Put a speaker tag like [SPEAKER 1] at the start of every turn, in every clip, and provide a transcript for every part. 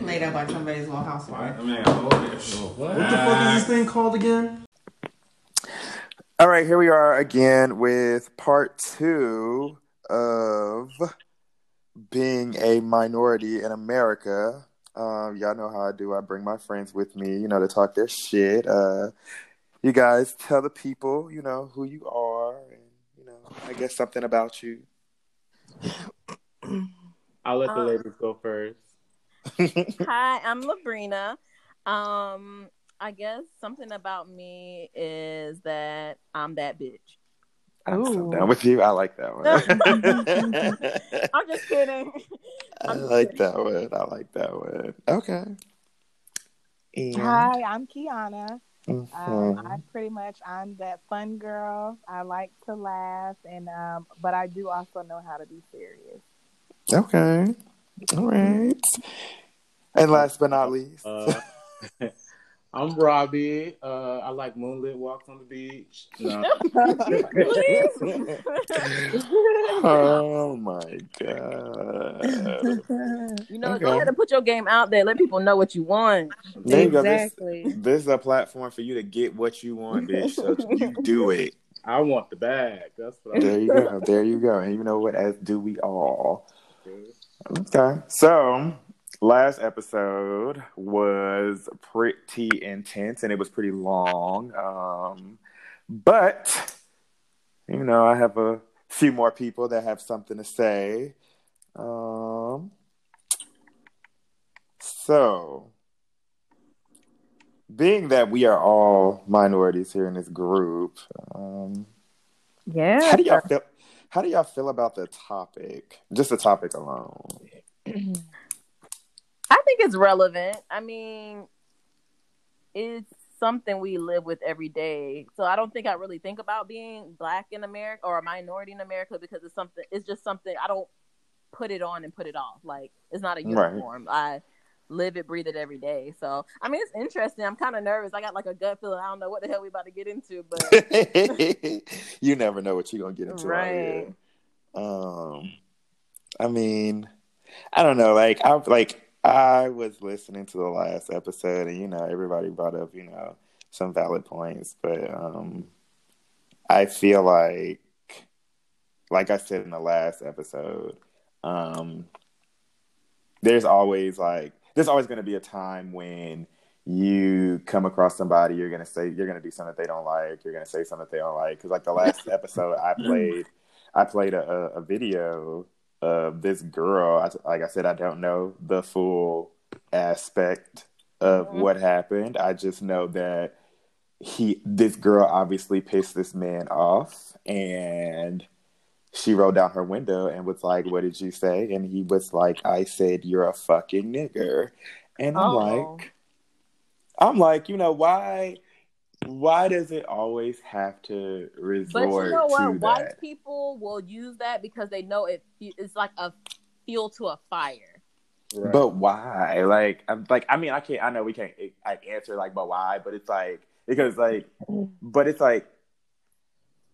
[SPEAKER 1] Made up by somebody's little housewife.
[SPEAKER 2] I mean, hold it.
[SPEAKER 3] What the fuck is this thing called again?
[SPEAKER 4] All right, here we are again with part two of being a minority in America. Um, y'all know how I do. I bring my friends with me, you know, to talk their shit. Uh, you guys tell the people, you know, who you are, and you know, I guess something about you.
[SPEAKER 2] I'll let the
[SPEAKER 5] Um,
[SPEAKER 2] ladies go first.
[SPEAKER 5] Hi, I'm Labrina. Um, I guess something about me is that I'm that bitch.
[SPEAKER 4] I'm so down with you. I like that one.
[SPEAKER 5] I'm just kidding.
[SPEAKER 4] I
[SPEAKER 5] I'm just
[SPEAKER 4] like
[SPEAKER 5] kidding.
[SPEAKER 4] that one. I like that one. Okay. And,
[SPEAKER 6] Hi, I'm Kiana. Um,
[SPEAKER 4] Mhm.
[SPEAKER 6] I pretty much I'm that fun girl. I like to laugh, and um, but I do also know how to be serious.
[SPEAKER 4] Okay. All right. And last but not least.
[SPEAKER 2] Uh, I'm Robbie. Uh, I like moonlit walks on the beach. No.
[SPEAKER 4] oh my god.
[SPEAKER 5] You know,
[SPEAKER 4] Okay.
[SPEAKER 5] go ahead and put your game out there. Let people know what you want.
[SPEAKER 4] There you go. This, this is a platform for you to get what you want, bitch. So you do it.
[SPEAKER 2] I want the bag. That's what I
[SPEAKER 4] There you go. There you go. And you know what? As do we all. Okay. So last episode was pretty intense and it was pretty long. Um, but you know, I have a few more people that have something to say. Um, so being that we are all minorities here in this group, um,
[SPEAKER 6] Yeah.
[SPEAKER 4] how do y'all feel? How do y'all feel about the topic? Just the topic alone.
[SPEAKER 5] I think it's relevant. I mean, it's something we live with every day. So I don't think I really think about being black in America or a minority in America because it's something. It's just something I don't put it on and put it off. Like it's not a
[SPEAKER 4] Right.
[SPEAKER 5] uniform. I live it, breathe it every day. So I mean, it's interesting. I'm kind of nervous. I got like a gut feeling. I don't know what the hell we about to get into, but
[SPEAKER 4] you never know what you're gonna get into.
[SPEAKER 5] Right.
[SPEAKER 4] Um, I mean, I don't know. Like I like I was listening to the last episode, and you know, everybody brought up you know some valid points, but um, I feel like, like I said in the last episode, um, there's always like there's always going to be a time when you come across somebody you're going to say you're going to do something that they don't like you're going to say something that they don't like. Because like the last episode i played i played a, a- video of this girl. I, like i said i don't know the full aspect of
[SPEAKER 5] Mhm.
[SPEAKER 4] what happened. I just know that he this girl obviously pissed this man off and she rolled down her window and was like, What did you say? And he was like, I said, You're a fucking nigger. And I'm
[SPEAKER 5] Oh.
[SPEAKER 4] like, I'm like, you know, why why does it always have to resort but
[SPEAKER 5] you know
[SPEAKER 4] to
[SPEAKER 5] what? White
[SPEAKER 4] that?
[SPEAKER 5] people will use that because they know it. It's like a fuel to a fire.
[SPEAKER 2] Right.
[SPEAKER 4] But why? Like, I'm like, I mean, I can't. I know we can't like answer like, but why? But it's like because like, but it's like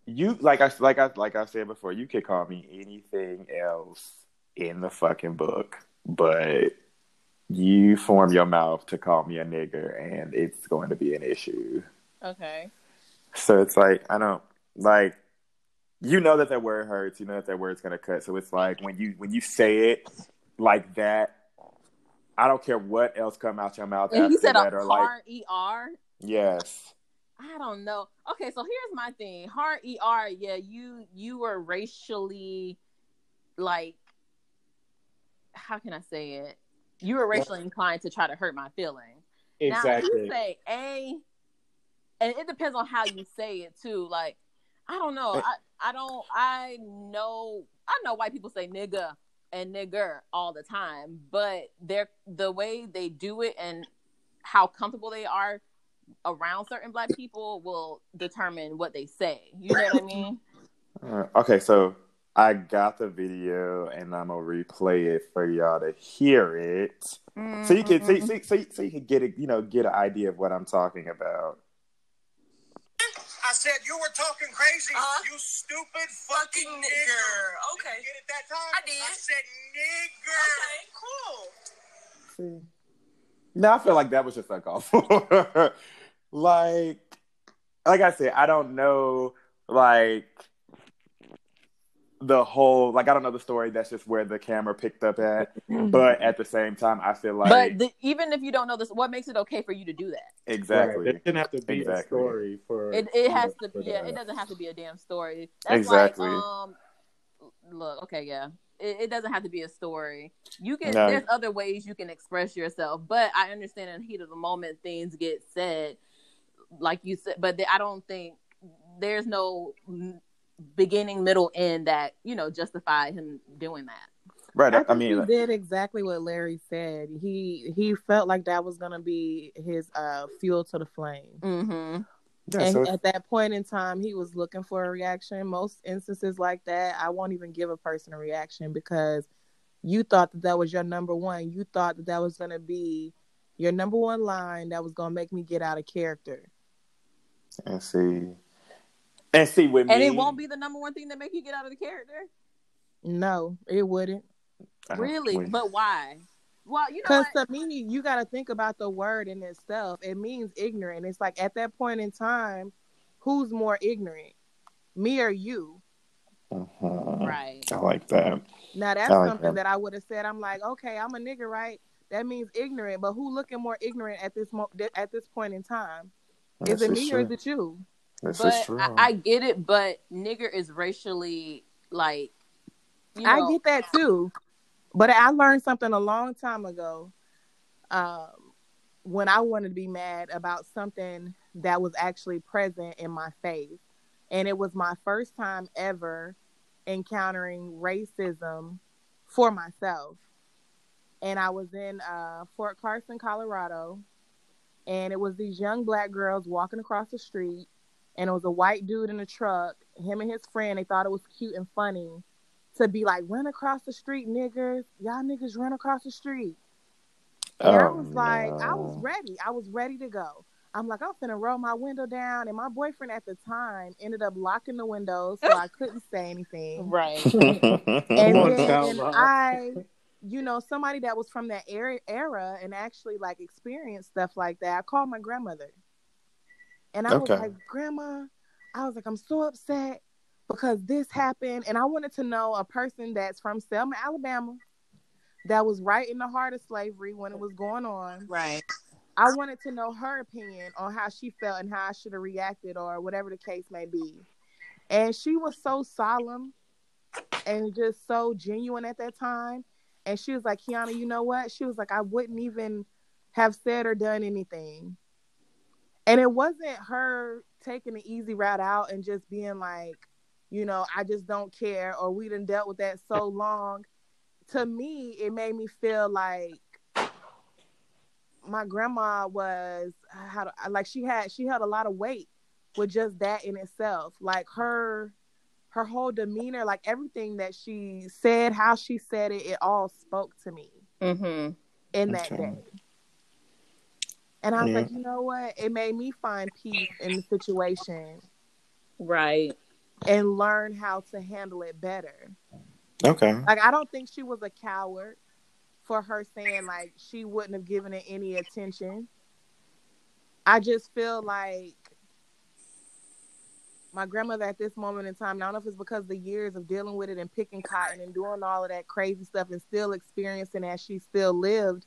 [SPEAKER 4] you like I like I like I said before. You could call me anything else in the fucking book, but you form your mouth to call me a nigger, and it's going to be an issue.
[SPEAKER 5] Okay.
[SPEAKER 4] So it's like I don't like you know that that word hurts. You know that that word's gonna cut. So it's like when you when you say it like that, I don't care what else come out your mouth
[SPEAKER 5] And
[SPEAKER 4] after
[SPEAKER 5] you said
[SPEAKER 4] that
[SPEAKER 5] a
[SPEAKER 4] or like
[SPEAKER 5] hard ER.
[SPEAKER 4] yes,
[SPEAKER 5] I don't know. Okay, so here's my thing. Hard ER, yeah, you you were racially like how can I say it? You were racially inclined to try to hurt my feelings. Now
[SPEAKER 2] exactly.
[SPEAKER 5] you say A and it depends on how you say it too. Like, I don't know. I, I don't I know I know white people say nigga and nigger all the time, but they're the way they do it and how comfortable they are around certain black people will determine what they say. You know what I mean?
[SPEAKER 4] Uh, okay. So I got the video and I'm gonna replay it for y'all to hear it, so you can
[SPEAKER 5] Mm-hmm.
[SPEAKER 4] so, so, so, so you can get a you know get an idea of what I'm talking about.
[SPEAKER 7] I said you were talking crazy.
[SPEAKER 8] Uh-huh.
[SPEAKER 7] you stupid fucking,
[SPEAKER 8] Fucking
[SPEAKER 7] nigger.
[SPEAKER 8] nigger. Okay.
[SPEAKER 7] Did you get it that time?
[SPEAKER 8] I did.
[SPEAKER 7] I said nigger.
[SPEAKER 8] Okay, cool.
[SPEAKER 4] See, No, I feel like that was just uncalled for. Like, like I said, I don't know, like the whole, like I don't know the story. That's just where the camera picked up at. But at the same time, I feel like,
[SPEAKER 5] but the, even if you don't know this, what makes it okay for you to do that?
[SPEAKER 4] exactly,
[SPEAKER 2] Right. There shouldn't have to be a story for
[SPEAKER 5] It it has to
[SPEAKER 2] for
[SPEAKER 5] yeah,
[SPEAKER 2] that.
[SPEAKER 5] it doesn't have to be a damn story. That's
[SPEAKER 4] Exactly.
[SPEAKER 5] like um look, okay, yeah. It, it doesn't have to be a story. You can
[SPEAKER 4] No.
[SPEAKER 5] there's other ways you can express yourself, but I understand in the heat of the moment things get said like you said, but I don't think there's no beginning, middle, end that, you know, justify him doing that.
[SPEAKER 4] right.
[SPEAKER 6] I,
[SPEAKER 4] I,
[SPEAKER 6] think
[SPEAKER 4] mean,
[SPEAKER 6] he did exactly what Larry said. He he felt like that was gonna be his uh fuel to the flame.
[SPEAKER 5] Mhm.
[SPEAKER 4] yeah,
[SPEAKER 6] and
[SPEAKER 4] so
[SPEAKER 6] at that point in time, he was looking for a reaction. Most instances like that, I won't even give a person a reaction because you thought that that was your number one. You thought that that was going to be your number one line that was going to make me get out of character.
[SPEAKER 4] And see, and see with me,
[SPEAKER 5] And it won't be the number one thing that make you get out of the character.
[SPEAKER 6] No, it wouldn't.
[SPEAKER 5] Really?
[SPEAKER 4] wait.
[SPEAKER 5] But why? Well, you know
[SPEAKER 6] Because
[SPEAKER 5] what?
[SPEAKER 6] to me, you got to think about the word in itself. It means ignorant. It's like at that point in time, who's more ignorant, me or you?
[SPEAKER 4] Mhm.
[SPEAKER 5] Right.
[SPEAKER 4] I like that.
[SPEAKER 6] Now that's
[SPEAKER 4] like
[SPEAKER 6] something
[SPEAKER 4] that.
[SPEAKER 6] that. I would have said. I'm like, okay, I'm a nigga, right? That means ignorant. But who looking more ignorant at this mo- at this point in time? Is it me or is it you?
[SPEAKER 4] This is
[SPEAKER 5] But
[SPEAKER 4] true.
[SPEAKER 5] I, I get it, but nigger is racially like you know,
[SPEAKER 6] I get that too. But I learned something a long time ago. Um, when I wanted to be mad about something that was actually present in my face, and it was my first time ever encountering racism for myself. And I was in uh, Fort Carson, Colorado, and it was these young black girls walking across the street, and it was a white dude in a truck. Him and his friend, they thought it was cute and funny to be like, run across the street, niggers. Y'all niggas run across the street. And I
[SPEAKER 4] Oh,
[SPEAKER 6] was like, I was ready. I was ready to go. I'm like, i'm gonna roll my window down. And my boyfriend at the time ended up locking the window so I couldn't say anything.
[SPEAKER 5] right.
[SPEAKER 6] And
[SPEAKER 2] Come
[SPEAKER 6] then
[SPEAKER 2] child, Rob.
[SPEAKER 6] I, you know, somebody that was from that era, era and actually like experienced stuff like that, I called my grandmother. And I
[SPEAKER 4] Okay.
[SPEAKER 6] was like, Grandma, I was like, I'm so upset because this happened. And I wanted to know a person that's from Selma, Alabama, that was right in the heart of slavery when it was going on.
[SPEAKER 5] Right.
[SPEAKER 6] I wanted to know her opinion on how she felt and how I should have reacted or whatever the case may be. And she was so solemn and just so genuine at that time. And she was like, Kiana, you know what? She was like, I wouldn't even have said or done anything. And it wasn't her taking the easy route out and just being like, you know, I just don't care or we done dealt with that so long. To me, it made me feel like my grandma was how like she had she held a lot of weight with just that in itself like her her whole demeanor like everything that she said how she said it it all spoke to me
[SPEAKER 5] Mm-hmm.
[SPEAKER 6] in that
[SPEAKER 4] Okay.
[SPEAKER 6] day and i was
[SPEAKER 4] Yeah.
[SPEAKER 6] like you know what it made me find peace in the situation
[SPEAKER 5] Right.
[SPEAKER 6] and learn how to handle it better
[SPEAKER 4] okay.
[SPEAKER 6] Like I don't think she was a coward for her saying like she wouldn't have given it any attention. I just feel like my grandmother at this moment in time, I don't know if it's because of the years of dealing with it and picking cotton and doing all of that crazy stuff and still experiencing as she still lived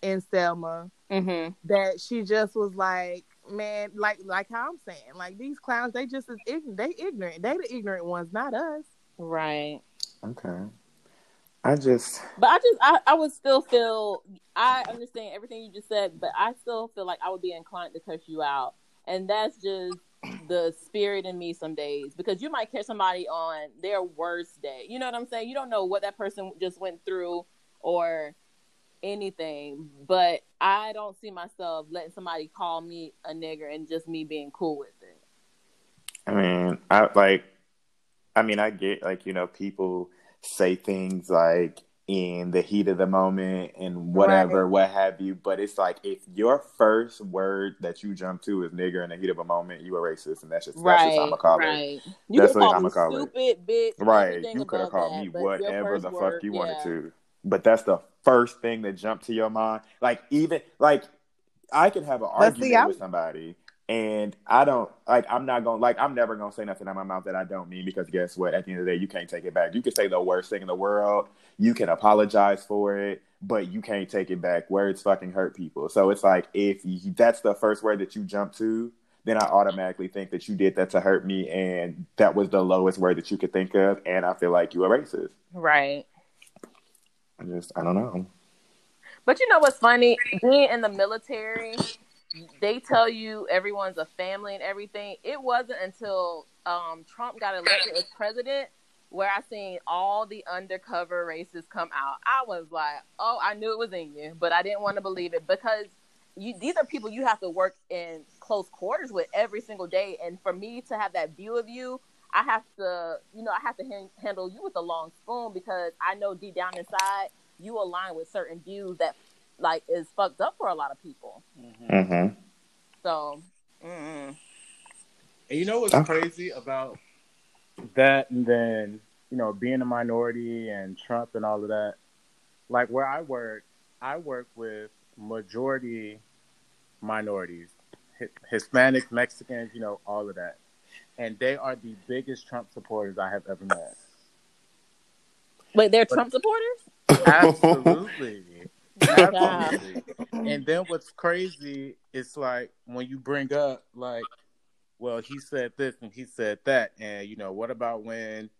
[SPEAKER 6] in Selma,
[SPEAKER 5] Mm-hmm.
[SPEAKER 6] that she just was like, man, like like how I'm saying, like these clowns, they just as ignorant, they ignorant, they the ignorant ones, not us.
[SPEAKER 5] Right.
[SPEAKER 4] Okay. I just
[SPEAKER 5] But I just I, I would still feel I understand everything you just said, but I still feel like I would be inclined to cuss you out. And that's just the spirit in me some days because you might catch somebody on their worst day. You know what I'm saying? You don't know what that person just went through or anything, but I don't see myself letting somebody call me a nigger and just me being cool with it.
[SPEAKER 4] I mean, I like I mean, I get like, you know, people say things like in the heat of the moment and whatever,
[SPEAKER 6] Right.
[SPEAKER 4] what have you, but it's like if your first word that you jump to is nigger in the heat of a moment, you are a racist and that's just that's just I'm gonna call it.
[SPEAKER 5] right. You
[SPEAKER 4] That's
[SPEAKER 5] can
[SPEAKER 4] what
[SPEAKER 5] call
[SPEAKER 4] I'ma
[SPEAKER 5] me
[SPEAKER 4] call it.
[SPEAKER 5] stupid, bitch.
[SPEAKER 4] Right. You could have called
[SPEAKER 5] that,
[SPEAKER 4] me whatever the
[SPEAKER 5] word-
[SPEAKER 4] fuck you wanted to. but that's the first thing that jumped to your mind. Like even like I could have an
[SPEAKER 6] But
[SPEAKER 4] argument
[SPEAKER 6] see,
[SPEAKER 4] with somebody and I don't like I'm not gonna like I'm never gonna say nothing out of my mouth that I don't mean because guess what? At the end of the day, you can't take it back. You can say the worst thing in the world, you can apologize for it, but you can't take it back. Words fucking hurt people. So it's like if you, that's the first word that you jump to, then I automatically think that you did that to hurt me, and that was the lowest word that you could think of, and I feel like you a racist.
[SPEAKER 5] Right.
[SPEAKER 4] I just I don't know.
[SPEAKER 5] But you know what's funny? Being in the military, they tell you everyone's a family and everything. It wasn't until um, Trump got elected as president where I seen all the undercover racists come out. I was like, oh, I knew it was in you, but I didn't want to believe it because you these are people you have to work in close quarters with every single day. And for me to have that view of you, I have to, you know, I have to han- handle you with a long spoon because I know deep down inside you align with certain views that like is fucked up for a lot of people.
[SPEAKER 4] Mm-hmm.
[SPEAKER 5] So, mm
[SPEAKER 2] And you know what's
[SPEAKER 4] Okay.
[SPEAKER 2] crazy about that, and then you know being a minority and Trump and all of that. Like where I work, I work with majority minorities, Hi- Hispanics, Mexicans, you know, all of that, and they are the biggest Trump supporters I have ever met.
[SPEAKER 5] wait, they're Trump supporters?
[SPEAKER 2] Absolutely.
[SPEAKER 5] Yeah.
[SPEAKER 2] Absolutely. And then what's crazy is like when you bring up like, well, he said this and he said that, and you know, what about when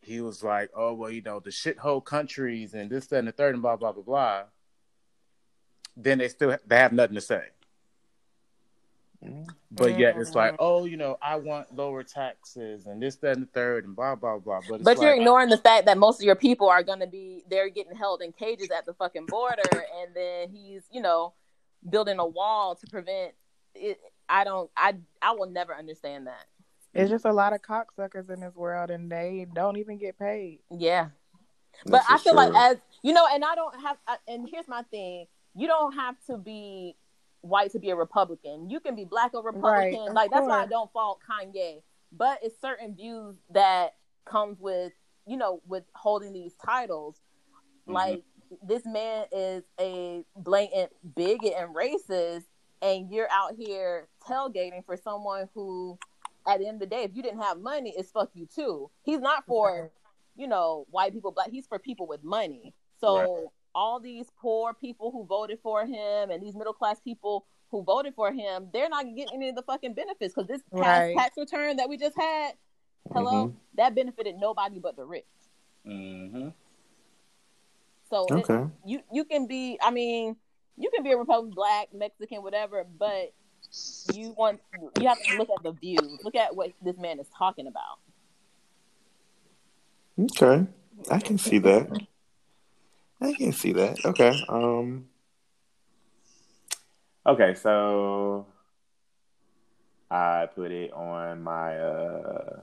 [SPEAKER 2] he was like, oh well, you know, the shithole countries and this, that, and the third, and blah blah blah blah. Then they still they have nothing to say. But yet it's like, oh, you know, I want lower taxes and this, that, and the third, and blah blah blah. But it's
[SPEAKER 5] But you're
[SPEAKER 2] like,
[SPEAKER 5] ignoring the fact that most of your people are going to be they're getting held in cages at the fucking border, and then he's you know building a wall to prevent it. I don't. I I will never understand that.
[SPEAKER 6] It's just a lot of cocksuckers in this world, and they don't even get paid.
[SPEAKER 5] Yeah. But I
[SPEAKER 4] is
[SPEAKER 5] feel like as you know, and I don't have. I, and here's my thing: you don't have to be white to be a Republican. You can be black or Republican.
[SPEAKER 6] Right, of
[SPEAKER 5] like that's why I don't fault Kanye. But it's certain views that comes with you know with holding these titles.
[SPEAKER 2] Mhm.
[SPEAKER 5] Like this man is a blatant bigot and racist, and you're out here tailgating for someone who, at the end of the day, if you didn't have money, it's fuck you too. He's not for you know, white people, black. He's for people with money. So
[SPEAKER 2] Right.
[SPEAKER 5] All these poor people who voted for him and these middle class people who voted for him, they're not getting any of the fucking benefits because this past
[SPEAKER 6] Right.
[SPEAKER 5] tax return that we just had, hello, that benefited nobody but the rich.
[SPEAKER 2] Mhm.
[SPEAKER 5] So it-
[SPEAKER 4] Okay.
[SPEAKER 5] you you can be, I mean, you can be a Republican, black, Mexican, whatever, but you want you have to look at the views. Look at what this man is talking about.
[SPEAKER 4] Okay. I can see that. I can see that. Okay. Um Okay, so I put it on my uh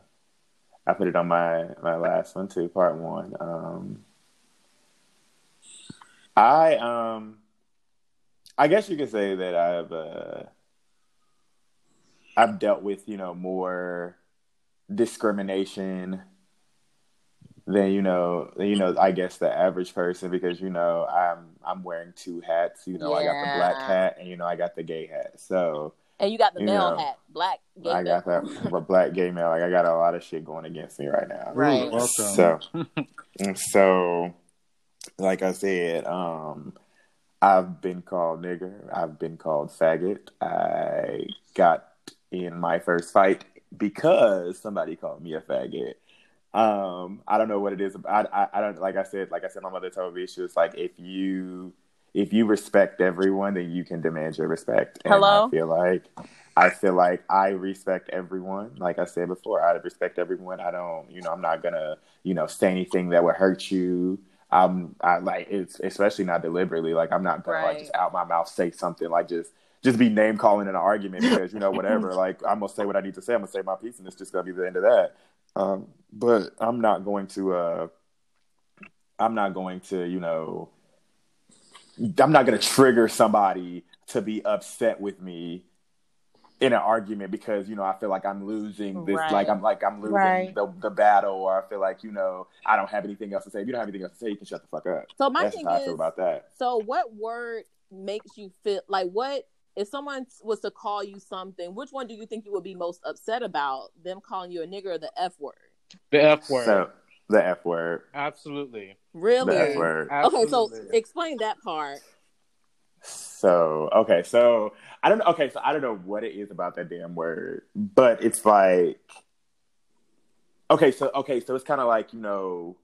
[SPEAKER 4] I put it on my my last one too, part 1. Um I um I guess you could say that I've uh I've dealt with, you know, more discrimination than you know than, you know I guess the average person because you know I'm I'm wearing two hats. You know I got the black hat and you know I got the gay hat. So
[SPEAKER 5] And you got the
[SPEAKER 4] You
[SPEAKER 5] male
[SPEAKER 4] know,
[SPEAKER 5] hat, black, gay
[SPEAKER 4] I got
[SPEAKER 5] male.
[SPEAKER 4] that the black gay male. Like I got a lot of shit going against me right now.
[SPEAKER 5] Right.
[SPEAKER 2] Welcome.
[SPEAKER 4] So so like I said, um I've been called nigger. I've been called faggot. I got in my first fight because somebody called me a faggot. Um, I don't know what it is. I, I, I don't like I said. Like I said, my mother told me she was like, if you if you respect everyone, then you can demand your respect. And
[SPEAKER 5] Hello?
[SPEAKER 4] I feel like I feel like I respect everyone. Like I said before, I respect everyone. I don't, you know, I'm not gonna, you know, say anything that would hurt you. I'm, I like it's especially not deliberately. Like I'm not gonna like just out my mouth say something like just just be name calling in an argument because you know whatever. like I'm gonna say what I need to say. I'm gonna say my piece, and it's just gonna be the end of that. Um, but I'm not going to. Uh, I'm not going to. You know, I'm not going to trigger somebody to be upset with me in an argument because you know I feel like I'm losing this,
[SPEAKER 5] Right.
[SPEAKER 4] like I'm like I'm losing
[SPEAKER 6] Right.
[SPEAKER 4] the, the battle, or I feel like you know I don't have anything else to say. If you don't have anything else to say, you can shut the fuck up.
[SPEAKER 5] So my
[SPEAKER 4] That's
[SPEAKER 5] thing
[SPEAKER 4] how I
[SPEAKER 5] is,
[SPEAKER 4] feel about that.
[SPEAKER 5] so what word makes you feel like what if someone was to call you something? Which one do you think you would be most upset about? Them calling you a nigger or the f word?
[SPEAKER 2] The F word.
[SPEAKER 4] So the F word,
[SPEAKER 2] Absolutely.
[SPEAKER 5] Really?
[SPEAKER 4] the F word.
[SPEAKER 5] Okay, so explain that part.
[SPEAKER 4] So okay, so I don't know. Okay, so I don't know what it is about that damn word, but it's like okay, so okay, so it's kind of like you know,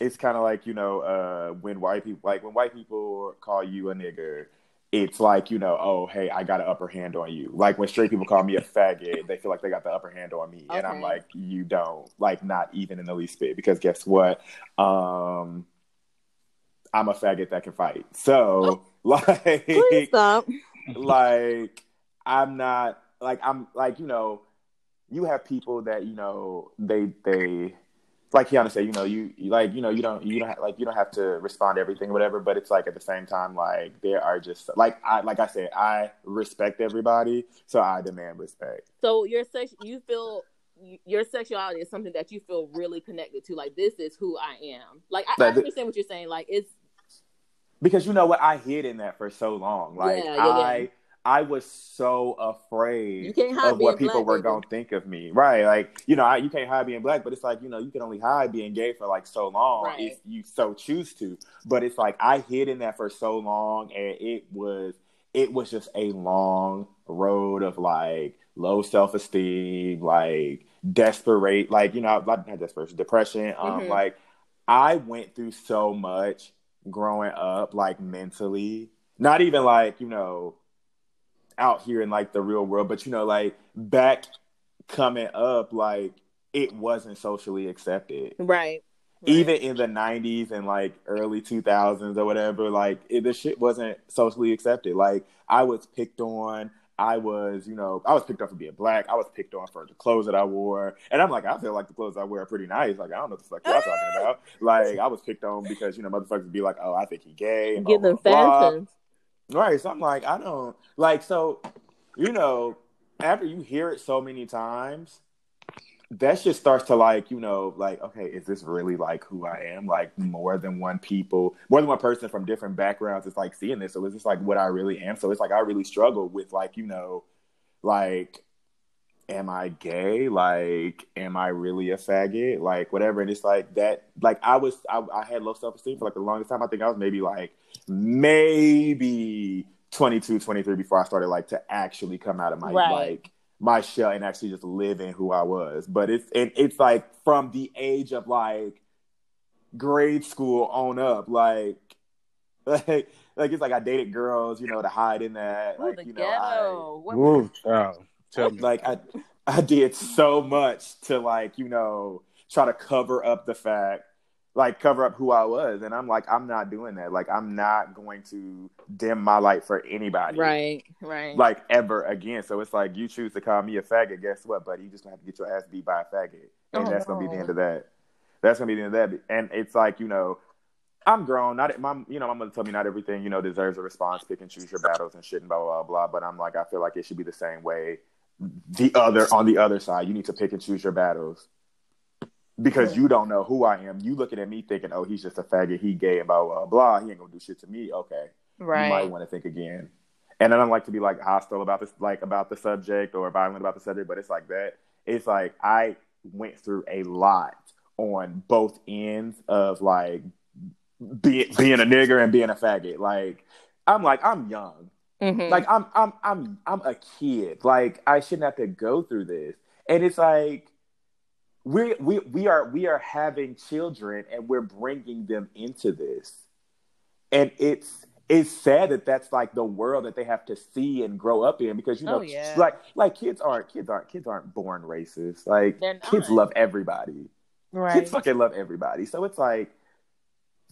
[SPEAKER 4] it's kind of like you know, uh, when white people like when white people call you a nigger, it's like you know, oh hey, I got an upper hand on you. Like when straight people call me a faggot, they feel like they got the upper hand on me, and I'm like, you don't, like not even in the least bit, because guess what, um. I'm a faggot that can fight. So, like,
[SPEAKER 5] Please stop.
[SPEAKER 4] like I'm not like I'm like you know you have people that you know they they like Kiana said you know you you- like you know you don't you don't have, like you don't have to respond to everything or whatever but it's like at the same time like there are just like I like I said I respect everybody so I demand respect
[SPEAKER 5] So your sex, you feel your sexuality is something that you feel really connected to. Like this is who I am. Like I, I
[SPEAKER 4] Like, the-
[SPEAKER 5] understand what you're saying. Like it's
[SPEAKER 4] because you know what I hid in that for so long like
[SPEAKER 5] Yeah, yeah,
[SPEAKER 4] I
[SPEAKER 5] yeah.
[SPEAKER 4] I was so afraid
[SPEAKER 5] You can't hide
[SPEAKER 4] of what people were going to think of me. Right. Like, you know, I, you can't hide being black, but it's like, you know, you can only hide being gay for like so long
[SPEAKER 5] Right.
[SPEAKER 4] if you so choose to. But it's like I hid in that for so long and it was it was just a long road of like low self esteem, like desperate, like, you know, not desperation, depression. Um,
[SPEAKER 5] Mhm.
[SPEAKER 4] like I went through so much growing up, like mentally. Not even like, you know, out here in like the real world, but you know, like back coming up, like it wasn't socially accepted.
[SPEAKER 5] right.
[SPEAKER 4] Even in the '90s and like early 2000s or whatever, like it, the shit wasn't socially accepted. Like I was picked on. I was, you know, I was picked on for being black. I was picked on for the clothes that I wore, and I'm like, I feel like the clothes I wear are pretty nice. Like I don't know what the fuck y'all talking about. Like I was picked on because you know motherfuckers would be like, oh, I think he gay. and blah,
[SPEAKER 5] Get them
[SPEAKER 4] blah, blah. Right. So I'm like, I don't like so you know, after you hear it so many times, that just starts to like, you know, like, okay, is this really like who I am? Like more than one people, more than one person from different backgrounds is like seeing this. So is this like what I really am? So it's like I really struggle with like, you know, like am I gay? Like, am I really a faggot? Like, whatever. And it's like that. Like, I was, I, I had low self esteem for like the longest time. I think I was maybe like, maybe 22, 23 before I started like to actually come out of my
[SPEAKER 5] Right.
[SPEAKER 4] like my shell and actually just live in who I was. But it's and it's like from the age of like grade school on up, like like like it's like I dated girls, you know, to hide in that.
[SPEAKER 5] Ooh,
[SPEAKER 4] like,
[SPEAKER 5] the
[SPEAKER 4] you know, I,
[SPEAKER 5] ghetto. What-
[SPEAKER 2] Woo, child. Me.
[SPEAKER 4] like I I did so much to like, you know, try to cover up the fact like cover up who I was and I'm like I'm not doing that. Like I'm not going to dim my light for anybody.
[SPEAKER 5] Right. Right.
[SPEAKER 4] Like ever again. So it's like you choose to call me a faggot, guess what, buddy? You just gonna have to get your ass beat by a faggot. And
[SPEAKER 5] Oh,
[SPEAKER 4] that's gonna be the end of oh. that. That's gonna be the end of that. And it's like, you know, I'm grown. Not my, you know, my mother told me not everything, you know, deserves a response. Pick and choose your battles and shit and blah blah blah. But I'm like, I feel like it should be the same way. The other on the other side, you need to pick and choose your battles because you don't know who I am. You looking at me thinking, oh, he's just a faggot, he gay, and blah blah blah. He ain't gonna do shit to me. Okay, right? you might want to think again. And I don't like to be like hostile about this, like about the subject or violent about the subject, but it's like that. It's like I went through a lot on both ends of like be, being a nigger and being a faggot. Like I'm like I'm young.
[SPEAKER 5] Mhm.
[SPEAKER 4] Like I'm I'm I'm I'm a kid. Like I shouldn't have to go through this. And it's like we we we are we are having children and we're bringing them into this. And it's it's sad that that's like the world that they have to see and grow up in because you know
[SPEAKER 5] Oh, yeah.
[SPEAKER 4] like like kids aren't kids aren't kids aren't born racist. Like kids love everybody.
[SPEAKER 6] Right.
[SPEAKER 4] Kids fucking love everybody. So it's like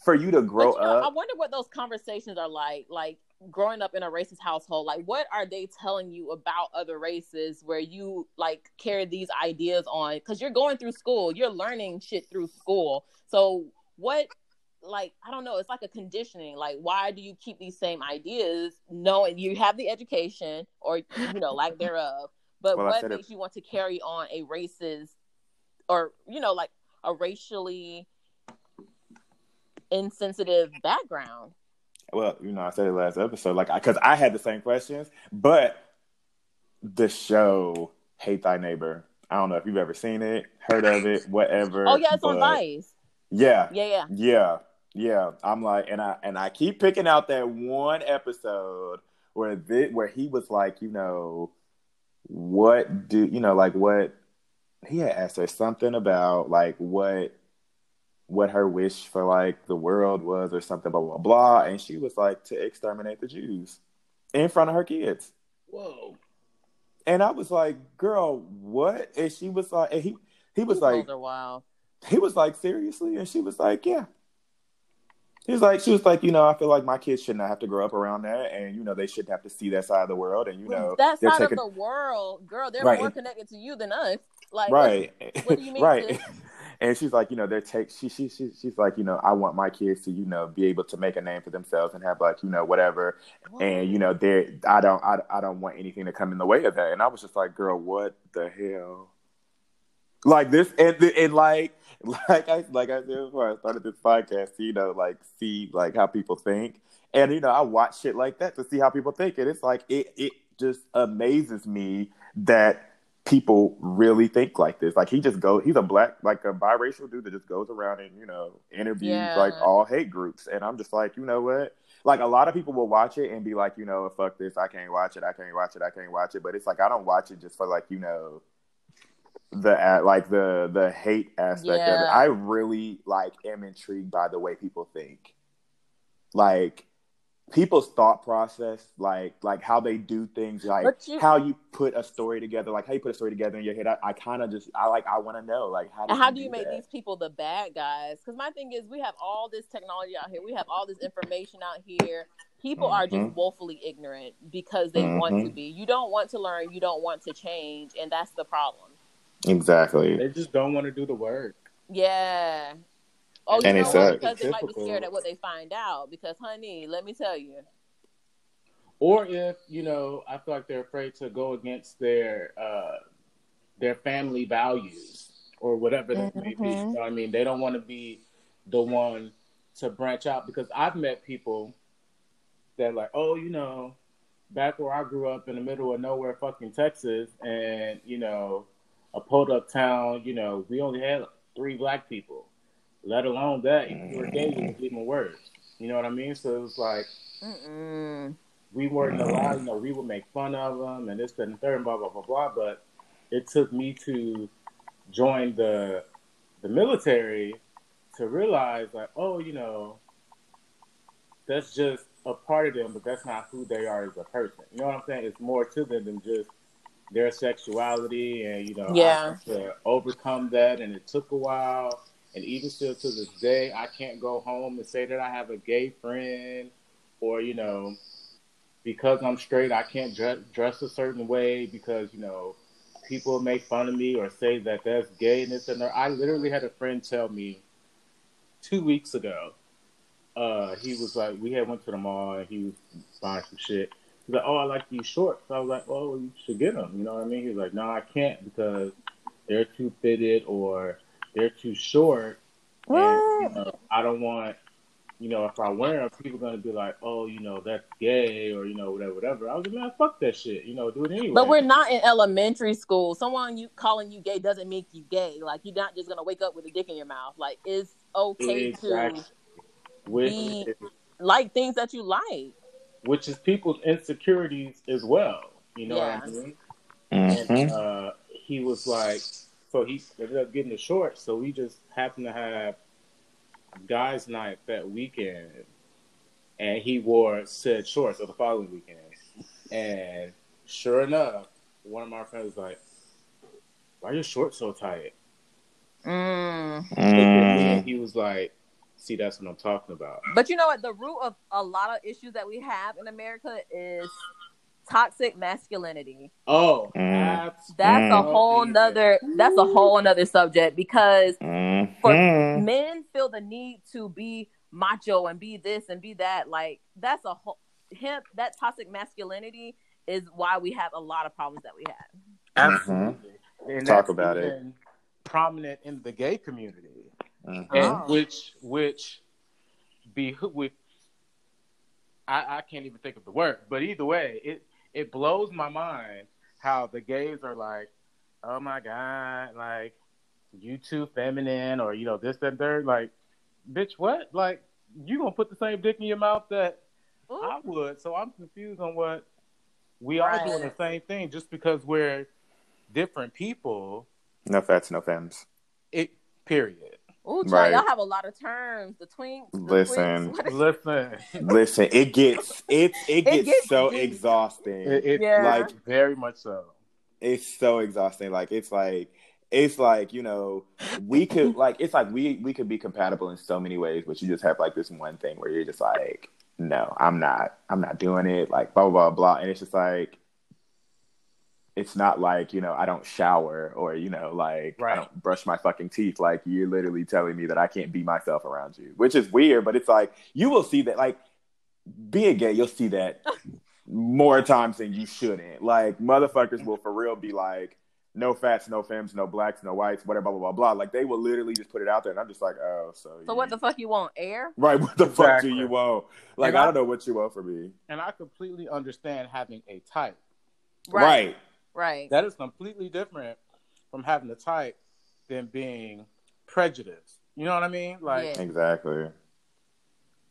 [SPEAKER 4] for you to grow
[SPEAKER 5] But, you know,
[SPEAKER 4] up
[SPEAKER 5] I wonder what those conversations are like. Like growing up in a racist household, like what are they telling you about other races where you like carry these ideas on? Because you're going through school, you're learning shit through school. So what like I don't know, it's like a conditioning. Like, why do you keep these same ideas knowing you have the education or you know, lack thereof? But
[SPEAKER 4] Well,
[SPEAKER 5] what
[SPEAKER 4] said it-
[SPEAKER 5] makes you want to carry on a racist or you know, like a racially insensitive background?
[SPEAKER 4] Well, you know, I said it last episode, like, because I, had the same questions, but the show Hate Thy Neighbor. I don't know if you've ever seen it, heard of it, whatever.
[SPEAKER 5] Oh yeah, it's on Vice.
[SPEAKER 4] Yeah,
[SPEAKER 5] Yeah, yeah.
[SPEAKER 4] yeah, yeah. I'm like, and I and I keep picking out that one episode where thi- where he was like, you know, what do you know, like what he had asked her something about like what what her wish for like the world was or something, blah blah blah, and she was like to exterminate the Jews in front of her kids.
[SPEAKER 2] Whoa.
[SPEAKER 4] And I was like, girl, what? And she was like, and he he was
[SPEAKER 5] These
[SPEAKER 4] like,
[SPEAKER 5] hoes are wild.
[SPEAKER 4] he was like, seriously? And she was like, yeah. He was like, she was like, you know, I feel like my kids should not have to grow up around that, and you know, they shouldn't have to see that side of the world, and you know,
[SPEAKER 5] that side
[SPEAKER 4] taking
[SPEAKER 5] of the world, girl, they're
[SPEAKER 4] Right.
[SPEAKER 5] more connected to you than us. Like,
[SPEAKER 4] right,
[SPEAKER 5] what do you mean,
[SPEAKER 4] right. And she's like, you know, they're take. She, she, she, she's like, you know, I want my kids to, you know, be able to make a name for themselves and have like, you know, whatever. And you know, they, I don't, I, I don't want anything to come in the way of that. And I was just like, girl, what the hell? Like this, and and like, like I, like I said before, I started this podcast, you know, like see like how people think, and you know, I watch shit like that to see how people think, and it's like it, it just amazes me that people really think like this. Like he just goes, he's a black, like a biracial dude that just goes around and you know interviews
[SPEAKER 5] Yeah.
[SPEAKER 4] like all hate groups, and I'm just like, you know what? Like a lot of people will watch it and be like, you know, fuck this, I can't watch it, I can't watch it, I can't watch it. But it's like I don't watch it just for like you know the like the the hate aspect of it. I really like am intrigued by the way people think, like people's thought process, like like how they do things, like
[SPEAKER 5] you-
[SPEAKER 4] how you put a story together, like how you put a story together in your head. I, I kind of just I like I want to know like how
[SPEAKER 5] And how do
[SPEAKER 4] do
[SPEAKER 5] you make
[SPEAKER 4] that?
[SPEAKER 5] these people the bad guys? Because my thing is, we have all this technology out here. We have all this information out here. People are just
[SPEAKER 4] Mhm.
[SPEAKER 5] woefully ignorant because they want to
[SPEAKER 4] Mhm.
[SPEAKER 5] be. You don't want to learn. You don't want to change, and that's the problem.
[SPEAKER 4] exactly?
[SPEAKER 2] They just don't want to do the work.
[SPEAKER 5] Yeah. Oh, you
[SPEAKER 4] And
[SPEAKER 5] know
[SPEAKER 4] it's,
[SPEAKER 5] what? Because they might be scared at what they find out. Because, honey, let me tell you.
[SPEAKER 2] Or if, you know, I feel like they're afraid to go against their uh their family values or whatever that may be. You
[SPEAKER 5] Mhm.
[SPEAKER 2] know what I mean? They don't want to be the one to branch out because I've met people that like, oh, you know, back where I grew up in the middle of nowhere, fucking Texas, and you know, a pulled up town, you know, we only had three black people. Let alone that, if you were gay, it was mm. even worse. You know what I mean? So it was like
[SPEAKER 5] Mm-mm.
[SPEAKER 2] we weren't mm. allowed, you know, we would make fun of them and this, that, and the third, and blah, blah, blah, blah. But it took me to join the the military to realize, like, oh, you know, that's just a part of them, but that's not who they are as a person. You know what I'm saying? It's more to them than just their sexuality, and you know, I
[SPEAKER 5] Yeah.
[SPEAKER 2] had to overcome that, and it took a while. And even still to this day, I can't go home and say that I have a gay friend, or you know, because I'm straight, I can't dress, a certain way because you know people make fun of me or say that that's gay and this and that. I literally had a friend tell me two weeks ago. Uh, he was like, we had went to the mall and he was buying some shit. He's like, oh, I like these shorts. I was like, oh, you should get them. You know what I mean? He was like, no, I can't because they're too fitted or they're too short. And, you know, I don't want, you know, if I wear them, people are going to be like, oh, you know, that's gay or, you know, whatever, whatever. I was like, man, fuck that shit. You know, do it anyway.
[SPEAKER 5] But we're not in elementary school. Someone you calling you gay doesn't make you gay. Like you're not just gonna wake up with a dick in your mouth. Like it's okay
[SPEAKER 2] Exactly.
[SPEAKER 5] to
[SPEAKER 2] which,
[SPEAKER 5] be-
[SPEAKER 2] is,
[SPEAKER 5] like things that you like.
[SPEAKER 2] which is people's insecurities as well. You know what I
[SPEAKER 5] Yeah.
[SPEAKER 2] mean?
[SPEAKER 4] Mhm.
[SPEAKER 2] And uh, he was like, so he ended up getting the shorts. So we just happened to have guys' night that weekend, and he wore said shorts of the following weekend. And sure enough, one of my friends was like, "Why are your shorts so tight?"
[SPEAKER 5] Mm.
[SPEAKER 2] and he was like, "See, that's what I'm talking about."
[SPEAKER 5] But you know what? The root of a lot of issues that we have in America is toxic masculinity.
[SPEAKER 2] Oh,
[SPEAKER 4] Mm.
[SPEAKER 2] abs-
[SPEAKER 5] That's a whole nother. That's a whole nother subject because
[SPEAKER 4] Mhm.
[SPEAKER 5] For men feel the need to be macho and be this and be that. Like that's a whole him that toxic masculinity is why we have a lot of problems that we have.
[SPEAKER 2] Absolutely. And
[SPEAKER 4] Talk about it.
[SPEAKER 2] Prominent in the gay community,
[SPEAKER 4] Mhm.
[SPEAKER 2] and
[SPEAKER 5] Oh.
[SPEAKER 2] which which be with. I, I can't even think of the word, but either way, it it blows my mind how the gays are like, oh my god, like you too feminine, or you know this that third. Like, bitch, what? Like you gonna put the same dick in your mouth that
[SPEAKER 5] Ooh.
[SPEAKER 2] I would? So I'm confused on what we are
[SPEAKER 5] Right.
[SPEAKER 2] doing the same thing just because we're different people.
[SPEAKER 4] No fats, no femmes.
[SPEAKER 2] It period.
[SPEAKER 5] Ooh, child,
[SPEAKER 4] Right.
[SPEAKER 5] y'all have a lot of terms. The twinks. The
[SPEAKER 4] Listen.
[SPEAKER 5] twinks.
[SPEAKER 2] Listen,
[SPEAKER 4] Listen, it gets it it gets,
[SPEAKER 5] gets
[SPEAKER 4] so
[SPEAKER 5] deep.
[SPEAKER 4] exhausting.
[SPEAKER 2] it, it
[SPEAKER 5] Yeah.
[SPEAKER 2] like very much so.
[SPEAKER 4] it's so exhausting. Like it's like it's like you know we could like it's like we we could be compatible in so many ways, but you just have like this one thing where you're just like, no, I'm not, I'm not doing it. Like blah blah blah blah, and it's just like. It's not like, you know, I don't shower or, you know, like I don't brush my fucking teeth. Like you're literally telling me that I can't be myself around you, which is weird, but it's like you will see that like being gay, you'll see that more times than you shouldn't. Like motherfuckers will for real be like, no fats, no femmes, no blacks, no whites, whatever, blah blah blah blah. Like they will literally just put it out there, and I'm just like, oh, so.
[SPEAKER 5] So
[SPEAKER 4] you-
[SPEAKER 5] what the fuck you want? Air?
[SPEAKER 4] Right, what the fuck do you want? Like I
[SPEAKER 2] I-
[SPEAKER 4] don't know what you want for me.
[SPEAKER 2] And I completely understand having a type.
[SPEAKER 4] Right.
[SPEAKER 5] Right.
[SPEAKER 2] That is completely different from having a type than being prejudiced. You know what I mean? Like
[SPEAKER 5] Yeah.
[SPEAKER 4] Exactly.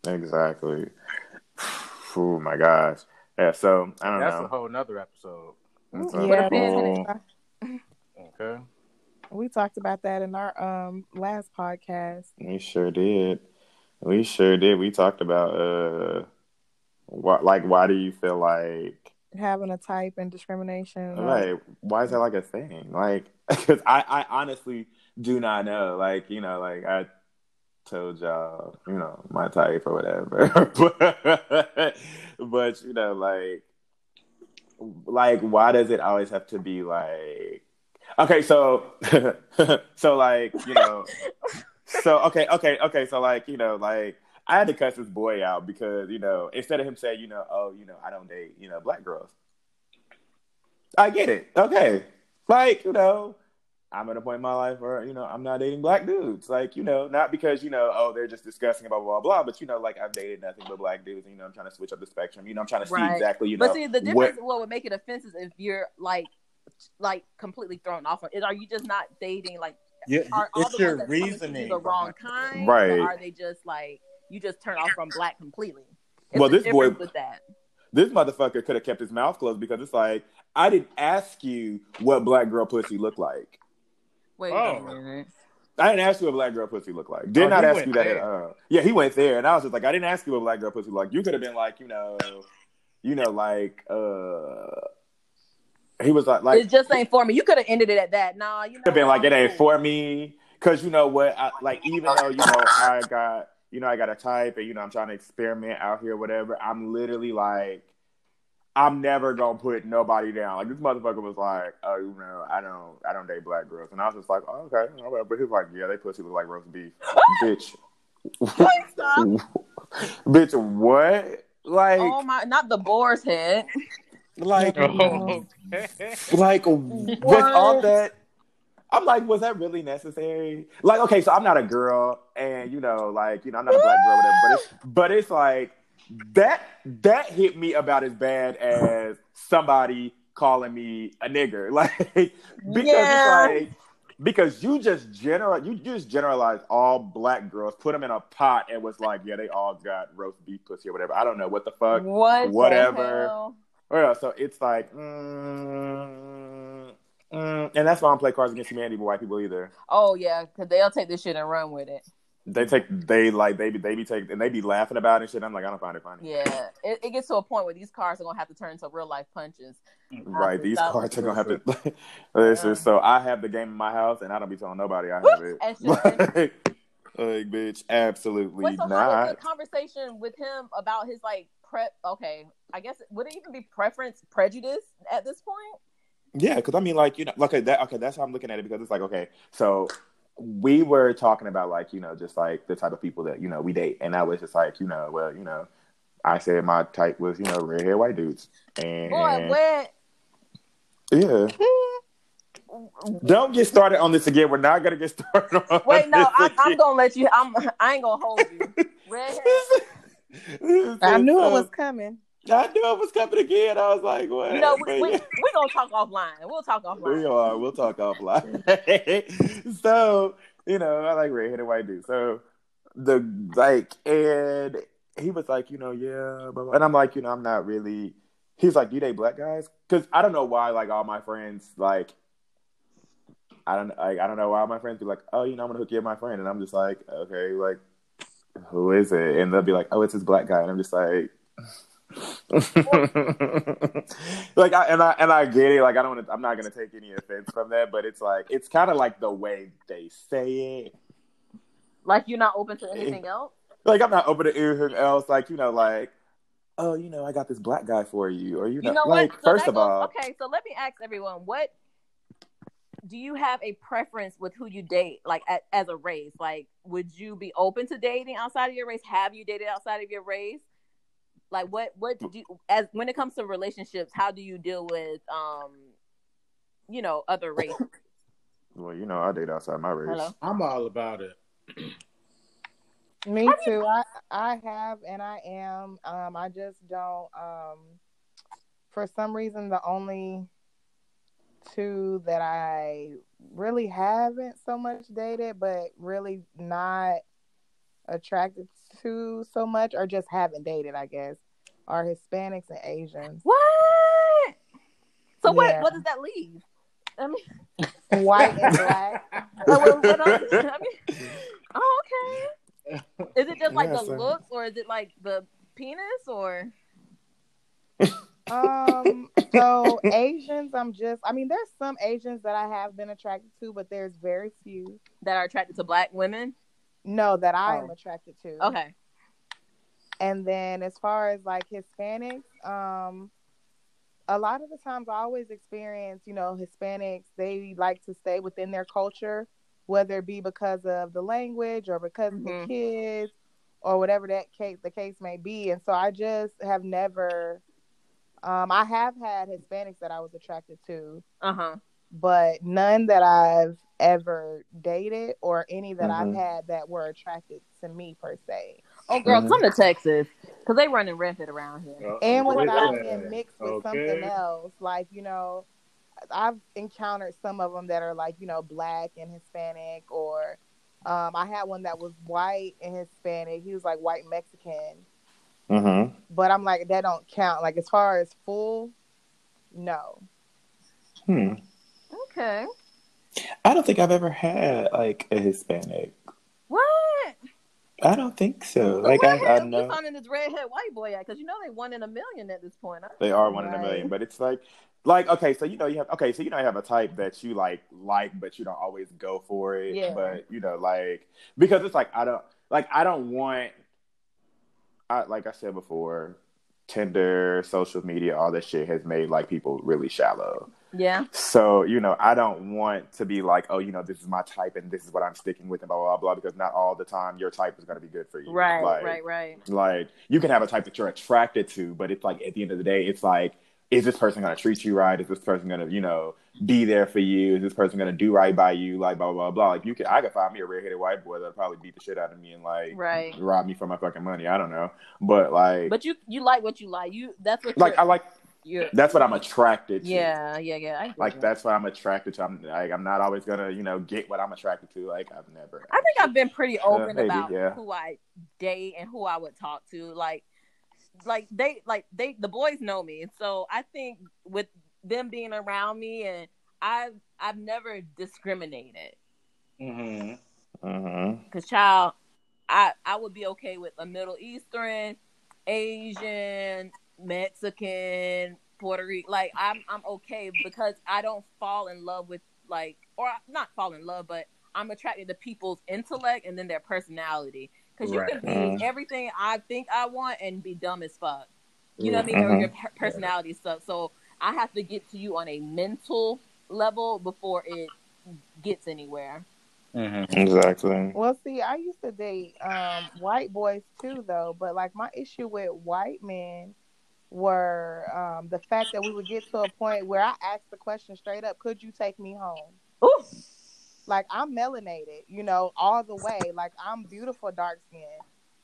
[SPEAKER 4] Exactly. Oh my gosh. Yeah. So I don't know.
[SPEAKER 2] that's a whole nother episode.
[SPEAKER 4] That's
[SPEAKER 6] Yeah,
[SPEAKER 4] whole-
[SPEAKER 2] Okay.
[SPEAKER 6] we talked about that in our um last podcast.
[SPEAKER 4] We sure did. We sure did. We talked about uh, what like why do you feel like
[SPEAKER 6] Having a type and discrimination.
[SPEAKER 4] Right. Why is that like a thing? Like, because I, I honestly do not know. Like, you know, like I told y'all, you know, my type or whatever. but, you know, like, like, why does it always have to be like, okay, so, so like, you know, so, okay, okay, okay. So like, you know, like, I had to cuss this boy out because, you know, instead of him saying, you know, oh, you know, I don't date, you know, black girls. I get it. Okay. Like, you know, I'm at a point in my life where, you know, I'm not dating black dudes. Like, you know, not because, you know, oh, they're just disgusting, blah, blah, blah, blah. But, you know, like, I've dated nothing but black dudes. And, you know, I'm trying to switch up the spectrum. You know, I'm trying to see
[SPEAKER 5] Right.
[SPEAKER 4] exactly, you know,
[SPEAKER 5] But see, the difference, what would make it offensive if you're like, like completely thrown off. on- Are you just not dating? Like,
[SPEAKER 2] Yeah,
[SPEAKER 5] are all
[SPEAKER 2] it's
[SPEAKER 5] the
[SPEAKER 2] your
[SPEAKER 5] ones that's coming to you
[SPEAKER 2] reasoning.
[SPEAKER 5] the wrong kind?
[SPEAKER 4] Right.
[SPEAKER 5] Or are they just like you just turn off from black completely? It's
[SPEAKER 4] Well, this boy-
[SPEAKER 5] with that.
[SPEAKER 4] this motherfucker could have kept his mouth closed because it's like, I didn't ask you what black girl pussy looked like.
[SPEAKER 5] Wait
[SPEAKER 2] Oh.
[SPEAKER 5] a minute.
[SPEAKER 4] I didn't ask you what black girl pussy looked like. Did
[SPEAKER 2] Oh,
[SPEAKER 4] not ask you that.
[SPEAKER 2] there.
[SPEAKER 4] Uh, yeah, he went there, and I was just like, I didn't ask you what black girl pussy looked like. You could have been like, you know, you know, like, uh, he was like, like,
[SPEAKER 5] it just ain't for me. You could have ended it at that. Nah, you know.
[SPEAKER 4] have been like, it ain't for me, because you know what? I, like, even though you know I got, you know, I got to type, and you know, I'm trying to experiment out here, whatever. I'm literally like. I'm never gonna put nobody down. Like this motherfucker was like, "Oh, you know, I don't, I don't date black girls," and I was just like, "Oh, okay." But he was like, "Yeah, they pussy look like roast beef, bitch."
[SPEAKER 5] Stop.
[SPEAKER 4] bitch, what? Like,
[SPEAKER 5] oh my, not the boar's head.
[SPEAKER 4] like,
[SPEAKER 2] Oh, okay.
[SPEAKER 4] like, was all that? I'm like, was that really necessary? Like, okay, so I'm not a girl, and you know, like, you know, I'm not a black girl, whatever. But it's, but it's like that. That hit me about as bad as somebody calling me a nigger, like, because
[SPEAKER 5] Yeah.
[SPEAKER 4] like. Because you just general, you just generalized all black girls, put them in a pot, and was like, yeah, they all got roast beef pussy or whatever. I don't know what the fuck.
[SPEAKER 5] What? the
[SPEAKER 4] whatever.
[SPEAKER 5] hell?
[SPEAKER 4] Oh, yeah, so it's like, mm, mm, and that's why I don't play Cards Against Humanity with white people either.
[SPEAKER 5] Oh yeah, because they'll take this shit and run with it.
[SPEAKER 4] They take, they like, they be, they be taking, and they be laughing about it and shit. I'm like, I don't find it funny.
[SPEAKER 5] Yeah, it, it gets to a point where these cards are gonna have to turn into real life punches.
[SPEAKER 4] Right, these cards are gonna have to. Listen,
[SPEAKER 5] Yeah.
[SPEAKER 4] so I have the game in my house, and I don't be telling nobody I have it. Like, like, bitch, absolutely
[SPEAKER 5] Wait, so how was
[SPEAKER 4] not.
[SPEAKER 5] conversation with him about his like prep? Okay, I guess would it even be preference prejudice at this point?
[SPEAKER 4] Yeah, because I mean, like you know, okay, that okay, that's how I'm looking at it because it's like, okay, so we were talking about like you know just like the type of people that you know we date, and I was just like you know well you know I said my type was you know red hair white dudes, and
[SPEAKER 5] Boy, what?
[SPEAKER 4] yeah. Don't get started on this again. We're not gonna get started on
[SPEAKER 5] Wait, no,
[SPEAKER 4] this
[SPEAKER 5] I'm, I'm gonna let you. I'm. I ain't gonna hold you. Red hair.
[SPEAKER 6] I knew it was coming.
[SPEAKER 4] I knew it was coming again. I was like, what?
[SPEAKER 5] You know, we, we, we gonna talk offline. We'll talk offline.
[SPEAKER 4] We are. We'll talk offline. so, you know, I like redheaded white dude. So the like and he was like, you know, yeah, blah, blah. and I'm like, you know, I'm not really he's like, you date black guys? Because I don't know why like all my friends like I don't like I don't know why my friends be like, Oh, you know, I'm gonna hook you up my friend and I'm just like, Okay, like who is it? And they'll be like, Oh, it's this black guy and I'm just like like I and I and I get it. Like I don't. Wanna, I'm not gonna take any offense from that, but it's like it's kind of like the way they say it.
[SPEAKER 5] Like you're not open to anything else.
[SPEAKER 4] Like I'm not open to anything else. Like you know, like oh, you know, I got this black guy for you, or you know,
[SPEAKER 5] You know
[SPEAKER 4] like?
[SPEAKER 5] So
[SPEAKER 4] first of
[SPEAKER 5] goes-
[SPEAKER 4] all,
[SPEAKER 5] okay. So let me ask everyone: What do you have a preference with who you date? Like a, as a race, like would you be open to dating outside of your race? Have you dated outside of your race? Like what? What do you, as when it comes to relationships? How do you deal with um, you know, other races?
[SPEAKER 4] well, you know, I date outside my race.
[SPEAKER 5] Hello.
[SPEAKER 2] I'm all about it.
[SPEAKER 6] Me too. I I have and I am. Um, I just don't. Um, for some reason, the only two that I really haven't so much dated, but really not attracted to so much, or just haven't dated, I guess, are Hispanics and Asians.
[SPEAKER 5] What? So what?
[SPEAKER 6] Yeah.
[SPEAKER 5] What does that leave? I mean,
[SPEAKER 6] White and black.
[SPEAKER 5] oh, what, what else? I mean, oh, okay. Is it just like
[SPEAKER 4] Yeah,
[SPEAKER 5] the
[SPEAKER 4] so-
[SPEAKER 5] looks, or is it like the penis, or
[SPEAKER 6] Um, so Asians, I'm just, I mean, there's some Asians that I have been attracted to, but there's very few.
[SPEAKER 5] that are attracted to black women?
[SPEAKER 6] No, that I am
[SPEAKER 5] Oh.
[SPEAKER 6] attracted to.
[SPEAKER 5] Okay.
[SPEAKER 6] And then as far as like Hispanics, um, a lot of the times I always experience, you know, Hispanics, they like to stay within their culture, whether it be because of the language or because of the
[SPEAKER 5] Mhm.
[SPEAKER 6] kids or whatever that case the case may be. And so I just have never um I have had Hispanics that I was attracted to,
[SPEAKER 5] Uh huh.
[SPEAKER 6] But none that I've ever dated or any that
[SPEAKER 4] Mhm.
[SPEAKER 6] I've had that were attracted to me per se.
[SPEAKER 5] Oh, girl,
[SPEAKER 4] Mhm.
[SPEAKER 5] come to Texas because they running rampant around here.
[SPEAKER 6] and without
[SPEAKER 2] Okay.
[SPEAKER 6] being mixed with
[SPEAKER 2] Okay.
[SPEAKER 6] something else like you know i've encountered some of them that are like you know black and hispanic or um, i had one that was white and hispanic he was like white mexican
[SPEAKER 4] Mm-hmm.
[SPEAKER 6] but i'm like that don't count like as far as full no
[SPEAKER 4] Hmm.
[SPEAKER 5] Okay.
[SPEAKER 4] I don't think I've ever had like a Hispanic.
[SPEAKER 5] What?
[SPEAKER 4] I don't think so.
[SPEAKER 5] So
[SPEAKER 4] Like
[SPEAKER 5] where
[SPEAKER 4] I,
[SPEAKER 5] the
[SPEAKER 4] I
[SPEAKER 5] hell you
[SPEAKER 4] know
[SPEAKER 5] finding this redhead white boy at? Because you know they one in a million at this point. I-
[SPEAKER 4] they are one in a million, but it's like, like okay, so you know you have okay, so you know you have a type that you like like, but you don't always go for it.
[SPEAKER 5] Yeah.
[SPEAKER 4] But you know, like because it's like I don't like I don't want. I like I said before, Tinder, social media, all that shit has made like people really shallow.
[SPEAKER 5] Yeah.
[SPEAKER 4] So, you know, I don't want to be like, oh, you know, this is my type and this is what I'm sticking with and blah, blah, blah, because not all the time your type is going to be good for you.
[SPEAKER 5] Right.
[SPEAKER 4] Like,
[SPEAKER 5] right. Right.
[SPEAKER 4] Like, you can have a type that you're attracted to, but it's like, at the end of the day, it's like, is this person going to treat you right? Is this person going to, you know, be there for you? Is this person going to do right by you? Like, blah, blah, blah. Like, you can, I could find me a redheaded white boy that'll probably beat the shit out of me and, like,
[SPEAKER 5] Right.
[SPEAKER 4] rob me for my fucking money. I don't know. But, like,
[SPEAKER 5] But you you like what you like. You that's what
[SPEAKER 4] like, I like,
[SPEAKER 5] you're
[SPEAKER 4] that's what I'm attracted to.
[SPEAKER 5] yeah yeah yeah.
[SPEAKER 4] Like
[SPEAKER 5] you.
[SPEAKER 4] that's what I'm attracted to. I'm like I'm not always gonna you know get what I'm attracted to. Like I've never.
[SPEAKER 5] I think I've been pretty open
[SPEAKER 4] maybe,
[SPEAKER 5] about
[SPEAKER 4] yeah.
[SPEAKER 5] who I date and who I would talk to. Like, like they, like they, the boys know me, so I think with them being around me, and I've, I've never discriminated.
[SPEAKER 2] Mm-hmm.
[SPEAKER 4] Mm-hmm.
[SPEAKER 5] Cause child, I, I would be okay with a Middle Eastern, Asian, Mexican, Puerto Rican. Like I'm, I'm okay because I don't fall in love with like, or not fall in love, but I'm attracted to people's intellect and then their personality. Because you can be
[SPEAKER 4] Right.
[SPEAKER 5] everything I think I want and be dumb as fuck. You know what I mean? Or
[SPEAKER 4] Mhm.
[SPEAKER 5] your per- personality stuff. So I have to get to you on a mental level before it gets anywhere.
[SPEAKER 2] Mm-hmm.
[SPEAKER 4] Exactly.
[SPEAKER 6] Well, see, I used to date um, white boys too, though. But like my issue with white men were um, the fact that we would get to a point where I asked the question straight up: "Could you take me home?"
[SPEAKER 5] Ooh.
[SPEAKER 6] Like I'm melanated, you know, all the way. Like I'm beautiful, dark skin,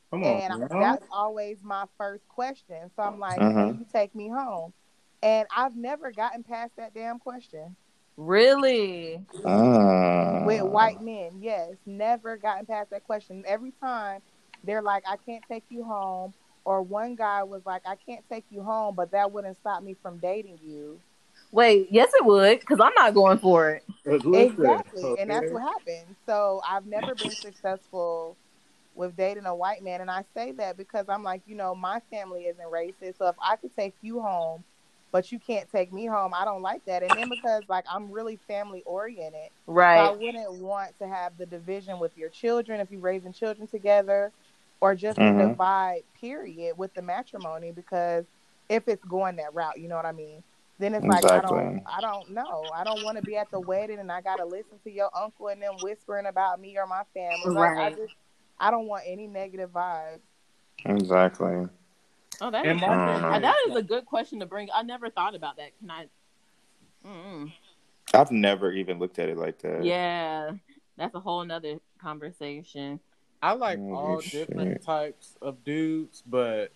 [SPEAKER 3] Come
[SPEAKER 6] and
[SPEAKER 3] on, bro.
[SPEAKER 6] that's always my first question. So I'm like,
[SPEAKER 4] Mhm.
[SPEAKER 6] "Can you take me home?" And I've never gotten past that damn question.
[SPEAKER 5] Really?
[SPEAKER 4] Mm.
[SPEAKER 6] with white men. Yes, never gotten past that question. Every time they're like, "I can't take you home," or one guy was like, "I can't take you home," but that wouldn't stop me from dating you.
[SPEAKER 5] Wait, yes, it would, because I'm not going for it.
[SPEAKER 3] Listen,
[SPEAKER 6] exactly, and that's what happened. So I've never been successful with dating a white man, and I say that because I'm like, you know, my family isn't racist, so if I could take you home. But you can't take me home. I don't like that. And then because like I'm really family oriented, So I wouldn't want to have the division with your children if you're raising children together, or just
[SPEAKER 4] Mhm.
[SPEAKER 6] the divide, period, with the matrimony. Because if it's going that route, you know what I mean. Then it's like I don't, I don't know. I don't want to be at the wedding and I gotta listen to your uncle and them whispering about me or my family. Like, I just, I don't want any negative vibes.
[SPEAKER 4] Exactly.
[SPEAKER 5] Oh, that
[SPEAKER 2] And
[SPEAKER 5] is,
[SPEAKER 2] my
[SPEAKER 4] Mm.
[SPEAKER 2] thing
[SPEAKER 5] uh,
[SPEAKER 2] is,
[SPEAKER 5] that is a good question to bring. I never thought about that. Can I? Mm-mm.
[SPEAKER 4] I've never even looked at it like that.
[SPEAKER 5] Yeah, that's a whole nother conversation.
[SPEAKER 2] I like
[SPEAKER 4] Holy
[SPEAKER 2] all
[SPEAKER 4] shit.
[SPEAKER 2] different types of dudes, but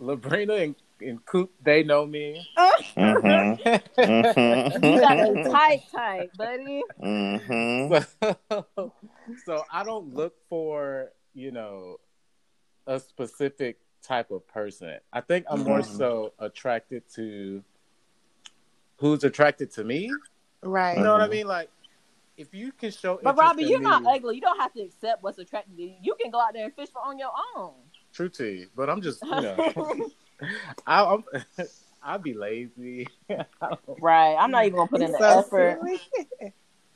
[SPEAKER 2] Labrina and, and Coop, they know me.
[SPEAKER 4] Mm-hmm.
[SPEAKER 5] You got a
[SPEAKER 4] Mm-hmm.
[SPEAKER 5] tight, tight, buddy.
[SPEAKER 4] mm-hmm.
[SPEAKER 2] So, so I don't look for, you know, a specific type of person. I think I'm more
[SPEAKER 4] Mhm.
[SPEAKER 2] so attracted to who's attracted to me.
[SPEAKER 6] Right.
[SPEAKER 2] You know what I mean? Like, if you can show
[SPEAKER 5] But
[SPEAKER 2] interest
[SPEAKER 5] Robbie, you're
[SPEAKER 2] me-
[SPEAKER 5] not ugly. You don't have to accept what's attractive to you. You can go out there and fish for on your own.
[SPEAKER 2] True to you, but I'm just, you know, I, I'm, I'd be lazy.
[SPEAKER 5] Right. I'm not even gonna put in the
[SPEAKER 6] So
[SPEAKER 5] effort.
[SPEAKER 6] silly.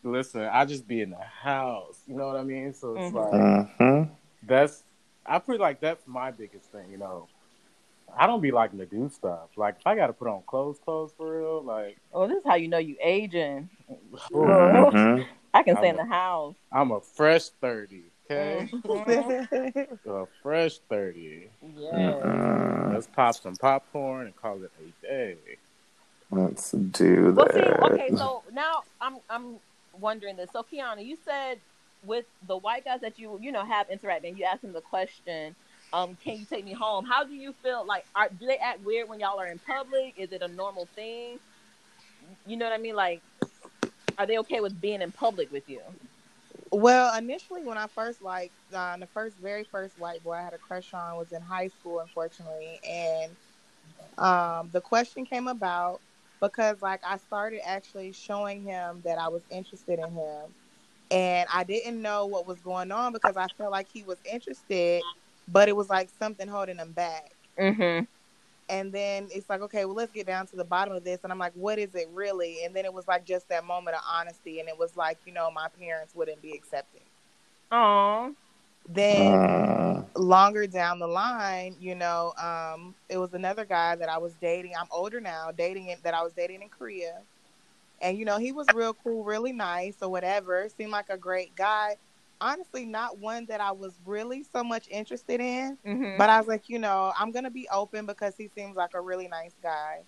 [SPEAKER 2] Listen, I just be in the house. You know what I mean? So it's
[SPEAKER 5] Mhm.
[SPEAKER 2] like
[SPEAKER 4] Mm-hmm.
[SPEAKER 2] that's I feel like that's my biggest thing. You know, I don't be liking to do stuff. Like if I got to put on clothes, clothes for real. Like
[SPEAKER 5] Oh, this is how you know you aging.
[SPEAKER 4] Mm-hmm.
[SPEAKER 5] I can stay in
[SPEAKER 2] I'm
[SPEAKER 5] the house.
[SPEAKER 2] I'm a fresh thirty. Okay,
[SPEAKER 5] Mhm.
[SPEAKER 2] a fresh thirty.
[SPEAKER 5] Yes.
[SPEAKER 4] Mm-mm.
[SPEAKER 2] Let's pop some popcorn and call it a day.
[SPEAKER 4] Let's do
[SPEAKER 5] Well, see,
[SPEAKER 4] that.
[SPEAKER 5] okay, so now I'm I'm wondering this. So, Kiana, you said with the white guys that you you know have interacting, you asked them the question, um, "Can you take me home?" How do you feel? Like, are, do they act weird when y'all are in public? Is it a normal thing? You know what I mean? Like, are they okay with being in public with you?
[SPEAKER 6] Well, initially, when I first like uh, the first, very first white boy I had a crush on was in high school, unfortunately, and um, the question came about because like I started actually showing him that I was interested in him, and I didn't know what was going on because I felt like he was interested, but it was like something holding him back.
[SPEAKER 5] Mm-hmm.
[SPEAKER 6] And then it's like, okay, well, let's get down to the bottom of this. And I'm like, what is it really? And then it was like just that moment of honesty, and it was like, you know, my parents wouldn't be accepting
[SPEAKER 5] Oh,
[SPEAKER 6] then
[SPEAKER 4] Mm.
[SPEAKER 6] longer down the line, you know, um, it was another guy that I was dating. I'm older now, dating it that I was dating in Korea. And you know, he was real cool, really nice or whatever. Seemed like a great guy. Honestly, not one that I was really so much interested in.
[SPEAKER 5] mm-hmm.
[SPEAKER 6] But I was like, you know, I'm gonna be open because he seems like a really nice guy.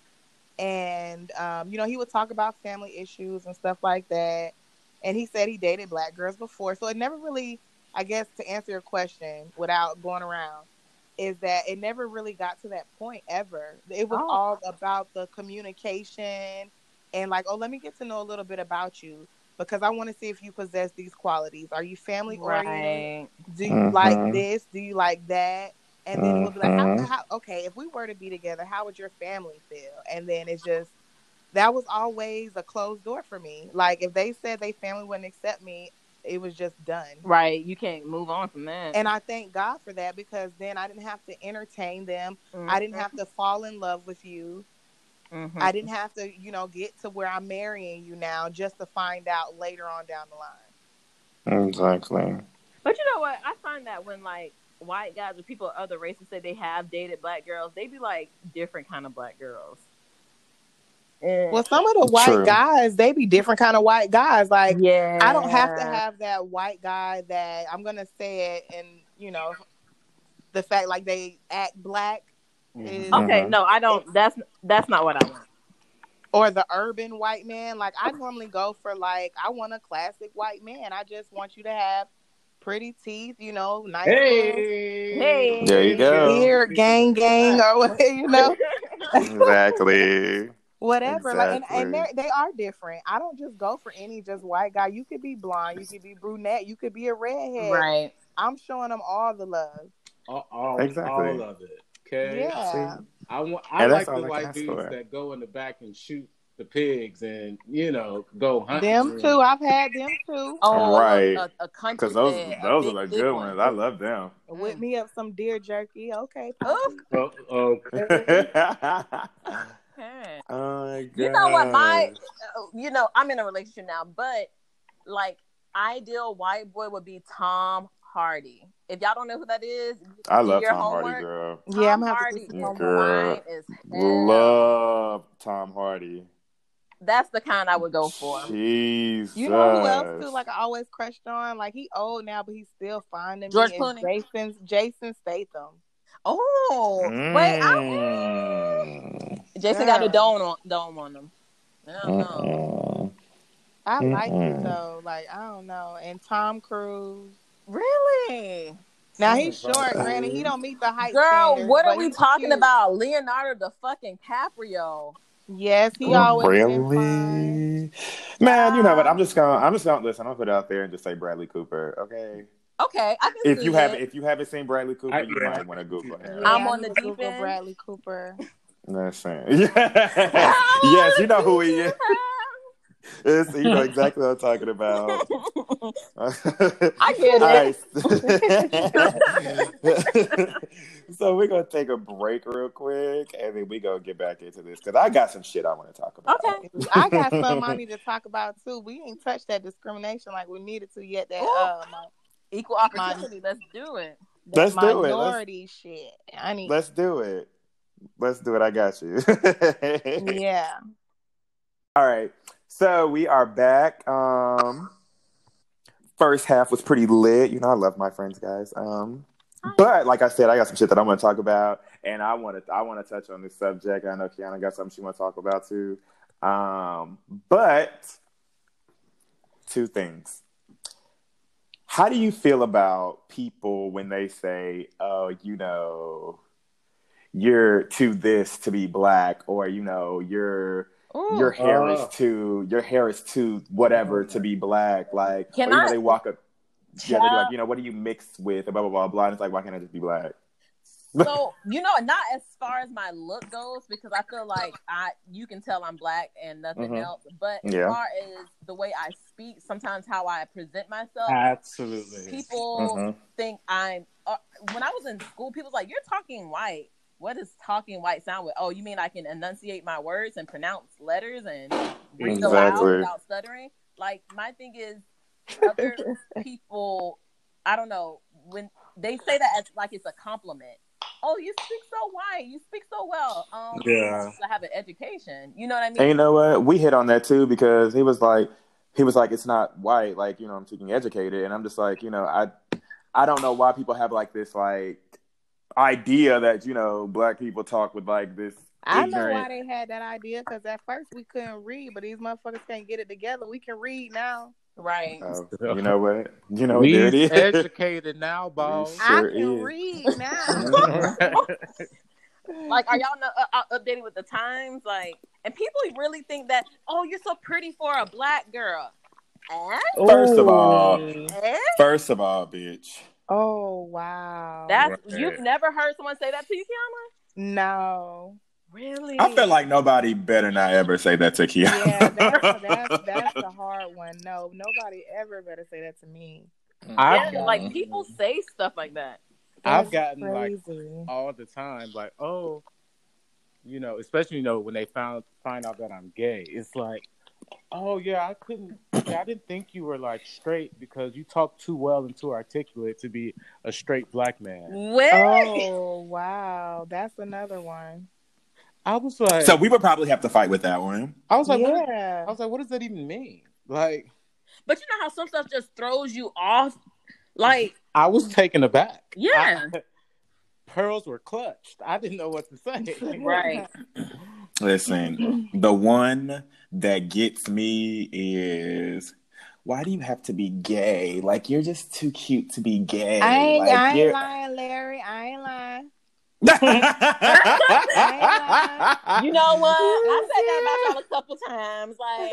[SPEAKER 6] And um, you know, he would talk about family issues and stuff like that. And he said he dated black girls before. So it never really, I guess, to answer your question without going around, is that it never really got to that point ever. It was
[SPEAKER 5] Oh.
[SPEAKER 6] all about the communication and like, oh, let me get to know a little bit about you because I want to see if you possess these qualities. Are you family oriented?
[SPEAKER 5] right.
[SPEAKER 6] Do you like this? Do you like that? And then we'll be like, how,
[SPEAKER 4] Mhm.
[SPEAKER 6] how, okay, if we were to be together, how would your family feel? And then it's just, that was always a closed door for me. Like, if they said they family wouldn't accept me, it was just done.
[SPEAKER 5] Right. You can't move on from that.
[SPEAKER 6] And I thank God for that because then I didn't have to entertain them.
[SPEAKER 5] Mm-hmm.
[SPEAKER 6] I didn't have to fall in love with you.
[SPEAKER 5] Mhm.
[SPEAKER 6] I didn't have to, you know, get to where I'm marrying you now just to find out later on down the line.
[SPEAKER 4] Exactly.
[SPEAKER 5] But you know what? I find that when like white guys or people of other races say they have dated black girls, they be like different kind of black girls. Eh,
[SPEAKER 6] Well, some of the white
[SPEAKER 4] True.
[SPEAKER 6] guys, they be different kind of white guys. Like
[SPEAKER 5] yeah,
[SPEAKER 6] I don't have to have that white guy that I'm gonna say it, and you know, the fact like they act black is,
[SPEAKER 5] Okay,
[SPEAKER 4] Mhm.
[SPEAKER 5] no, I don't. That's that's not what I want.
[SPEAKER 6] or the urban white man. Like I normally go for like I want a classic white man. I just want you to have pretty teeth, you know, nice little
[SPEAKER 3] Hey,
[SPEAKER 5] Hey.
[SPEAKER 4] There you go.
[SPEAKER 6] beard, gang, gang, or what you know.
[SPEAKER 4] exactly.
[SPEAKER 6] whatever. Like, and, and they they are different. I don't just go for any just white guy. You could be blonde, you could be brunette, you could be a redhead.
[SPEAKER 5] Right.
[SPEAKER 6] I'm showing them all the love.
[SPEAKER 3] all, all,
[SPEAKER 4] Exactly.
[SPEAKER 3] all of it. Okay.
[SPEAKER 6] Yeah.
[SPEAKER 3] I want. I
[SPEAKER 4] And
[SPEAKER 3] like the
[SPEAKER 4] I
[SPEAKER 3] white dudes
[SPEAKER 4] for.
[SPEAKER 3] that go in the back and shoot the pigs and you know go hunting.
[SPEAKER 6] Them too. I've had them too.
[SPEAKER 5] Oh,
[SPEAKER 4] Right.
[SPEAKER 5] A, a country
[SPEAKER 4] Because those
[SPEAKER 5] fed, a
[SPEAKER 4] those are the
[SPEAKER 5] big
[SPEAKER 4] good
[SPEAKER 5] one.
[SPEAKER 4] ones. I love them.
[SPEAKER 6] Whip me up some deer jerky. Okay.
[SPEAKER 5] Oof.
[SPEAKER 3] Oh, okay.
[SPEAKER 5] Okay.
[SPEAKER 4] oh my god.
[SPEAKER 5] You know what? My, uh, you know, I'm in a relationship now, but like ideal white boy would be Tom Hardy. If y'all don't know who that is,
[SPEAKER 4] I love
[SPEAKER 5] your
[SPEAKER 4] Tom Hardy,
[SPEAKER 5] homework.
[SPEAKER 4] girl.
[SPEAKER 6] Yeah, I'm
[SPEAKER 5] Tom
[SPEAKER 6] gonna have to
[SPEAKER 5] Hardy
[SPEAKER 6] do some.
[SPEAKER 4] Girl.
[SPEAKER 5] fine as.
[SPEAKER 4] Love Tom Hardy.
[SPEAKER 5] That's the kind I would go for.
[SPEAKER 4] Jesus.
[SPEAKER 6] You know who else too? Like I always crushed on. Like he old now, but he's still fine to me.
[SPEAKER 5] George Clooney?
[SPEAKER 6] Jason Jason Statham.
[SPEAKER 5] Oh, wait, I,
[SPEAKER 4] Mm.
[SPEAKER 5] Jason got a
[SPEAKER 6] Yeah.
[SPEAKER 5] dome on dome on him. I don't know.
[SPEAKER 4] Mm-mm.
[SPEAKER 6] I like
[SPEAKER 4] Mm-mm.
[SPEAKER 6] it though. Like I don't know. And Tom Cruise.
[SPEAKER 5] Really,
[SPEAKER 6] Now he's short. Granny. he don't meet the height.
[SPEAKER 5] girl?
[SPEAKER 6] standards,
[SPEAKER 5] What are we talking
[SPEAKER 6] cute.
[SPEAKER 5] about? Leonardo the fucking Caprio.
[SPEAKER 6] Yes, he always.
[SPEAKER 4] Really? Man, you know what? I'm just gonna I'm just gonna listen, I'm gonna put it out there and just say Bradley Cooper, okay?
[SPEAKER 5] Okay, I can
[SPEAKER 4] If
[SPEAKER 5] see
[SPEAKER 4] you
[SPEAKER 5] it.
[SPEAKER 4] haven't if you haven't seen Bradley Cooper,
[SPEAKER 3] I-
[SPEAKER 4] you
[SPEAKER 3] yeah.
[SPEAKER 4] might want to Google him.
[SPEAKER 6] Yeah,
[SPEAKER 5] I'm on the
[SPEAKER 6] to
[SPEAKER 5] deep
[SPEAKER 6] Google
[SPEAKER 5] end.
[SPEAKER 6] Bradley Cooper.
[SPEAKER 4] Listen. yes, you know who he is. It's- you know exactly what I'm talking about.
[SPEAKER 5] I get it.
[SPEAKER 4] it. so we're gonna take a break real quick, and then we gonna get back into this because I got some shit I want to talk about.
[SPEAKER 5] Okay.
[SPEAKER 6] I got something I need to talk about too. We ain't touched that discrimination like we needed to yet. That
[SPEAKER 5] Ooh.
[SPEAKER 6] um,
[SPEAKER 5] Equal opportunity. Let's do it.
[SPEAKER 4] Let's do it. Let's-
[SPEAKER 6] minority shit. I need.
[SPEAKER 4] Let's do it. Let's do it. I got you.
[SPEAKER 6] Yeah.
[SPEAKER 4] All right. So we are back. Um first half was pretty lit. You know, I love my friends, guys. Um but like I said, I got some shit that I want to talk about, and I want to I want to touch on this subject. I know Kiana got something she want to talk about too. Um, but two things. How do you feel about people when they say, "Oh, you know, you're too this to be black," or you know, you're
[SPEAKER 5] Ooh.
[SPEAKER 4] your hair
[SPEAKER 3] Oh.
[SPEAKER 4] is too your hair is too whatever to be black. Like,
[SPEAKER 5] Can
[SPEAKER 4] or, you know,
[SPEAKER 5] I-
[SPEAKER 4] they walk up. Yeah, they be
[SPEAKER 5] Child.
[SPEAKER 4] like, you know, what do you mix with? Blah blah blah blah. And it's like, why can't I just be black?
[SPEAKER 5] so you know, not as far as my look goes, because I feel like I you can tell I'm black and nothing
[SPEAKER 4] Mhm.
[SPEAKER 5] else. But as
[SPEAKER 4] Yeah.
[SPEAKER 5] far as the way I speak, sometimes how I present myself,
[SPEAKER 3] Absolutely.
[SPEAKER 5] people
[SPEAKER 4] Mhm.
[SPEAKER 5] think I'm. Uh, when I was in school, people was like, "You're talking white." What does talking white sound with? Oh, you mean I can enunciate my words and pronounce letters and read aloud without stuttering? Like my thing is, other people, I don't know when they say that as like it's a compliment. Oh, you speak so white. You speak so well. Um,
[SPEAKER 3] Yeah.
[SPEAKER 5] I have an education. You know what I mean?
[SPEAKER 4] And you know what? We hit on that too because he was like, he was like, it's not white. Like, you know, I'm speaking educated, and I'm just like, you know, I, I don't know why people have like this like idea that you know black people talk with like this
[SPEAKER 6] I know
[SPEAKER 4] ignorant.
[SPEAKER 6] why they had that idea because at first we couldn't read, but these motherfuckers can't get it together. We can read now.
[SPEAKER 5] right.
[SPEAKER 4] Oh, you know what? You know
[SPEAKER 2] We
[SPEAKER 4] there
[SPEAKER 2] educated now, boss.
[SPEAKER 4] Sure
[SPEAKER 6] I can
[SPEAKER 4] is.
[SPEAKER 6] read now.
[SPEAKER 5] Like, are y'all not, uh, uh, updated with the times? Like, and people really think that, oh, you're so pretty for a black girl. Eh?
[SPEAKER 4] First of all,
[SPEAKER 5] Eh?
[SPEAKER 4] first of all, bitch.
[SPEAKER 6] Oh wow.
[SPEAKER 5] That's
[SPEAKER 3] Right.
[SPEAKER 5] you've never heard someone say that to you, Kiana?
[SPEAKER 6] no.
[SPEAKER 5] Really?
[SPEAKER 4] I feel like nobody better not ever say that to Kiana.
[SPEAKER 6] Yeah, that's, that's that's the hard one. No, nobody ever better say that to me.
[SPEAKER 2] I've,
[SPEAKER 5] yeah, like people say stuff like that.
[SPEAKER 2] I've
[SPEAKER 6] That's
[SPEAKER 2] gotten like all the time, like, oh, you know, especially you know when they found find out that I'm gay, it's like, oh yeah, I couldn't, yeah, I didn't think you were like straight because you talk too well and too articulate to be a straight black man.
[SPEAKER 5] Where?
[SPEAKER 6] Oh wow, that's another one.
[SPEAKER 3] I was like,
[SPEAKER 4] So we would probably have to fight with that one.
[SPEAKER 3] I was like, what,
[SPEAKER 6] yeah.
[SPEAKER 3] I was like, what does that even mean? Like,
[SPEAKER 5] But you know how some stuff just throws you off? Like,
[SPEAKER 3] I was taken aback.
[SPEAKER 5] Yeah.
[SPEAKER 3] I- pearls were clutched. I didn't know what to say.
[SPEAKER 5] right.
[SPEAKER 4] Listen, mm-hmm. the one that gets me is why do you have to be gay? Like you're just too cute to be gay.
[SPEAKER 6] I ain't,
[SPEAKER 4] like,
[SPEAKER 6] I ain't
[SPEAKER 4] you're-
[SPEAKER 6] lying, Larry. I ain't lying.
[SPEAKER 5] You know what? I said that about y'all a couple times. Like,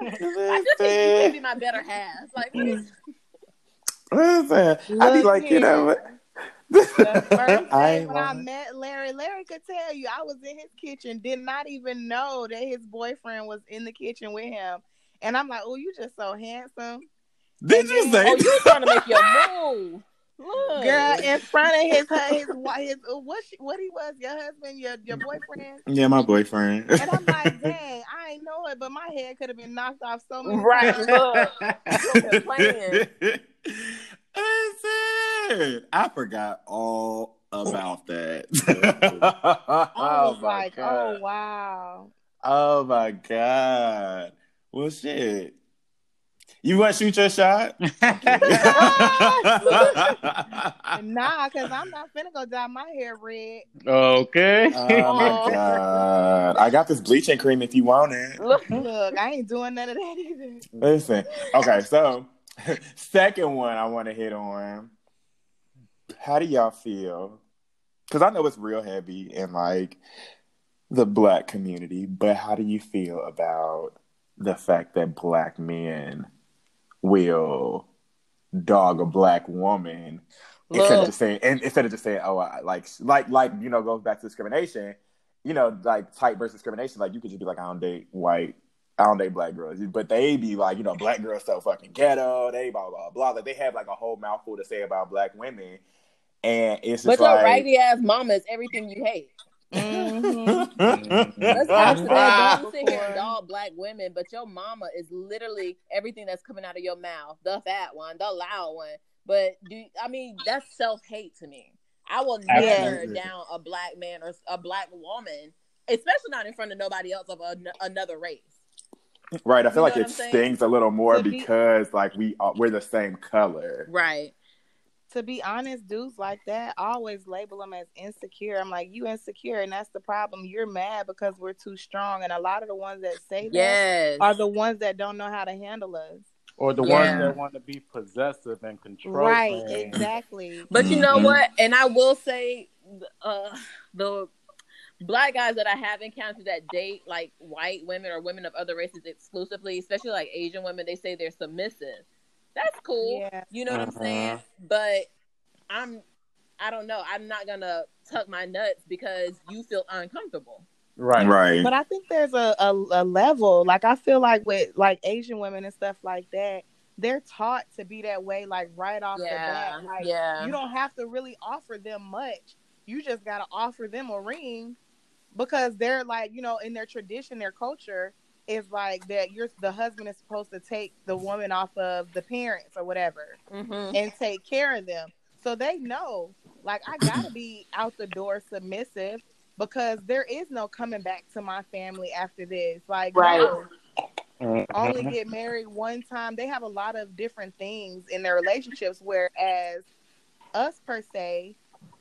[SPEAKER 5] I just think you could be my better half. Like, mm.
[SPEAKER 4] Listen, I be
[SPEAKER 6] Look
[SPEAKER 4] like, you know what?
[SPEAKER 6] The first day
[SPEAKER 4] I ain't
[SPEAKER 6] when I met Larry, Larry could tell you I was in his kitchen, did not even know that his boyfriend was in the kitchen with him. And I'm like, oh, you just so handsome.
[SPEAKER 4] Did you say?
[SPEAKER 5] oh, you trying to make your move. Look.
[SPEAKER 6] Girl, in front of his his wi- his uh, what she, what he was, your husband, your your boyfriend.
[SPEAKER 4] yeah, my boyfriend.
[SPEAKER 6] And I'm like, dang, I ain't know it, but my head could have been knocked off so many
[SPEAKER 5] Right.
[SPEAKER 6] times.
[SPEAKER 5] Look. You're playing.
[SPEAKER 4] Listen, I forgot all about that.
[SPEAKER 6] I
[SPEAKER 4] oh my
[SPEAKER 6] like, oh,
[SPEAKER 4] god.
[SPEAKER 6] oh wow.
[SPEAKER 4] Oh my god. Well, shit. You want to shoot your shot?
[SPEAKER 6] Nah, cause I'm not finna go dye my hair red.
[SPEAKER 3] okay.
[SPEAKER 4] Oh my god. I got this bleaching cream if you want it.
[SPEAKER 5] Look.
[SPEAKER 6] Look, I ain't doing none of that either.
[SPEAKER 4] Listen. Okay, so second one I want to hit on. How do y'all feel? Because I know it's real heavy in like the black community, but how do you feel about the fact that black men will dog a black woman instead of just saying and instead of just saying oh I, like like like you know goes back to discrimination you know like type versus discrimination like you could just be like I don't date white I don't date black girls but they be like you know black girls so fucking ghetto they blah blah blah like they have like a whole mouthful to say about black women and it's
[SPEAKER 5] But
[SPEAKER 4] just
[SPEAKER 5] your
[SPEAKER 4] like
[SPEAKER 5] raggedy ass mama is everything you hate.
[SPEAKER 6] Mm-hmm.
[SPEAKER 5] Let's
[SPEAKER 6] I've
[SPEAKER 5] answer
[SPEAKER 6] said
[SPEAKER 5] that.
[SPEAKER 6] that
[SPEAKER 5] Don't sit here and
[SPEAKER 6] before.
[SPEAKER 5] black women, but your mama is literally everything that's coming out of your mouth. The fat one, the loud one. But do I mean that's self hate to me? I will never down a black man or a black woman, especially not in front of nobody else of a, another race.
[SPEAKER 4] right I feel
[SPEAKER 5] You
[SPEAKER 4] like it
[SPEAKER 5] what saying?
[SPEAKER 4] stings a little more
[SPEAKER 6] be-
[SPEAKER 4] because like we are, we're the same color
[SPEAKER 5] Right.
[SPEAKER 6] To be honest, dudes like that I always label them as insecure. I'm like, you insecure, and that's the problem. You're mad because we're too strong, and a lot of the ones that say that
[SPEAKER 5] Yes.
[SPEAKER 6] are the ones that don't know how to handle us.
[SPEAKER 3] or the
[SPEAKER 5] Yeah.
[SPEAKER 3] ones that want to be possessive and control.
[SPEAKER 6] Right, exactly.
[SPEAKER 5] But you know
[SPEAKER 4] Mhm.
[SPEAKER 5] what? And I will say, uh, the black guys that I have encountered that date like white women or women of other races exclusively, especially like Asian women, they say they're submissive. That's cool.
[SPEAKER 6] Yeah.
[SPEAKER 5] You know what I'm
[SPEAKER 3] Uh-huh.
[SPEAKER 5] saying? But I'm, I don't know. I'm not gonna tuck my nuts because you feel uncomfortable.
[SPEAKER 3] Right.
[SPEAKER 4] right
[SPEAKER 6] But I think there's a, a, a level. Like I feel like with like Asian women and stuff like that, they're taught to be that way, like right off
[SPEAKER 5] Yeah,
[SPEAKER 6] the bat. Like
[SPEAKER 5] yeah.
[SPEAKER 6] you don't have to really offer them much. You just gotta offer them a ring because they're like, you know, in their tradition, their culture is like that you're the husband is supposed to take the woman off of the parents or whatever
[SPEAKER 5] Mm-hmm.
[SPEAKER 6] and take care of them. So they know, like, I gotta be out the door submissive because there is no coming back to my family after this. Like,
[SPEAKER 5] Right.
[SPEAKER 6] no, only get married one time. They have a lot of different things in their relationships, whereas us per se,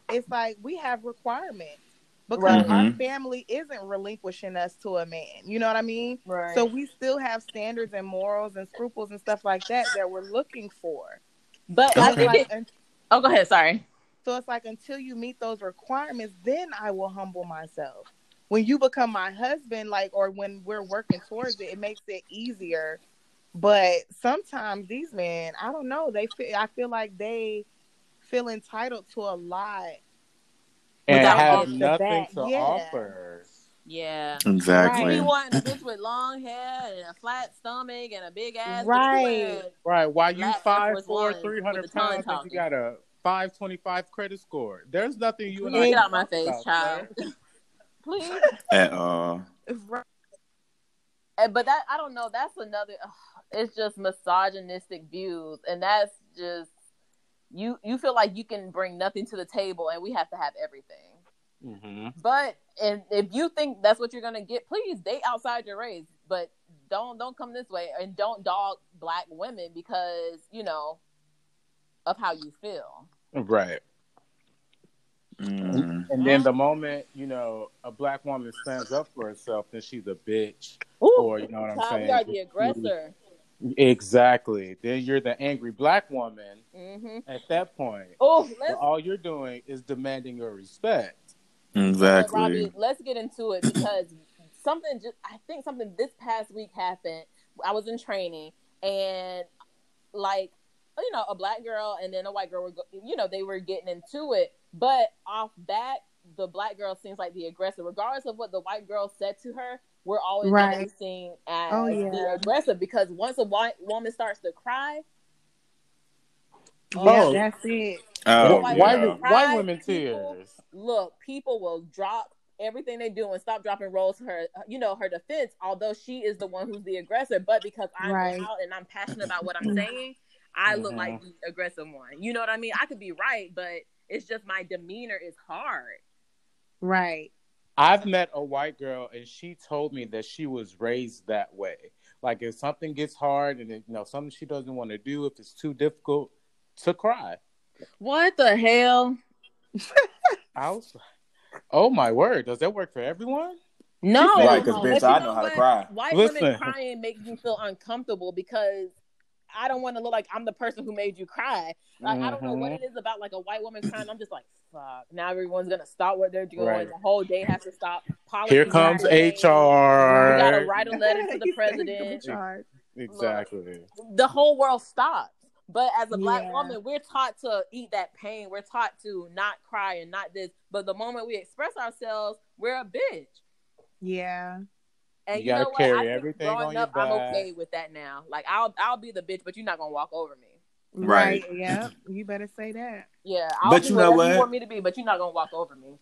[SPEAKER 6] it's like we have requirements because
[SPEAKER 5] Right.
[SPEAKER 6] our
[SPEAKER 4] Mhm.
[SPEAKER 6] family isn't relinquishing us to a man. You know what I mean?
[SPEAKER 5] Right.
[SPEAKER 6] So we still have standards and morals and scruples and stuff like that that we're looking for.
[SPEAKER 5] but
[SPEAKER 6] So
[SPEAKER 5] I think
[SPEAKER 6] like,
[SPEAKER 5] it. Oh, go ahead. Sorry.
[SPEAKER 6] so it's like until you meet those requirements, then I will humble myself. When you become my husband, like, or when we're working towards it, it makes it easier. But sometimes these men, I don't know, they feel, I feel like they feel entitled to a lot.
[SPEAKER 3] And
[SPEAKER 5] Without
[SPEAKER 3] have nothing to
[SPEAKER 6] yeah.
[SPEAKER 3] offer.
[SPEAKER 5] Yeah.
[SPEAKER 4] exactly
[SPEAKER 5] You be wanting a bitch with long hair and a flat stomach and a big ass.
[SPEAKER 6] Right.
[SPEAKER 5] wearing-
[SPEAKER 3] Right. While you
[SPEAKER 5] Black Air
[SPEAKER 3] five
[SPEAKER 5] Force
[SPEAKER 3] four,
[SPEAKER 5] Ones
[SPEAKER 3] three
[SPEAKER 5] with
[SPEAKER 3] hundred
[SPEAKER 5] the tongue
[SPEAKER 3] pounds, and you got a five twenty five credit score. There's nothing you and I
[SPEAKER 5] Get
[SPEAKER 3] can
[SPEAKER 5] out my face,
[SPEAKER 3] about,
[SPEAKER 5] child. Please.
[SPEAKER 4] at all
[SPEAKER 5] Uh, But that I don't know. That's another. ugh, it's just misogynistic views, and that's just you. You feel like you can bring nothing to the table, and we have to have everything.
[SPEAKER 2] hmm
[SPEAKER 5] But and if you think that's what you're gonna get, please date outside your race. But don't don't come this way and don't dog black women because you know of how you feel.
[SPEAKER 2] Right.
[SPEAKER 4] Mm.
[SPEAKER 2] And then the moment you know a black woman stands up for herself, then she's a bitch,
[SPEAKER 5] Ooh,
[SPEAKER 2] or you know what I'm
[SPEAKER 5] Tom,
[SPEAKER 2] saying?
[SPEAKER 5] You are the aggressor.
[SPEAKER 2] Exactly. Then you're the angry black woman.
[SPEAKER 5] hmm
[SPEAKER 2] At that point,
[SPEAKER 5] Oh, let's
[SPEAKER 2] all you're doing is demanding your respect.
[SPEAKER 4] Exactly.
[SPEAKER 5] Robbie, let's get into it because something just I think something this past week happened. I was in training and like you know a black girl and then a white girl were you know they were getting into it, but off bat the black girl seems like the aggressor, regardless of what the white girl said to her. We're always
[SPEAKER 6] Right.
[SPEAKER 5] gonna be seen as
[SPEAKER 6] Oh,
[SPEAKER 5] the
[SPEAKER 6] yeah.
[SPEAKER 5] aggressor because once a white woman starts to cry,
[SPEAKER 6] Yeah,
[SPEAKER 2] Oh.
[SPEAKER 6] that's it.
[SPEAKER 4] Oh,
[SPEAKER 5] White women
[SPEAKER 4] yeah.
[SPEAKER 5] cry,
[SPEAKER 2] why women
[SPEAKER 5] people-
[SPEAKER 2] tears?
[SPEAKER 5] look, people will drop everything they do and stop dropping roles to her, you know, her defense, although she is the one who's the aggressor. But because I'm
[SPEAKER 6] Right.
[SPEAKER 5] out and I'm passionate about what I'm saying, I look
[SPEAKER 2] Mhm.
[SPEAKER 5] like the aggressive one. You know what I mean? I could be right, but it's just my demeanor is hard.
[SPEAKER 6] Right.
[SPEAKER 2] I've met a white girl and she told me that she was raised that way. Like if something gets hard and it, you know something she doesn't want to do, if it's too difficult, to cry.
[SPEAKER 5] What the hell?
[SPEAKER 2] I was like, oh my word, does that work for everyone?
[SPEAKER 5] No,
[SPEAKER 4] Right, 'cause,
[SPEAKER 5] But
[SPEAKER 4] bitch, I know how to cry.
[SPEAKER 5] White
[SPEAKER 2] Listen.
[SPEAKER 5] women crying makes me feel uncomfortable because I don't want to look like I'm the person who made you cry. Like I don't know what
[SPEAKER 2] Mhm.
[SPEAKER 5] it is about like a white woman crying. I'm just like, fuck. Now everyone's gonna stop what they're doing.
[SPEAKER 2] Right.
[SPEAKER 5] The whole day has to stop. Policies
[SPEAKER 2] Here comes
[SPEAKER 5] are made.
[SPEAKER 2] HR.
[SPEAKER 5] We gotta write a letter to the
[SPEAKER 6] You said
[SPEAKER 5] president.
[SPEAKER 6] charge.
[SPEAKER 2] Exactly.
[SPEAKER 5] The whole world stops. But as a black
[SPEAKER 6] Yeah.
[SPEAKER 5] woman, we're taught to eat that pain. We're taught to not cry and not this. But the moment we express ourselves, we're a bitch.
[SPEAKER 6] Yeah.
[SPEAKER 5] And
[SPEAKER 2] You
[SPEAKER 5] you,
[SPEAKER 2] gotta
[SPEAKER 5] know what?
[SPEAKER 2] carry
[SPEAKER 5] I
[SPEAKER 2] everything
[SPEAKER 5] growing
[SPEAKER 2] on your
[SPEAKER 5] up, I'm okay with that now. Like I'll I'll be the bitch, but you're not gonna walk over me.
[SPEAKER 4] Right.
[SPEAKER 6] Right. Yeah. You better say that.
[SPEAKER 5] Yeah, I'll
[SPEAKER 4] But
[SPEAKER 5] be
[SPEAKER 4] you know
[SPEAKER 5] whatever you
[SPEAKER 4] what?
[SPEAKER 5] want me to be, but you're not gonna walk over me.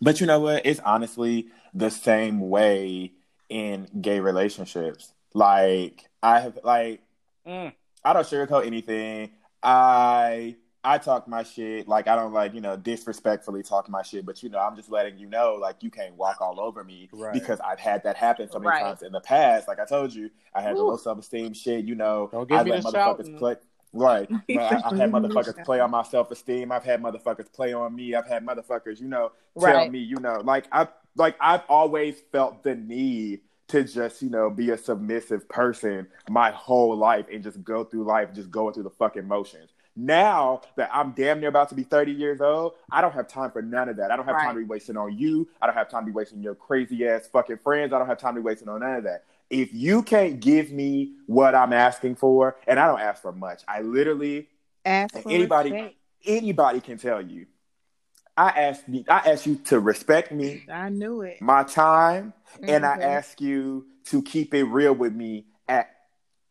[SPEAKER 4] But you know what? It's honestly the same way in gay relationships. Like I have like
[SPEAKER 2] Mm.
[SPEAKER 4] I don't sugarcoat anything. I I talk my shit. Like I don't like, you know, disrespectfully talk my shit, but you know, I'm just letting you know like you can't walk all over me
[SPEAKER 2] Right.
[SPEAKER 4] because I've had that happen so many
[SPEAKER 5] Right.
[SPEAKER 4] times in the past. Like I told you, I had the low self esteem shit, you know.
[SPEAKER 2] Don't give
[SPEAKER 4] I
[SPEAKER 2] me
[SPEAKER 4] let motherfuckers
[SPEAKER 2] shouting.
[SPEAKER 4] play Right. But I, I've had
[SPEAKER 6] Don't give me the
[SPEAKER 4] motherfuckers play on my self esteem. I've had motherfuckers play on me. I've had motherfuckers, you know, tell
[SPEAKER 5] Right.
[SPEAKER 4] me, you know, like I like I've always felt the need to just, you know, be a submissive person my whole life and just go through life just going through the fucking motions. Now that I'm damn near about to be 30 years old, I don't have time for none of that. I don't have
[SPEAKER 5] Right.
[SPEAKER 4] time to be wasting on you. I don't have time to be wasting your crazy ass fucking friends. I don't have time to be wasting on none of that. If you can't give me what I'm asking for, and I don't ask for much, I literally
[SPEAKER 6] Ask
[SPEAKER 4] Anybody-
[SPEAKER 6] respect.
[SPEAKER 4] anybody can tell you. I ask me, I ask you to respect me,
[SPEAKER 6] I knew it.
[SPEAKER 4] my time, and I
[SPEAKER 5] Mhm.
[SPEAKER 4] ask you to keep it real with me at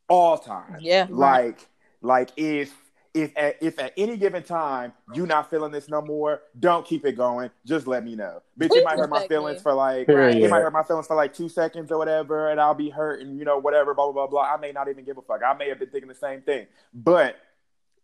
[SPEAKER 4] all times.
[SPEAKER 5] Yeah.
[SPEAKER 4] Like, like if if at, if at any given time you not feeling this no more, don't keep it going. Just let me know. Bitch,
[SPEAKER 5] Please
[SPEAKER 4] it might hurt my feelings for like
[SPEAKER 2] Period.
[SPEAKER 4] it might hurt my feelings for like two seconds or whatever, and I'll be hurt and you know whatever, blah blah blah blah. I may not even give a fuck. I may have been thinking the same thing, but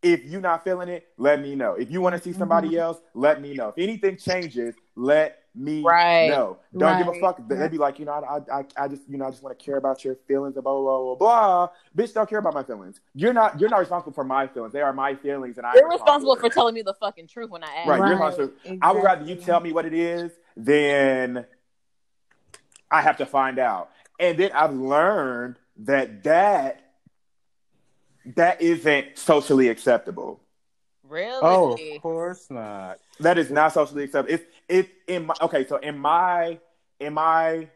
[SPEAKER 4] if you're not feeling it, let me know. If you want to see somebody
[SPEAKER 6] Mhm.
[SPEAKER 4] else, let me know. If anything changes, let me
[SPEAKER 5] Right.
[SPEAKER 4] know. Don't give a fuck. They'd be like, you know, I, I, I just, you know, I just want to care about your feelings, blah, blah, blah, blah, blah. Bitch, don't care about my feelings. You're not, you're not responsible for my feelings. They are my feelings, and I'm
[SPEAKER 5] You're responsible for telling me the fucking truth when I ask.
[SPEAKER 4] Right, you're
[SPEAKER 6] Right.
[SPEAKER 4] responsible. I would rather you tell me what it is than I have to find out. And then I've learned that that that isn't socially acceptable.
[SPEAKER 5] Really?
[SPEAKER 2] Oh, of course not.
[SPEAKER 4] That is not socially acceptable. It's it in my okay. So in my in my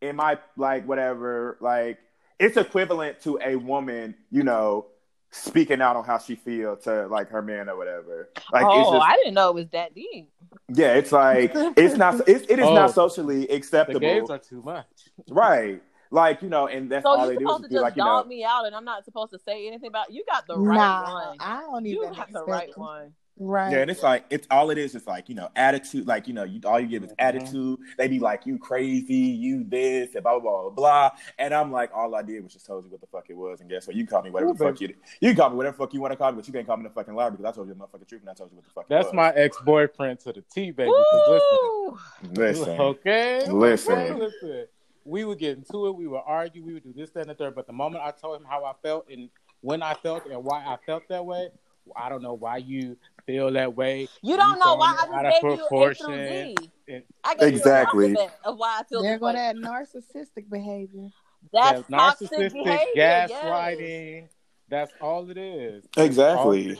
[SPEAKER 4] in my like whatever like it's equivalent to a woman, you know, speaking out on how she feels to like her man or whatever. Like it's
[SPEAKER 5] oh,
[SPEAKER 4] just
[SPEAKER 5] I didn't know it was that deep.
[SPEAKER 4] yeah, it's like it's not it's, it is
[SPEAKER 2] Oh,
[SPEAKER 4] not socially acceptable.
[SPEAKER 2] The
[SPEAKER 4] acceptable,
[SPEAKER 2] gays are too much.
[SPEAKER 4] right? Like you know, and that's
[SPEAKER 5] So
[SPEAKER 4] all
[SPEAKER 5] you're
[SPEAKER 4] they do is
[SPEAKER 5] supposed to
[SPEAKER 4] just be
[SPEAKER 5] just
[SPEAKER 4] like you know,
[SPEAKER 5] dog me out, and I'm not supposed to say anything about you. Got the right
[SPEAKER 6] nah,
[SPEAKER 5] one.
[SPEAKER 6] I don't
[SPEAKER 5] You
[SPEAKER 6] even
[SPEAKER 5] got the right
[SPEAKER 6] it.
[SPEAKER 5] one.
[SPEAKER 6] Right.
[SPEAKER 4] Yeah, and it's like it's all it is is like you know attitude. Like you know, you all you give is
[SPEAKER 2] Mhm.
[SPEAKER 4] attitude. They be like you crazy, you this, and blah blah blah blah. And I'm like, all I did was just told you what the fuck it was, and guess what? You can call me whatever
[SPEAKER 2] Ooh,
[SPEAKER 4] the fuck you you can call me whatever the fuck you want to call me, but you can't call me the fucking liar because I told you the motherfucking truth and I told you what the fuck. it
[SPEAKER 2] That's
[SPEAKER 4] was.
[SPEAKER 2] my ex boyfriend to the T baby. Listen,
[SPEAKER 4] listen.
[SPEAKER 2] okay,
[SPEAKER 4] Listen.
[SPEAKER 2] Listen. We would get into it. We would argue. We would do this, that, and the third. But the moment I told him how I felt and when I felt and why I felt that way, I don't know why you feel that way.
[SPEAKER 5] You don't know why I
[SPEAKER 2] throwing
[SPEAKER 5] just
[SPEAKER 2] out of
[SPEAKER 5] gave you A
[SPEAKER 2] proportion.
[SPEAKER 5] through Z.
[SPEAKER 2] And-
[SPEAKER 4] Exactly.
[SPEAKER 5] you of why I feel
[SPEAKER 6] There
[SPEAKER 5] this
[SPEAKER 6] going
[SPEAKER 5] way.
[SPEAKER 6] that narcissistic behavior.
[SPEAKER 5] That's
[SPEAKER 2] That narcissistic
[SPEAKER 5] behavior. Yes.
[SPEAKER 2] gaslighting. That's all it is.
[SPEAKER 4] Exactly.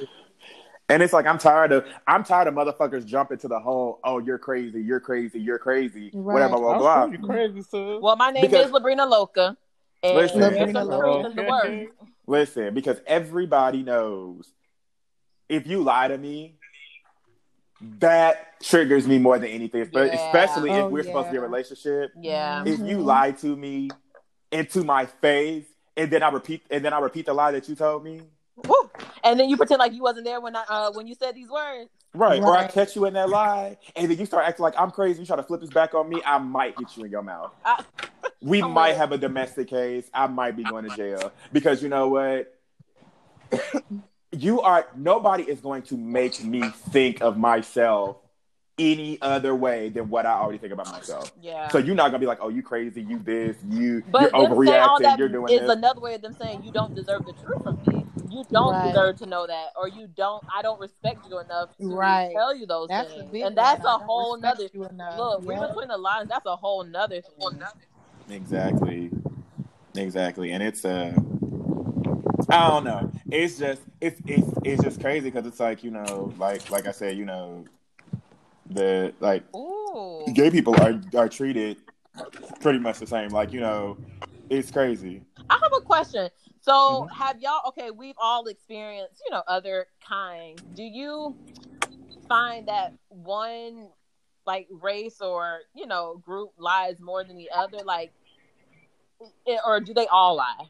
[SPEAKER 4] And it's like I'm tired of I'm tired of motherfuckers jumping to the whole oh you're crazy you're crazy you're crazy
[SPEAKER 6] Right.
[SPEAKER 4] whatever blah
[SPEAKER 2] I'm
[SPEAKER 4] blah.
[SPEAKER 2] sure you crazy, sis.
[SPEAKER 5] Well, my name
[SPEAKER 4] Because-
[SPEAKER 5] is Labrina Loca. And
[SPEAKER 4] Listen.
[SPEAKER 6] Labrina
[SPEAKER 5] truth is the
[SPEAKER 2] Loca.
[SPEAKER 4] Listen, because everybody knows if you lie to me, that triggers me more than anything. But
[SPEAKER 5] Yeah.
[SPEAKER 4] especially if
[SPEAKER 6] Oh,
[SPEAKER 4] we're supposed to be in a relationship.
[SPEAKER 5] Yeah.
[SPEAKER 4] If you
[SPEAKER 6] Mhm.
[SPEAKER 4] lie to me into my face and then I repeat and then I repeat the lie that you told me.
[SPEAKER 5] Woo. And then you pretend like you wasn't there when I uh when you said these words.
[SPEAKER 4] Right. Or I catch you in that lie and then you start acting like I'm crazy, you try to flip this back on me, I might hit you in your mouth.
[SPEAKER 5] I,
[SPEAKER 4] We
[SPEAKER 5] I'm
[SPEAKER 4] might
[SPEAKER 5] with
[SPEAKER 4] have a domestic case. I might be going to jail because you know what? you are nobody is going to make me think of myself any other way than what I already think about myself.
[SPEAKER 5] yeah.
[SPEAKER 4] So you're not gonna be like, oh, you crazy, you this, you
[SPEAKER 5] but
[SPEAKER 4] you're
[SPEAKER 5] saying all
[SPEAKER 4] overreacting, you're doing
[SPEAKER 5] is
[SPEAKER 4] this.
[SPEAKER 5] another way of them saying you don't deserve the truth from me. You don't
[SPEAKER 6] Right.
[SPEAKER 5] deserve to know that, or you don't. I don't respect you enough to
[SPEAKER 6] Right.
[SPEAKER 5] tell you those
[SPEAKER 6] That's
[SPEAKER 5] things, and that's
[SPEAKER 6] one. I
[SPEAKER 5] a whole nother.
[SPEAKER 6] you enough.
[SPEAKER 5] Look, read
[SPEAKER 6] Yeah.
[SPEAKER 5] between the lines. That's a whole nother thing.
[SPEAKER 4] Exactly. Exactly. And it's uh I don't know. It's just it's it's it's just crazy because it's like, you know, like like I said, you know, the like
[SPEAKER 5] Ooh.
[SPEAKER 4] gay people are are treated pretty much the same. Like, you know, it's crazy.
[SPEAKER 5] I have a question. So,
[SPEAKER 4] Mhm.
[SPEAKER 5] have y'all? Okay, we've all experienced, you know, other kinds. Do you find that one, like race or you know, group lies more than the other? Like, or do they all lie?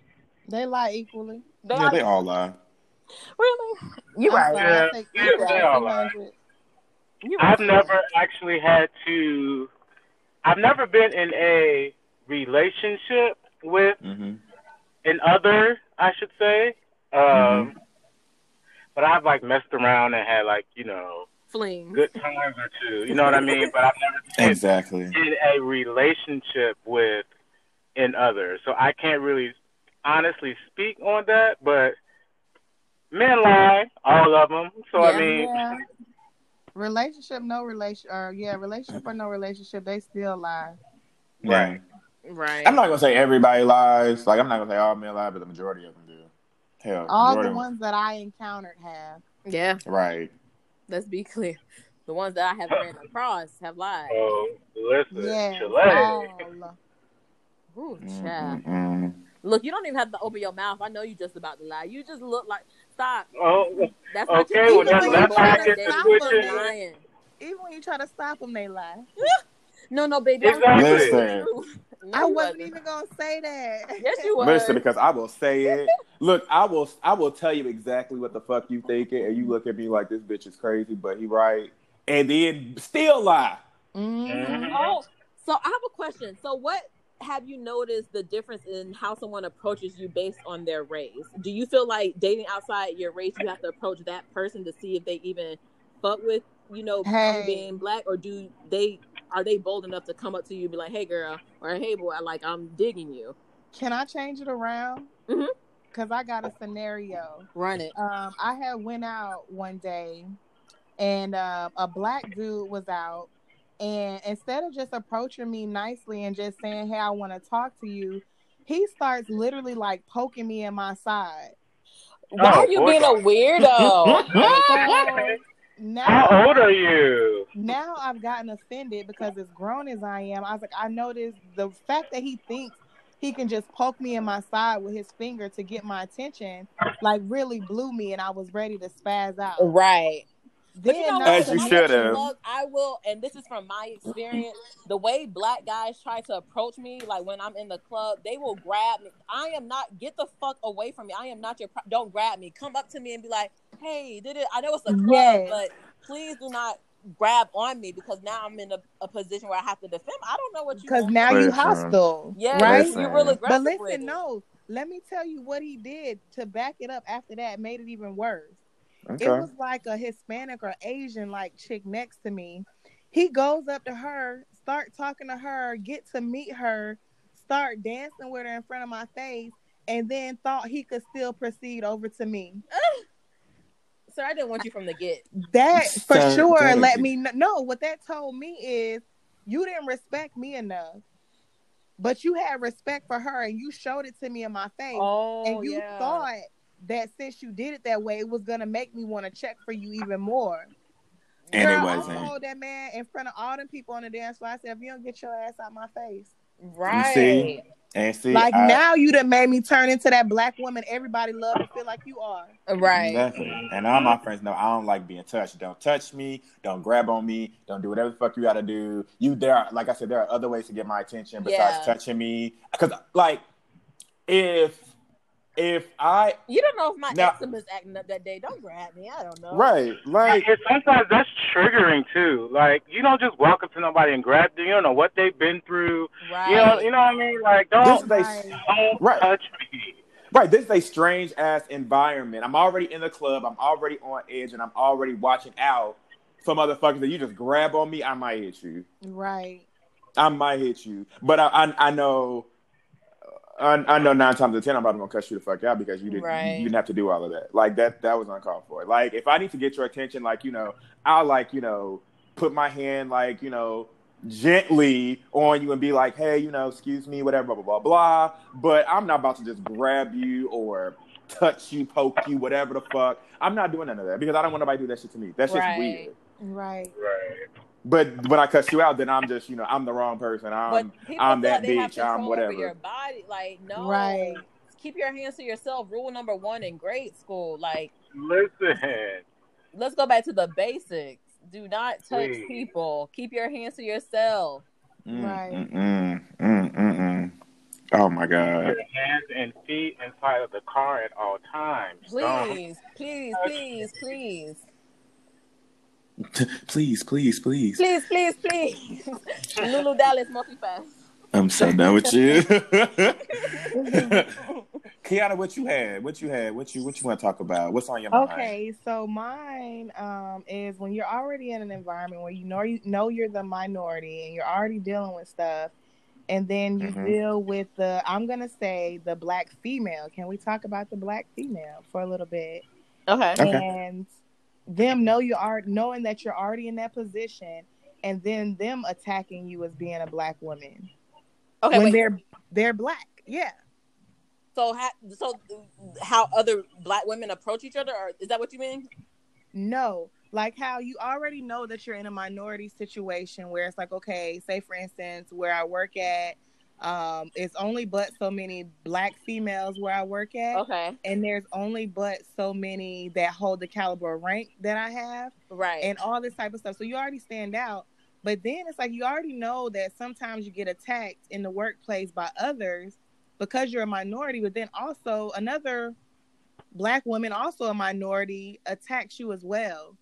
[SPEAKER 6] They lie equally.
[SPEAKER 5] They
[SPEAKER 4] yeah,
[SPEAKER 5] are
[SPEAKER 4] they all lie.
[SPEAKER 5] really. You're right.
[SPEAKER 6] sorry, I
[SPEAKER 3] Yeah,
[SPEAKER 6] take
[SPEAKER 3] yeah,
[SPEAKER 6] equal
[SPEAKER 3] they all
[SPEAKER 6] to
[SPEAKER 3] lie.
[SPEAKER 6] 100.
[SPEAKER 5] You're right.
[SPEAKER 3] I've never actually had to. I've never been in a relationship with
[SPEAKER 4] Mm-hmm.
[SPEAKER 3] an other, I should say. Um,
[SPEAKER 4] Mhm.
[SPEAKER 3] But I've like messed around and had like you know
[SPEAKER 5] Fling.
[SPEAKER 3] good times or two. You know what I mean? But I've never been
[SPEAKER 4] Exactly.
[SPEAKER 3] in a relationship with an other, so I can't really honestly speak on that. But men lie, all of them. So
[SPEAKER 5] Yeah.
[SPEAKER 3] I mean,
[SPEAKER 6] Yeah. Relationship, no relation, or yeah, relationship or no relationship, they still lie.
[SPEAKER 4] Right.
[SPEAKER 5] Right.
[SPEAKER 4] I'm not gonna say everybody lies. Like I'm not gonna say all men lie, but the majority of them do. Hell,
[SPEAKER 6] All the ones that I encountered have.
[SPEAKER 5] yeah.
[SPEAKER 4] Right.
[SPEAKER 5] Let's be clear. The ones that I have ran across have lied.
[SPEAKER 3] oh, listen,
[SPEAKER 6] Yeah.
[SPEAKER 3] Chile.
[SPEAKER 6] all.
[SPEAKER 5] Ooh, child.
[SPEAKER 4] mm, mm.
[SPEAKER 5] Look, you don't even have to open your mouth. I know you just about to lie. You just look like stop.
[SPEAKER 3] Oh,
[SPEAKER 5] That's not
[SPEAKER 3] Okay,
[SPEAKER 5] you.
[SPEAKER 6] well, that's-
[SPEAKER 5] Even
[SPEAKER 6] that's
[SPEAKER 5] when you
[SPEAKER 6] get to
[SPEAKER 5] you're
[SPEAKER 6] switch it.
[SPEAKER 5] lying.
[SPEAKER 6] Even when you try to stop them, they lie.
[SPEAKER 5] No, no, baby.
[SPEAKER 3] Exactly.
[SPEAKER 4] Listen.
[SPEAKER 5] No,
[SPEAKER 6] I
[SPEAKER 5] you
[SPEAKER 6] wasn't even gonna say that.
[SPEAKER 5] Yes, you was.
[SPEAKER 4] Listen, because I will say it. Look, I will. I will tell you exactly what the fuck you thinking, and you look at me like this bitch is crazy, but he right, and then still lie.
[SPEAKER 6] Mhm.
[SPEAKER 5] Oh, so I have a question. So, what have you noticed the difference in how someone approaches you based on their race? Do you feel like dating outside your race, you have to approach that person to see if they even fuck with you know
[SPEAKER 6] Hey.
[SPEAKER 5] being black, or do they are they bold enough to come up to you and be like, "Hey, girl," or "Hey, boy," like I'm digging you.
[SPEAKER 6] Can I change it around?
[SPEAKER 5] Mhm.
[SPEAKER 6] Cause I got a scenario.
[SPEAKER 5] Run it.
[SPEAKER 6] Um, I had went out one day, and uh, a black dude was out, and instead of just approaching me nicely and just saying, "Hey, I want to talk to you," he starts literally like poking me in my side.
[SPEAKER 5] Why
[SPEAKER 3] Oh,
[SPEAKER 5] are you
[SPEAKER 3] boy.
[SPEAKER 5] being a weirdo?
[SPEAKER 6] Now,
[SPEAKER 3] How old are you?
[SPEAKER 6] now I've gotten offended because as grown as I am, I was like, I noticed the fact that he thinks he can just poke me in my side with his finger to get my attention, like really blew me, and I was ready to spaz out.
[SPEAKER 5] right. But you know, what?
[SPEAKER 9] As you
[SPEAKER 5] I'm at the
[SPEAKER 9] should've.
[SPEAKER 5] club, I will, and this is from my experience. The way black guys try to approach me, like when I'm in the club, they will grab me. I am not. Get the fuck away from me. I am not your. Pro- don't grab me. Come up to me and be like, "Hey, did it? I know it's a club,
[SPEAKER 6] Yes.
[SPEAKER 5] but please do not grab on me because now I'm in a, a position where I have to defend. I don't know what you.
[SPEAKER 6] because now you hostile,
[SPEAKER 5] yeah,
[SPEAKER 6] right?
[SPEAKER 9] Listen.
[SPEAKER 5] you're real
[SPEAKER 6] But
[SPEAKER 5] aggressive. with
[SPEAKER 6] listen, no. Let me tell you what he did to back it up. After that, made it even worse.
[SPEAKER 9] Okay.
[SPEAKER 6] It was like a Hispanic or Asian like chick next to me. He goes up to her, start talking to her, get to meet her, start dancing with her in front of my face, and then thought he could still proceed over to me.
[SPEAKER 5] Sir, I didn't want you from the get.
[SPEAKER 6] That for
[SPEAKER 9] Sir,
[SPEAKER 6] sure
[SPEAKER 9] that
[SPEAKER 6] let me kn- know what that told me is you didn't respect me enough. But you had respect for her and you showed it to me in my face.
[SPEAKER 5] Oh,
[SPEAKER 6] and you
[SPEAKER 5] yeah.
[SPEAKER 6] thought that since you did it that way, it was gonna make me want to check for you even more.
[SPEAKER 9] And
[SPEAKER 6] Girl,
[SPEAKER 9] it
[SPEAKER 6] I
[SPEAKER 9] wasn't.
[SPEAKER 6] told that man in front of all them people on the dance floor. I said, if you don't get your ass out my face,
[SPEAKER 5] Right.
[SPEAKER 9] see? And see,
[SPEAKER 6] like
[SPEAKER 9] I-
[SPEAKER 6] now you done made me turn into that black woman everybody love and feel like you are.
[SPEAKER 5] Right.
[SPEAKER 4] Definitely. And all my friends know I don't like being touched. Don't touch me. Don't grab on me. Don't do whatever the fuck you got to do. You there? Are, like I said, there are other ways to get my attention besides
[SPEAKER 5] Yeah.
[SPEAKER 4] touching me. Because like, if if I
[SPEAKER 5] You don't know if my
[SPEAKER 4] Now-
[SPEAKER 5] eczema is acting up that day. Don't grab me. I don't know.
[SPEAKER 9] right, like
[SPEAKER 2] And sometimes that's triggering too. Like you don't just walk up to nobody and grab them. You don't know what they've been through.
[SPEAKER 5] Right.
[SPEAKER 2] You know, you know what I mean? Like don't
[SPEAKER 4] is a
[SPEAKER 6] Right.
[SPEAKER 2] don't
[SPEAKER 4] Right.
[SPEAKER 2] touch me.
[SPEAKER 4] right, this is a strange ass environment. I'm already in the club. I'm already on edge, and I'm already watching out for motherfuckers that you just grab on me. I might hit you.
[SPEAKER 6] Right.
[SPEAKER 4] I might hit you, but I I, I know. I, I know nine times out of ten I'm probably gonna cuss you the fuck out because you didn't
[SPEAKER 5] Right.
[SPEAKER 4] you didn't have to do all of that. Like that that was uncalled for. Like if I need to get your attention, like you know, I'll like you know put my hand like you know gently on you and be like, hey, you know, excuse me, whatever, blah blah blah blah. But I'm not about to just grab you or touch you, poke you, whatever the fuck. I'm not doing none of that because I don't want nobody to do that shit to me. That's just
[SPEAKER 5] Right.
[SPEAKER 4] weird.
[SPEAKER 6] Right.
[SPEAKER 2] Right.
[SPEAKER 4] But when I cuss you out, then I'm just you know I'm the wrong person. I'm I'm
[SPEAKER 5] feel
[SPEAKER 4] that
[SPEAKER 5] like they have
[SPEAKER 4] bitch. I'm whatever.
[SPEAKER 5] your body. Like, no.
[SPEAKER 6] Right.
[SPEAKER 5] Keep your hands to yourself. Rule number one in grade school. Like,
[SPEAKER 2] Listen.
[SPEAKER 5] let's go back to the basics. Do not touch
[SPEAKER 2] Please.
[SPEAKER 5] people. Keep your hands to yourself.
[SPEAKER 9] mm,
[SPEAKER 6] Right.
[SPEAKER 9] mm, mm, mm, mm, mm. Oh my god.
[SPEAKER 2] Your hands and feet inside of the car at all times. Don't-
[SPEAKER 5] Please, please, please, please.
[SPEAKER 9] please, please, please.
[SPEAKER 5] Please, please, please. Leeloo Dallas multi-pass.
[SPEAKER 9] I'm so done with you.
[SPEAKER 4] Kiana, what you had? What you had? What you what you want to talk about? What's on your mind?
[SPEAKER 6] Okay, so mine um, is when you're already in an environment where you know you know you're the minority and you're already dealing with stuff, and then you
[SPEAKER 9] Mhm.
[SPEAKER 6] deal with the I'm gonna say the black female. Can we talk about the black female for a little bit?
[SPEAKER 5] Okay.
[SPEAKER 9] Okay.
[SPEAKER 6] And them know you are knowing that you're already in that position, and then them attacking you as being a black woman
[SPEAKER 5] Okay,
[SPEAKER 6] when
[SPEAKER 5] wait.
[SPEAKER 6] they're they're black. Yeah.
[SPEAKER 5] So, how, so how other black women approach each other, or is that what you mean?
[SPEAKER 6] No, like how you already know that you're in a minority situation where it's like, okay, say for instance, where I work at, um, it's only but so many black females where I work at,
[SPEAKER 5] Okay.
[SPEAKER 6] and there's only but so many that hold the caliber of rank that I have,
[SPEAKER 5] Right.
[SPEAKER 6] and all this type of stuff. So you already stand out. But then it's like you already know that sometimes you get attacked in the workplace by others because you're a minority, but then also another black woman, also a minority, attacks you as well.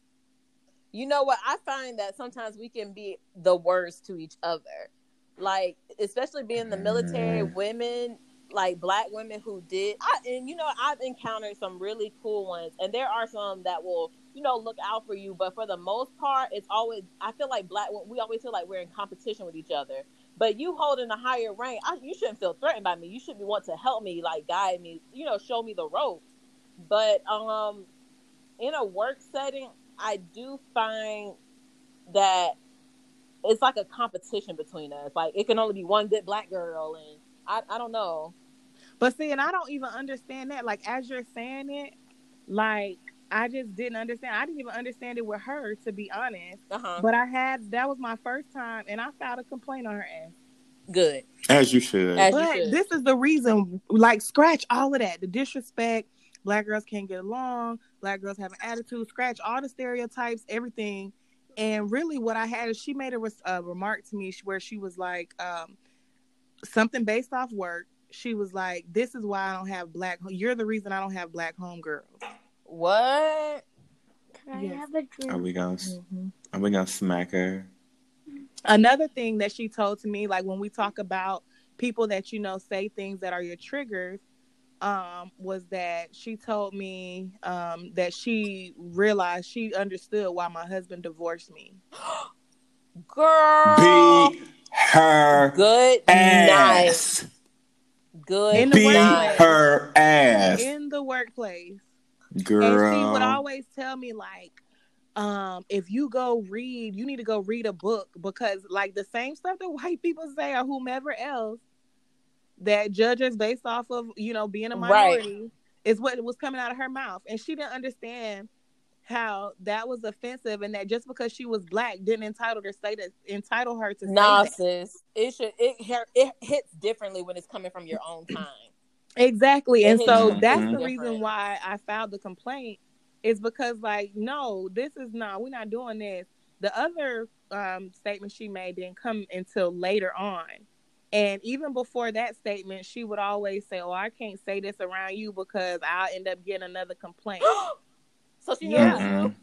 [SPEAKER 5] you know what? I find that sometimes we can be the worst to each other. Like, especially being in the military, women, like black women who did, I, and you know, I've encountered some really cool ones, and there are some that will, you know, look out for you. But for the most part, it's always, I feel like black, we always feel like we're in competition with each other. But you holding a higher rank, I, you shouldn't feel threatened by me. You should be want to help me, like guide me, you know, show me the ropes. But um, in a work setting, I do find that it's like a competition between us. Like it can only be one good black girl, and I, I don't know.
[SPEAKER 6] But see, and I don't even understand that. Like as you're saying it, like I just didn't understand. I didn't even understand it with her, to be honest.
[SPEAKER 5] Uh huh.
[SPEAKER 6] But I had that was my first time, and I filed a complaint on her ass.
[SPEAKER 5] Good.
[SPEAKER 9] As you should.
[SPEAKER 5] As you
[SPEAKER 6] But
[SPEAKER 5] should.
[SPEAKER 6] this is the reason. Like scratch all of that, the disrespect, black girls can't get along, black girls have an attitude, scratch all the stereotypes, everything. And really, what I had is she made a, res- a remark to me where she was like, um, something based off work. She was like, "This is why I don't have black. You're the reason I don't have black homegirls."
[SPEAKER 5] What?
[SPEAKER 10] Can I
[SPEAKER 6] Yes.
[SPEAKER 10] have a drink?
[SPEAKER 4] Are we gonna
[SPEAKER 6] Mm-hmm.
[SPEAKER 4] are we gonna smack her?
[SPEAKER 6] Another thing that she told to me, like when we talk about people that you know say things that are your triggers, um, was that she told me um, that she realized she understood why my husband divorced me.
[SPEAKER 5] Girl.
[SPEAKER 4] Beat her
[SPEAKER 5] Good night.
[SPEAKER 4] ass.
[SPEAKER 5] Good
[SPEAKER 6] In the
[SPEAKER 4] Beat
[SPEAKER 5] night.
[SPEAKER 4] her ass,
[SPEAKER 6] in the workplace.
[SPEAKER 4] girl.
[SPEAKER 6] And she would always tell me like, um, if you go read, you need to go read a book because like the same stuff that white people say or whomever else that judges based off of, you know, being a
[SPEAKER 5] Right.
[SPEAKER 6] minority is what was coming out of her mouth. And she didn't understand how that was offensive and that just because she was black didn't entitle her say that entitle her to
[SPEAKER 5] Nah,
[SPEAKER 6] say that.
[SPEAKER 5] sis. It should it it hits differently when it's coming from your own kind.
[SPEAKER 6] Exactly.
[SPEAKER 5] It
[SPEAKER 6] And
[SPEAKER 5] hits
[SPEAKER 6] so
[SPEAKER 4] different.
[SPEAKER 6] that's the
[SPEAKER 5] Different.
[SPEAKER 6] reason why I filed the complaint is because like, no, this is not, we're not doing this. The other um, statement she made didn't come until later on. And even before that statement, she would always say, Oh, I can't say this around you because I'll end up getting another complaint.
[SPEAKER 5] so she
[SPEAKER 6] Yeah.
[SPEAKER 5] knows you.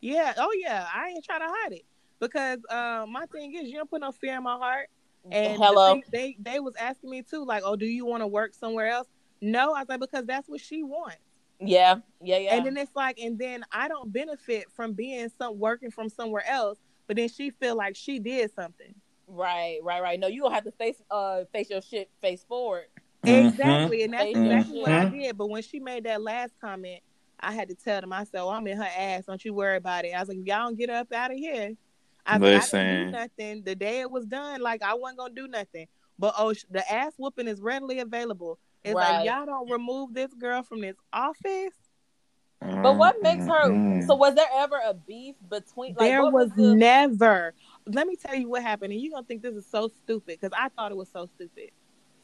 [SPEAKER 6] yeah. Oh yeah. I ain't trying to hide it. Because um, my thing is you don't put no fear in my heart. And
[SPEAKER 5] Hello.
[SPEAKER 6] thing- they they was asking me too, like, oh, do you want to work somewhere else? No, I was like, because that's what she wants.
[SPEAKER 5] Yeah. Yeah. Yeah.
[SPEAKER 6] And then it's like, and then I don't benefit from being some working from somewhere else, but then she feel like she did something.
[SPEAKER 5] Right. Right. Right. No, you don't have to face uh face your shit face forward.
[SPEAKER 4] Mhm.
[SPEAKER 6] Exactly, and that's
[SPEAKER 5] Mhm.
[SPEAKER 6] exactly what I
[SPEAKER 4] Mhm.
[SPEAKER 6] did. But when she made that last comment, I had to tell them, I said, well, I'm in her ass. Don't you worry about it. I was like, y'all don't get up out of here. I, was like, I didn't do nothing. The day it was done, like I wasn't gonna do nothing. But oh, the ass whooping is readily available. It's
[SPEAKER 5] Right.
[SPEAKER 6] like y'all don't remove this girl from this office.
[SPEAKER 5] But what makes her? So was there ever a beef between? Like,
[SPEAKER 6] there
[SPEAKER 5] what
[SPEAKER 6] was,
[SPEAKER 5] the,
[SPEAKER 6] never. Let me tell you what happened, and you're gonna think this is so stupid because I thought it was so stupid.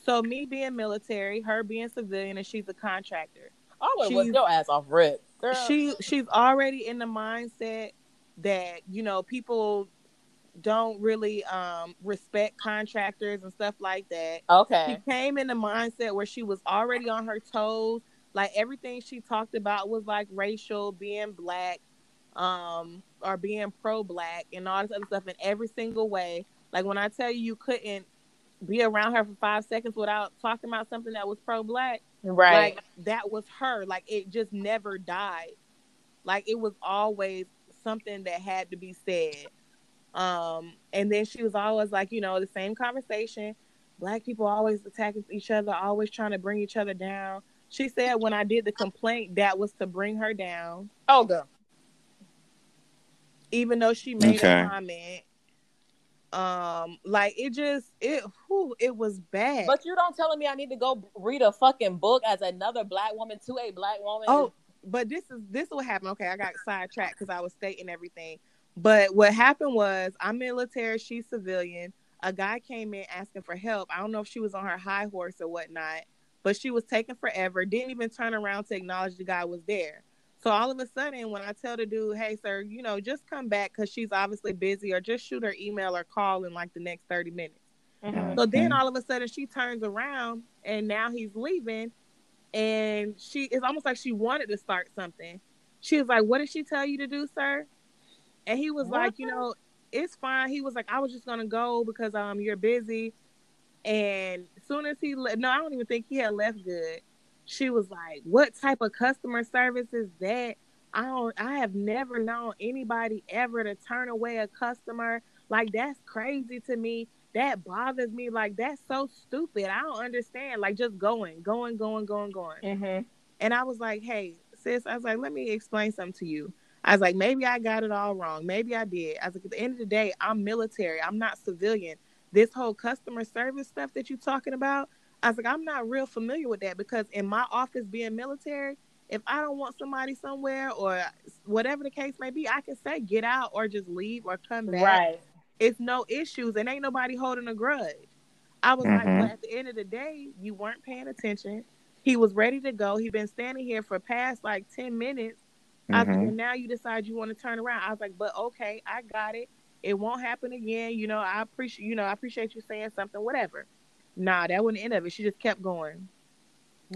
[SPEAKER 6] So me being military, her being civilian, and she's a contractor.
[SPEAKER 5] Would
[SPEAKER 6] she's-
[SPEAKER 5] your ass off rip. Girl.
[SPEAKER 6] She she's already in the mindset that you know people don't really um respect contractors and stuff like that.
[SPEAKER 5] okay.
[SPEAKER 6] She came in the mindset where she was already on her toes. Like everything she talked about was like racial, being black, um, or being pro black and all this other stuff in every single way. Like when I tell you you couldn't be around her for five seconds without talking about something that was pro black,
[SPEAKER 5] Right.
[SPEAKER 6] like that was her. Like it just never died. Like it was always something that had to be said. Um, and then she was always like, you know, the same conversation. Black people always attacking each other, always trying to bring each other down. She said when I did the complaint, that was to bring her down,
[SPEAKER 5] oh, girl.
[SPEAKER 6] Even though she made
[SPEAKER 4] Okay.
[SPEAKER 6] a comment. Um, like it just it whew, it was bad.
[SPEAKER 5] But you don't telling me I need to go read a fucking book as another black woman to a black woman.
[SPEAKER 6] Oh, but this is this will happen. Okay, I got sidetracked because I was stating everything. But what happened was I'm military, she's civilian. A guy came in asking for help. I don't know if she was on her high horse or whatnot, but she was taking forever. Didn't even turn around to acknowledge the guy was there. So all of a sudden, when I tell the dude, "Hey, sir, you know, just come back because she's obviously busy, or just shoot her email or call in like the next thirty minutes."
[SPEAKER 5] Mhm.
[SPEAKER 6] So then
[SPEAKER 4] Mhm.
[SPEAKER 6] all of a sudden she turns around and now he's leaving and she it's almost like she wanted to start something. She was like, What did she tell you to do, sir? And he was like, you know, it's fine. He was like, I was just gonna go because um you're busy. And as soon as he le- no, I don't even think he had left good. She was like, What type of customer service is that? I don't I have never known anybody ever to turn away a customer. Like that's crazy to me that bothers me. Like that's so stupid. I don't understand. Like just going, going, going, going, going.
[SPEAKER 5] Mhm.
[SPEAKER 6] And I was like, hey, sis, I was like, let me explain something to you. I was like, maybe I got it all wrong. Maybe I did. I was like, at the end of the day, I'm military. I'm not civilian. This whole customer service stuff that you're talking about, I was like, I'm not real familiar with that because in my office being military, if I don't want somebody somewhere or whatever the case may be, I can say get out or just leave or come back
[SPEAKER 5] Right.
[SPEAKER 6] it's no issues and ain't nobody holding a grudge. I was like,
[SPEAKER 4] Mhm.
[SPEAKER 6] well, at the end of the day, you weren't paying attention. He was ready to go. He'd been standing here for past like ten minutes. I was like,
[SPEAKER 4] Mhm.
[SPEAKER 6] well, now you decide you want to turn around. I was like, but okay, I got it. It won't happen again. You know, I appreciate you know, I appreciate you saying something, whatever. Nah, that wasn't the end of it. She just kept going.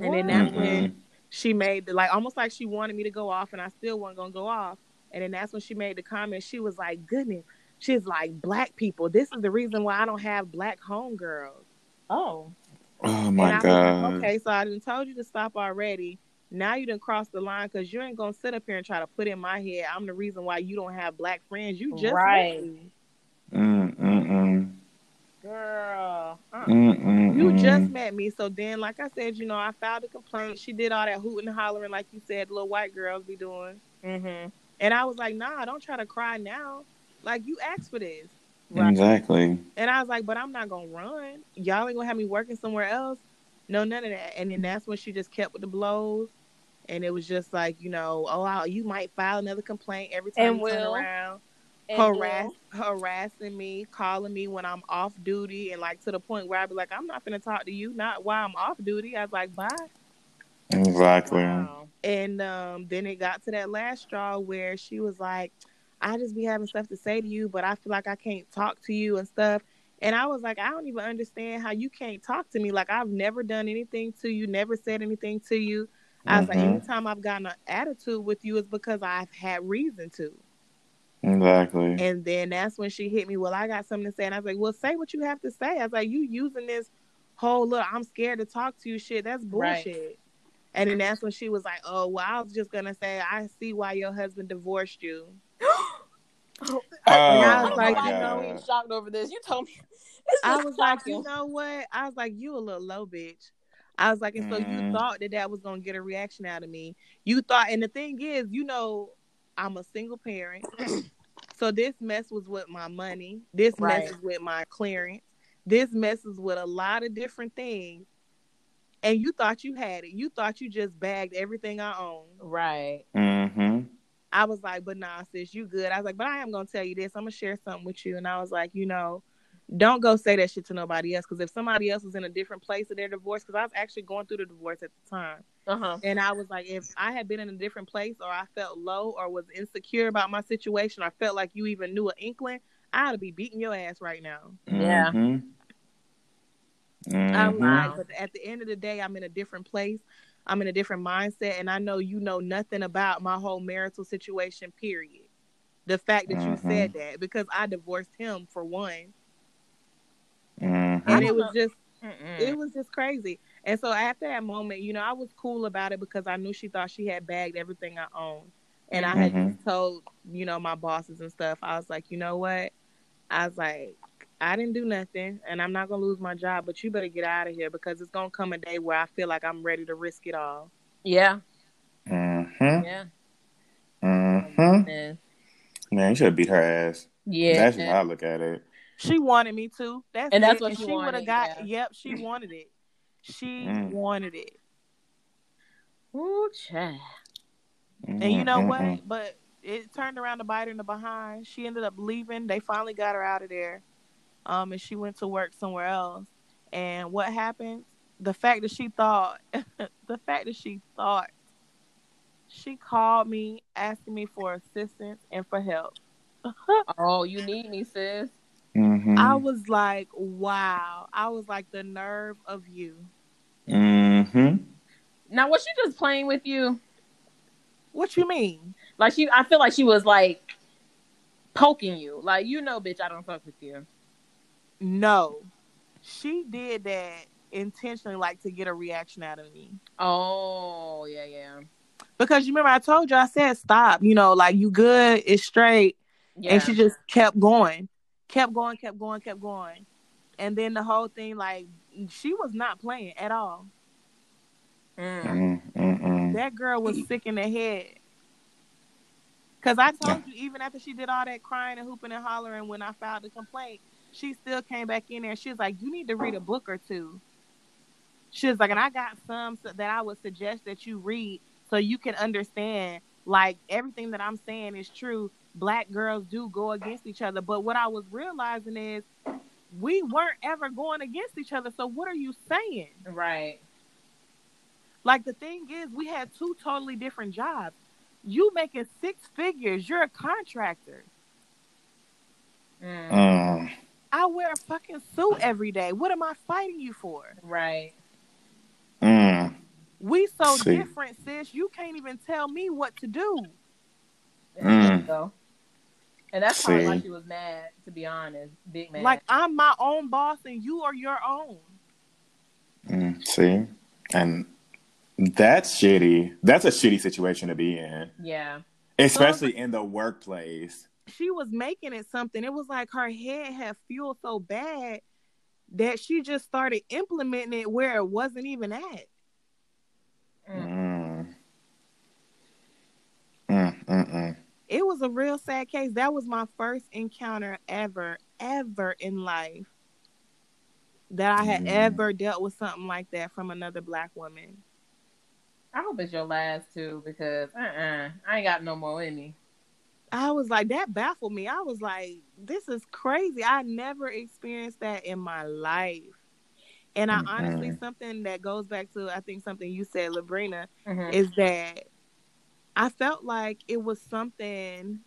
[SPEAKER 6] And then that's when
[SPEAKER 4] Mm-mm.
[SPEAKER 6] she made the like almost like she wanted me to go off and I still wasn't gonna go off. And then that's when she made the comment. She was like, goodness, she's like black people. This is the reason why I don't have black homegirls.
[SPEAKER 5] Oh.
[SPEAKER 4] Oh my
[SPEAKER 6] and I
[SPEAKER 4] god.
[SPEAKER 6] like, okay, so I done told you to stop already. Now you done crossed the line because you ain't gonna sit up here and try to put in my head I'm the reason why you don't have black friends. You just
[SPEAKER 5] Right.
[SPEAKER 6] met me.
[SPEAKER 4] Mm mm mm.
[SPEAKER 5] Girl. Uh.
[SPEAKER 4] Mm mm.
[SPEAKER 6] You just met me. So then, like I said, you know, I filed a complaint. She did all that hooting and hollering, like you said, little white girls be doing.
[SPEAKER 5] Mm-hmm.
[SPEAKER 6] And I was like, nah, don't try to cry now. Like you asked for this.
[SPEAKER 4] Exactly.
[SPEAKER 6] And I was like, but I'm not gonna run. Y'all ain't gonna have me working somewhere else. No, none of that. And then that's when she just kept with the blows. And it was just like, you know, oh, I'll- you might file another complaint every time
[SPEAKER 5] And
[SPEAKER 6] you turn around.
[SPEAKER 5] And
[SPEAKER 6] Harass,
[SPEAKER 5] will.
[SPEAKER 6] harassing me, calling me when I'm off duty, and like to the point where I'd be like, I'm not gonna talk to you, not while I'm off duty. I was like, bye.
[SPEAKER 4] Exactly.
[SPEAKER 5] Wow.
[SPEAKER 6] And um, then it got to that last straw where she was like, I just be having stuff to say to you, but I feel like I can't talk to you and stuff. And I was like, I don't even understand how you can't talk to me. Like, I've never done anything to you, never said anything to you. I was like,
[SPEAKER 4] Mhm.
[SPEAKER 6] anytime I've gotten an attitude with you is because I've had reason to.
[SPEAKER 4] Exactly.
[SPEAKER 6] And then that's when she hit me. Well, I got something to say. And I was like, well, say what you have to say. I was like, you using this whole look, I'm scared to talk to you shit. That's
[SPEAKER 5] Right.
[SPEAKER 6] bullshit. And then that's when she was like, oh, well, I was just going to say, I see why your husband divorced you.
[SPEAKER 4] Oh,
[SPEAKER 6] I was
[SPEAKER 5] I
[SPEAKER 6] like,
[SPEAKER 5] don't
[SPEAKER 6] you
[SPEAKER 5] know
[SPEAKER 6] know-
[SPEAKER 5] shocked over this. You told me.
[SPEAKER 6] I
[SPEAKER 5] just
[SPEAKER 6] was like, you know what? I was like, you a little low bitch. I was like, and so you
[SPEAKER 4] Mm.
[SPEAKER 6] thought that that was going to get a reaction out of me. You thought, and the thing is, you know, I'm a single parent. so this mess was with my money. This
[SPEAKER 5] Right.
[SPEAKER 6] messes with my clearance. This messes with a lot of different things. And you thought you had it. You thought you just bagged everything I own.
[SPEAKER 5] Right.
[SPEAKER 4] Mm-hmm.
[SPEAKER 6] I was like, but nah, sis, you good. I was like, but I am gonna tell you this. I'm gonna share something with you. And I was like, you know, don't go say that shit to nobody else. Because if somebody else was in a different place of their divorce, because I was actually going through the divorce at the time,
[SPEAKER 5] Uh huh.
[SPEAKER 6] and I was like, if I had been in a different place, or I felt low, or was insecure about my situation, or felt like you even knew an inkling, I'd be beating your ass right now.
[SPEAKER 5] Yeah.
[SPEAKER 4] Mm-hmm.
[SPEAKER 6] I was
[SPEAKER 5] Wow.
[SPEAKER 6] like, but at the end of the day, I'm in a different place. I'm in a different mindset, and I know you know nothing about my whole marital situation. Period. The fact that you
[SPEAKER 4] Mhm.
[SPEAKER 6] said that because I divorced him for one,
[SPEAKER 4] Mm-hmm.
[SPEAKER 6] and it was just
[SPEAKER 5] Mm-mm.
[SPEAKER 6] it was just crazy. And so after that moment, you know, I was cool about it because I knew she thought she had bagged everything I owned. And I had
[SPEAKER 4] Mhm.
[SPEAKER 6] told, you know, my bosses and stuff, I was like, you know what? I was like, I didn't do nothing and I'm not gonna lose my job, but you better get out of here because it's gonna come a day where I feel like I'm ready to risk it all.
[SPEAKER 5] Yeah.
[SPEAKER 4] Mm-hmm.
[SPEAKER 5] Yeah.
[SPEAKER 4] Mm-hmm.
[SPEAKER 5] Man.
[SPEAKER 4] Man, you should have beat her ass.
[SPEAKER 5] Yeah.
[SPEAKER 4] That's how I look at it.
[SPEAKER 6] She wanted me to. That's
[SPEAKER 5] And that's what
[SPEAKER 6] and
[SPEAKER 5] she
[SPEAKER 6] she would have got
[SPEAKER 5] yeah.
[SPEAKER 6] yep, she wanted it. She
[SPEAKER 4] Mm.
[SPEAKER 6] wanted it.
[SPEAKER 5] Ooh, child.
[SPEAKER 6] And you know what? But it turned around to bite her in the behind. She ended up leaving. They finally got her out of there. Um, and she went to work somewhere else. And what happened? The fact that she thought, the fact that she thought, she called me asking me for assistance and for help.
[SPEAKER 5] Oh, you need me, sis.
[SPEAKER 4] Mhm.
[SPEAKER 6] I was like, wow. I was like, the nerve of you.
[SPEAKER 4] Mm-hmm.
[SPEAKER 5] Now, was she just playing with you?
[SPEAKER 6] What you mean?
[SPEAKER 5] Like she, I feel like she was like poking you. Like you know, bitch, I don't fuck with you.
[SPEAKER 6] No. She did that intentionally, like to get a reaction out of me.
[SPEAKER 5] Oh, yeah, yeah,
[SPEAKER 6] Because you remember I told you I said stop, you know, like you good, it's straight.
[SPEAKER 5] yeah.
[SPEAKER 6] And she just kept going. Kept going, kept going, kept going. And then the whole thing, like, she was not playing at all.
[SPEAKER 5] Mm.
[SPEAKER 6] That girl was sick in the head. Cause I told you, even after she did all that crying and hooping and hollering when I filed the complaint, she still came back in there. She was like, "You need to read a book or two. She was like, "And I got some that I would suggest that you read so you can understand. Like everything that I'm saying is true. Black girls do go against each other, but what I was realizing is we weren't ever going against each other. So what are you saying?
[SPEAKER 5] Right.
[SPEAKER 6] Like the thing is, we had two totally different jobs. You making six figures. You're a contractor.
[SPEAKER 5] Mm,
[SPEAKER 11] Mm.
[SPEAKER 6] I wear a fucking suit every day. What am I fighting you for?
[SPEAKER 5] right.
[SPEAKER 11] Mm.
[SPEAKER 6] We so
[SPEAKER 11] See.
[SPEAKER 6] different, sis. You can't even tell me what to do.
[SPEAKER 11] Mm.
[SPEAKER 5] So, and that's probably why she was mad. To be honest, big man.
[SPEAKER 6] Like I'm my own boss and you are your own.
[SPEAKER 4] Mm, see, and that's shitty. That's a shitty situation to be in,
[SPEAKER 5] yeah.
[SPEAKER 4] especially in the workplace.
[SPEAKER 6] She was making it something. It was like her head had fueled so bad that she just started implementing it where it wasn't even at.
[SPEAKER 4] Mm. Mm, mm, mm.
[SPEAKER 6] It was a real sad case. That was my first encounter ever, ever in life that I had
[SPEAKER 4] Mm.
[SPEAKER 6] ever dealt with something like that from another black woman.
[SPEAKER 5] I hope it's your last too, because uh uh I ain't got no more in me.
[SPEAKER 6] I was like, that baffled me. I was like, this is crazy. I never experienced that in my life. And I honestly, something that goes back to, I think something you said, Labrina,
[SPEAKER 5] Mhm.
[SPEAKER 6] is that I felt like it was something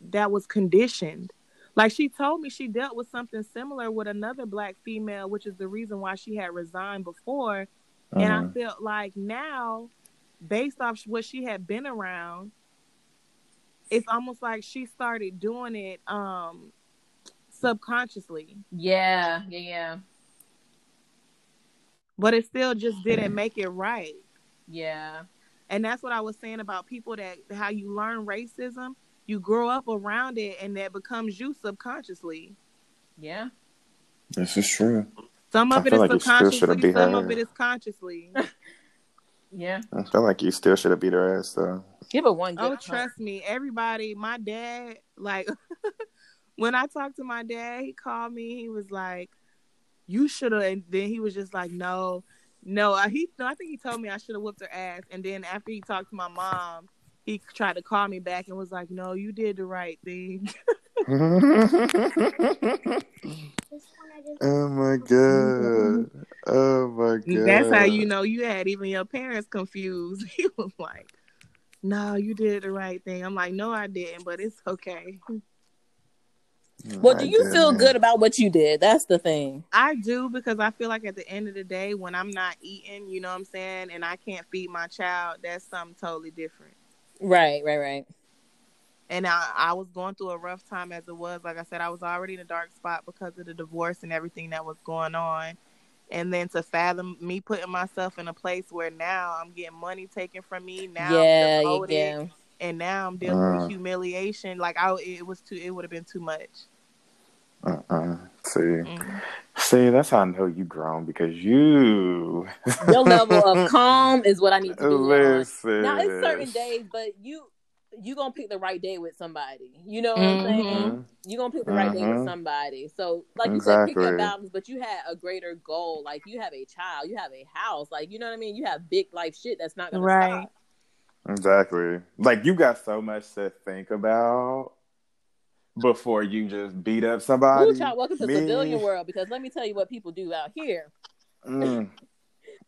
[SPEAKER 6] that was conditioned. Like she told me she dealt with something similar with another black female, which is the reason why she had resigned before. And I
[SPEAKER 4] Mhm.
[SPEAKER 6] felt like now, based off what she had been around, it's almost like she started doing it um subconsciously.
[SPEAKER 5] Yeah, yeah, yeah,
[SPEAKER 6] But it still just didn't make it right.
[SPEAKER 5] yeah.
[SPEAKER 6] And that's what I was saying about people that how you learn racism, you grow up around it and that becomes you subconsciously.
[SPEAKER 5] Yeah.
[SPEAKER 4] This is true.
[SPEAKER 6] Some of
[SPEAKER 4] I
[SPEAKER 6] it
[SPEAKER 4] feel
[SPEAKER 6] is
[SPEAKER 4] like you still should've
[SPEAKER 6] subconsciously, some of it is consciously.
[SPEAKER 5] Yeah.
[SPEAKER 4] I feel like you still should have beat her ass though.
[SPEAKER 5] Give it one oh, good
[SPEAKER 6] Oh,
[SPEAKER 5] punch.
[SPEAKER 6] trust me, everybody, my dad, like when I talked to my dad, he called me, he was like, You should have and then he was just like, No, no. I he no, I think he told me I should have whipped her ass. And then after he talked to my mom, he tried to call me back and was like, No, you did the right thing.
[SPEAKER 4] oh my god. Oh my god.
[SPEAKER 6] That's how you know you had even your parents confused. He was like, No, you did the right thing. I'm like, No, I didn't, but it's okay.
[SPEAKER 5] Well, do you feel good about what you did? That's the thing.
[SPEAKER 6] I do because I feel like at the end of the day, when I'm not eating, you know what I'm saying, and I can't feed my child, that's something totally different.
[SPEAKER 5] Right, right, right.
[SPEAKER 6] And I, I was going through a rough time as it was. Like I said, I was already in a dark spot because of the divorce and everything that was going on. And then to fathom me putting myself in a place where now I'm getting money taken from me, now
[SPEAKER 5] yeah,
[SPEAKER 6] I'm
[SPEAKER 5] yeah,
[SPEAKER 6] demoted,
[SPEAKER 5] yeah.
[SPEAKER 6] and now I'm dealing
[SPEAKER 4] Uh.
[SPEAKER 6] with humiliation. Like I, it was too, it would have been too much.
[SPEAKER 4] Uh-uh. See,
[SPEAKER 6] Mm.
[SPEAKER 4] see, that's how I know you grown because you.
[SPEAKER 5] Your level of calm is what I need to be on.
[SPEAKER 4] Listen.
[SPEAKER 5] Now it's certain days, but you you gonna pick the right day with somebody. You know what I'm saying?
[SPEAKER 4] Mhm.
[SPEAKER 5] You gonna pick the right day with
[SPEAKER 4] Mhm.
[SPEAKER 5] somebody. So like you said, pick your
[SPEAKER 4] Exactly.
[SPEAKER 5] balance, but you had a greater goal. Like you have a child, you have a house. Like you know what I mean? You have big life shit that's not gonna
[SPEAKER 6] Right.
[SPEAKER 5] stop.
[SPEAKER 4] Exactly. Like you got so much to think about before you just beat up somebody.
[SPEAKER 5] Ooh, child, welcome to
[SPEAKER 4] Me?
[SPEAKER 5] civilian world. Because let me tell you what people do out here.
[SPEAKER 4] Mm.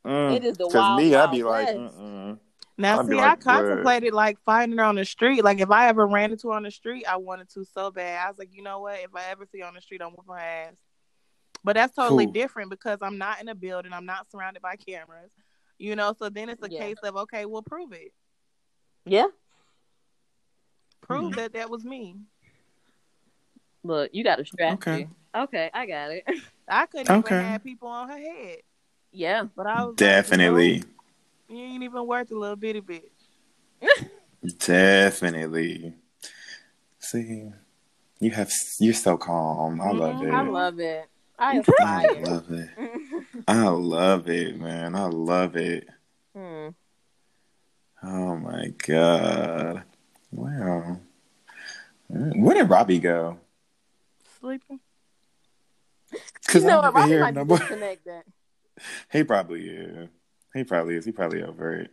[SPEAKER 4] Mm.
[SPEAKER 5] it is the wild,
[SPEAKER 4] me, I'd be like, mm-mm.
[SPEAKER 6] Now,
[SPEAKER 4] I'd
[SPEAKER 6] see,
[SPEAKER 4] like,
[SPEAKER 6] I contemplated like finding her on the street. Like, if I ever ran into her on the street, I wanted to so bad. I was like, you know what? If I ever see her on the street, I'm whooping her ass. But that's totally
[SPEAKER 4] Who?
[SPEAKER 6] different because I'm not in a building. I'm not surrounded by cameras. You know, so then it's a
[SPEAKER 5] Yeah.
[SPEAKER 6] case of okay, we'll prove it.
[SPEAKER 5] Yeah.
[SPEAKER 6] Prove
[SPEAKER 4] Hmm.
[SPEAKER 6] that that was me.
[SPEAKER 5] Look, you got a strategy.
[SPEAKER 4] Okay.
[SPEAKER 5] Okay, I got it.
[SPEAKER 6] I couldn't
[SPEAKER 4] Okay.
[SPEAKER 6] even have people on her head,
[SPEAKER 5] yeah.
[SPEAKER 6] but I was
[SPEAKER 4] Definitely.
[SPEAKER 6] Like, you, know, you ain't even worth a little bitty bit.
[SPEAKER 4] Definitely. See, you have you're so calm. I love
[SPEAKER 6] Mhm.
[SPEAKER 4] it.
[SPEAKER 5] I love it. I
[SPEAKER 4] I love it. I love it, man. I love it.
[SPEAKER 5] hmm.
[SPEAKER 4] Oh my god. Wow. Where did Robbie go?
[SPEAKER 6] Sleeping.
[SPEAKER 4] Because
[SPEAKER 5] You know
[SPEAKER 4] I
[SPEAKER 5] what?
[SPEAKER 4] don't
[SPEAKER 5] Robbie might
[SPEAKER 4] no more.
[SPEAKER 5] disconnected.
[SPEAKER 4] He probably is. He probably is. He probably over it.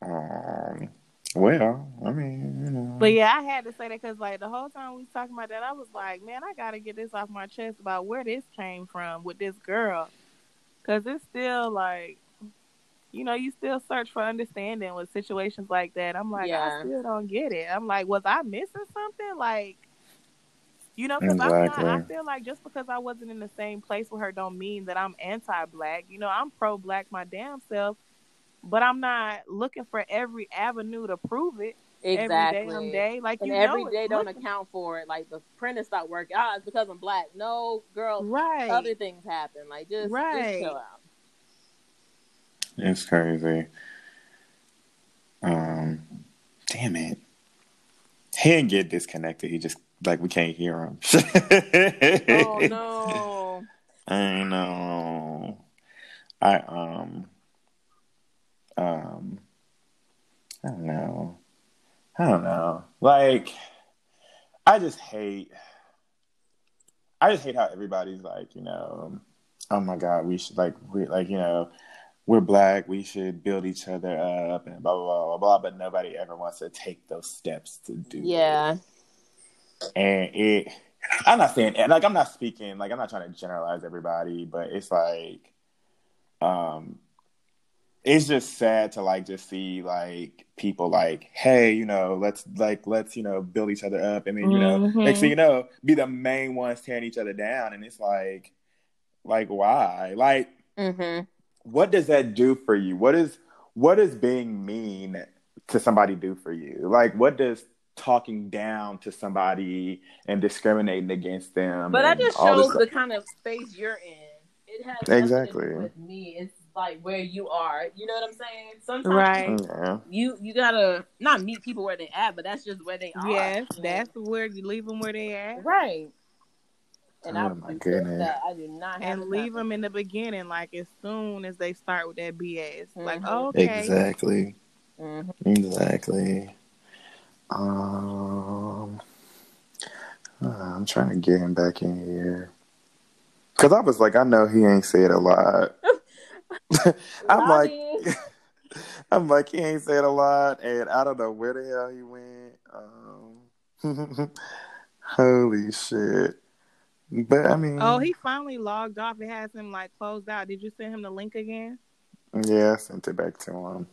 [SPEAKER 4] Um. Well, I mean, you know.
[SPEAKER 6] But yeah, I had to say that because like the whole time we was talking about that, I was like, man, I gotta get this off my chest about where this came from with this girl, because it's still like you know, you still search for understanding with situations like that. I'm like,
[SPEAKER 5] Yeah.
[SPEAKER 6] I still don't get it. I'm like, was I missing something? Like, you know, because I'm
[SPEAKER 4] Exactly.
[SPEAKER 6] not. I feel like just because I wasn't in the same place with her, don't mean that I'm anti-black. You know, I'm pro-black my damn self, but I'm not looking for every avenue to prove it
[SPEAKER 5] Exactly.
[SPEAKER 6] every damn day. Like
[SPEAKER 5] And
[SPEAKER 6] you
[SPEAKER 5] every
[SPEAKER 6] know,
[SPEAKER 5] day don't
[SPEAKER 6] looking-
[SPEAKER 5] account for it. Like the printer stopped working. Ah, it's because I'm black. No, girl.
[SPEAKER 6] right.
[SPEAKER 5] Other things happen. Like just,
[SPEAKER 6] Right.
[SPEAKER 5] just chill out.
[SPEAKER 4] It's crazy. Um, damn it. He didn't get disconnected. He just like we can't hear him.
[SPEAKER 5] Oh no.
[SPEAKER 4] I know. I um um I don't know. I don't know. Like I just hate I just hate how everybody's like, you know, oh my god, we should like we like, you know, we're black, we should build each other up and blah blah blah blah blah, but nobody ever wants to take those steps to do it
[SPEAKER 5] Yeah.
[SPEAKER 4] And it i'm not saying like i'm not speaking like i'm not trying to generalize everybody but it's like um it's just sad to like just see like people like hey you know let's like let's you know build each other up and then you know
[SPEAKER 6] Mhm.
[SPEAKER 4] next thing you know be the main ones tearing each other down and it's like like why like
[SPEAKER 5] Mm-hmm.
[SPEAKER 4] what does that do for you? What is what does being mean to somebody do for you? Like what does talking down to somebody and discriminating against them?
[SPEAKER 5] But that just
[SPEAKER 4] all
[SPEAKER 5] shows the kind of space you're in. It has nothing to do
[SPEAKER 4] Exactly.
[SPEAKER 5] with me. It's like where you are. You know what I'm saying? Sometimes
[SPEAKER 6] Right.
[SPEAKER 4] Yeah.
[SPEAKER 5] you you gotta not meet people where they at, but that's just where they are.
[SPEAKER 6] Yes,
[SPEAKER 5] you
[SPEAKER 6] that's where you leave them where they at.
[SPEAKER 5] right. And I
[SPEAKER 4] Oh, my goodness.
[SPEAKER 5] that. I do not have
[SPEAKER 6] and leave
[SPEAKER 5] happen.
[SPEAKER 6] them in the beginning, like as soon as they start with that BS. Like,
[SPEAKER 5] Mhm.
[SPEAKER 6] okay,
[SPEAKER 4] Exactly.
[SPEAKER 5] Mhm.
[SPEAKER 4] Exactly. Um uh, I'm trying to get him back in here. Cause I was like, I know he ain't said a lot. I'm like, I'm like, he ain't said a lot, and I don't know where the hell he went. Um, holy shit! But I mean,
[SPEAKER 6] oh, he finally logged off. It has him like closed out. Did you send him the link again?
[SPEAKER 4] yeah, I sent it back to him.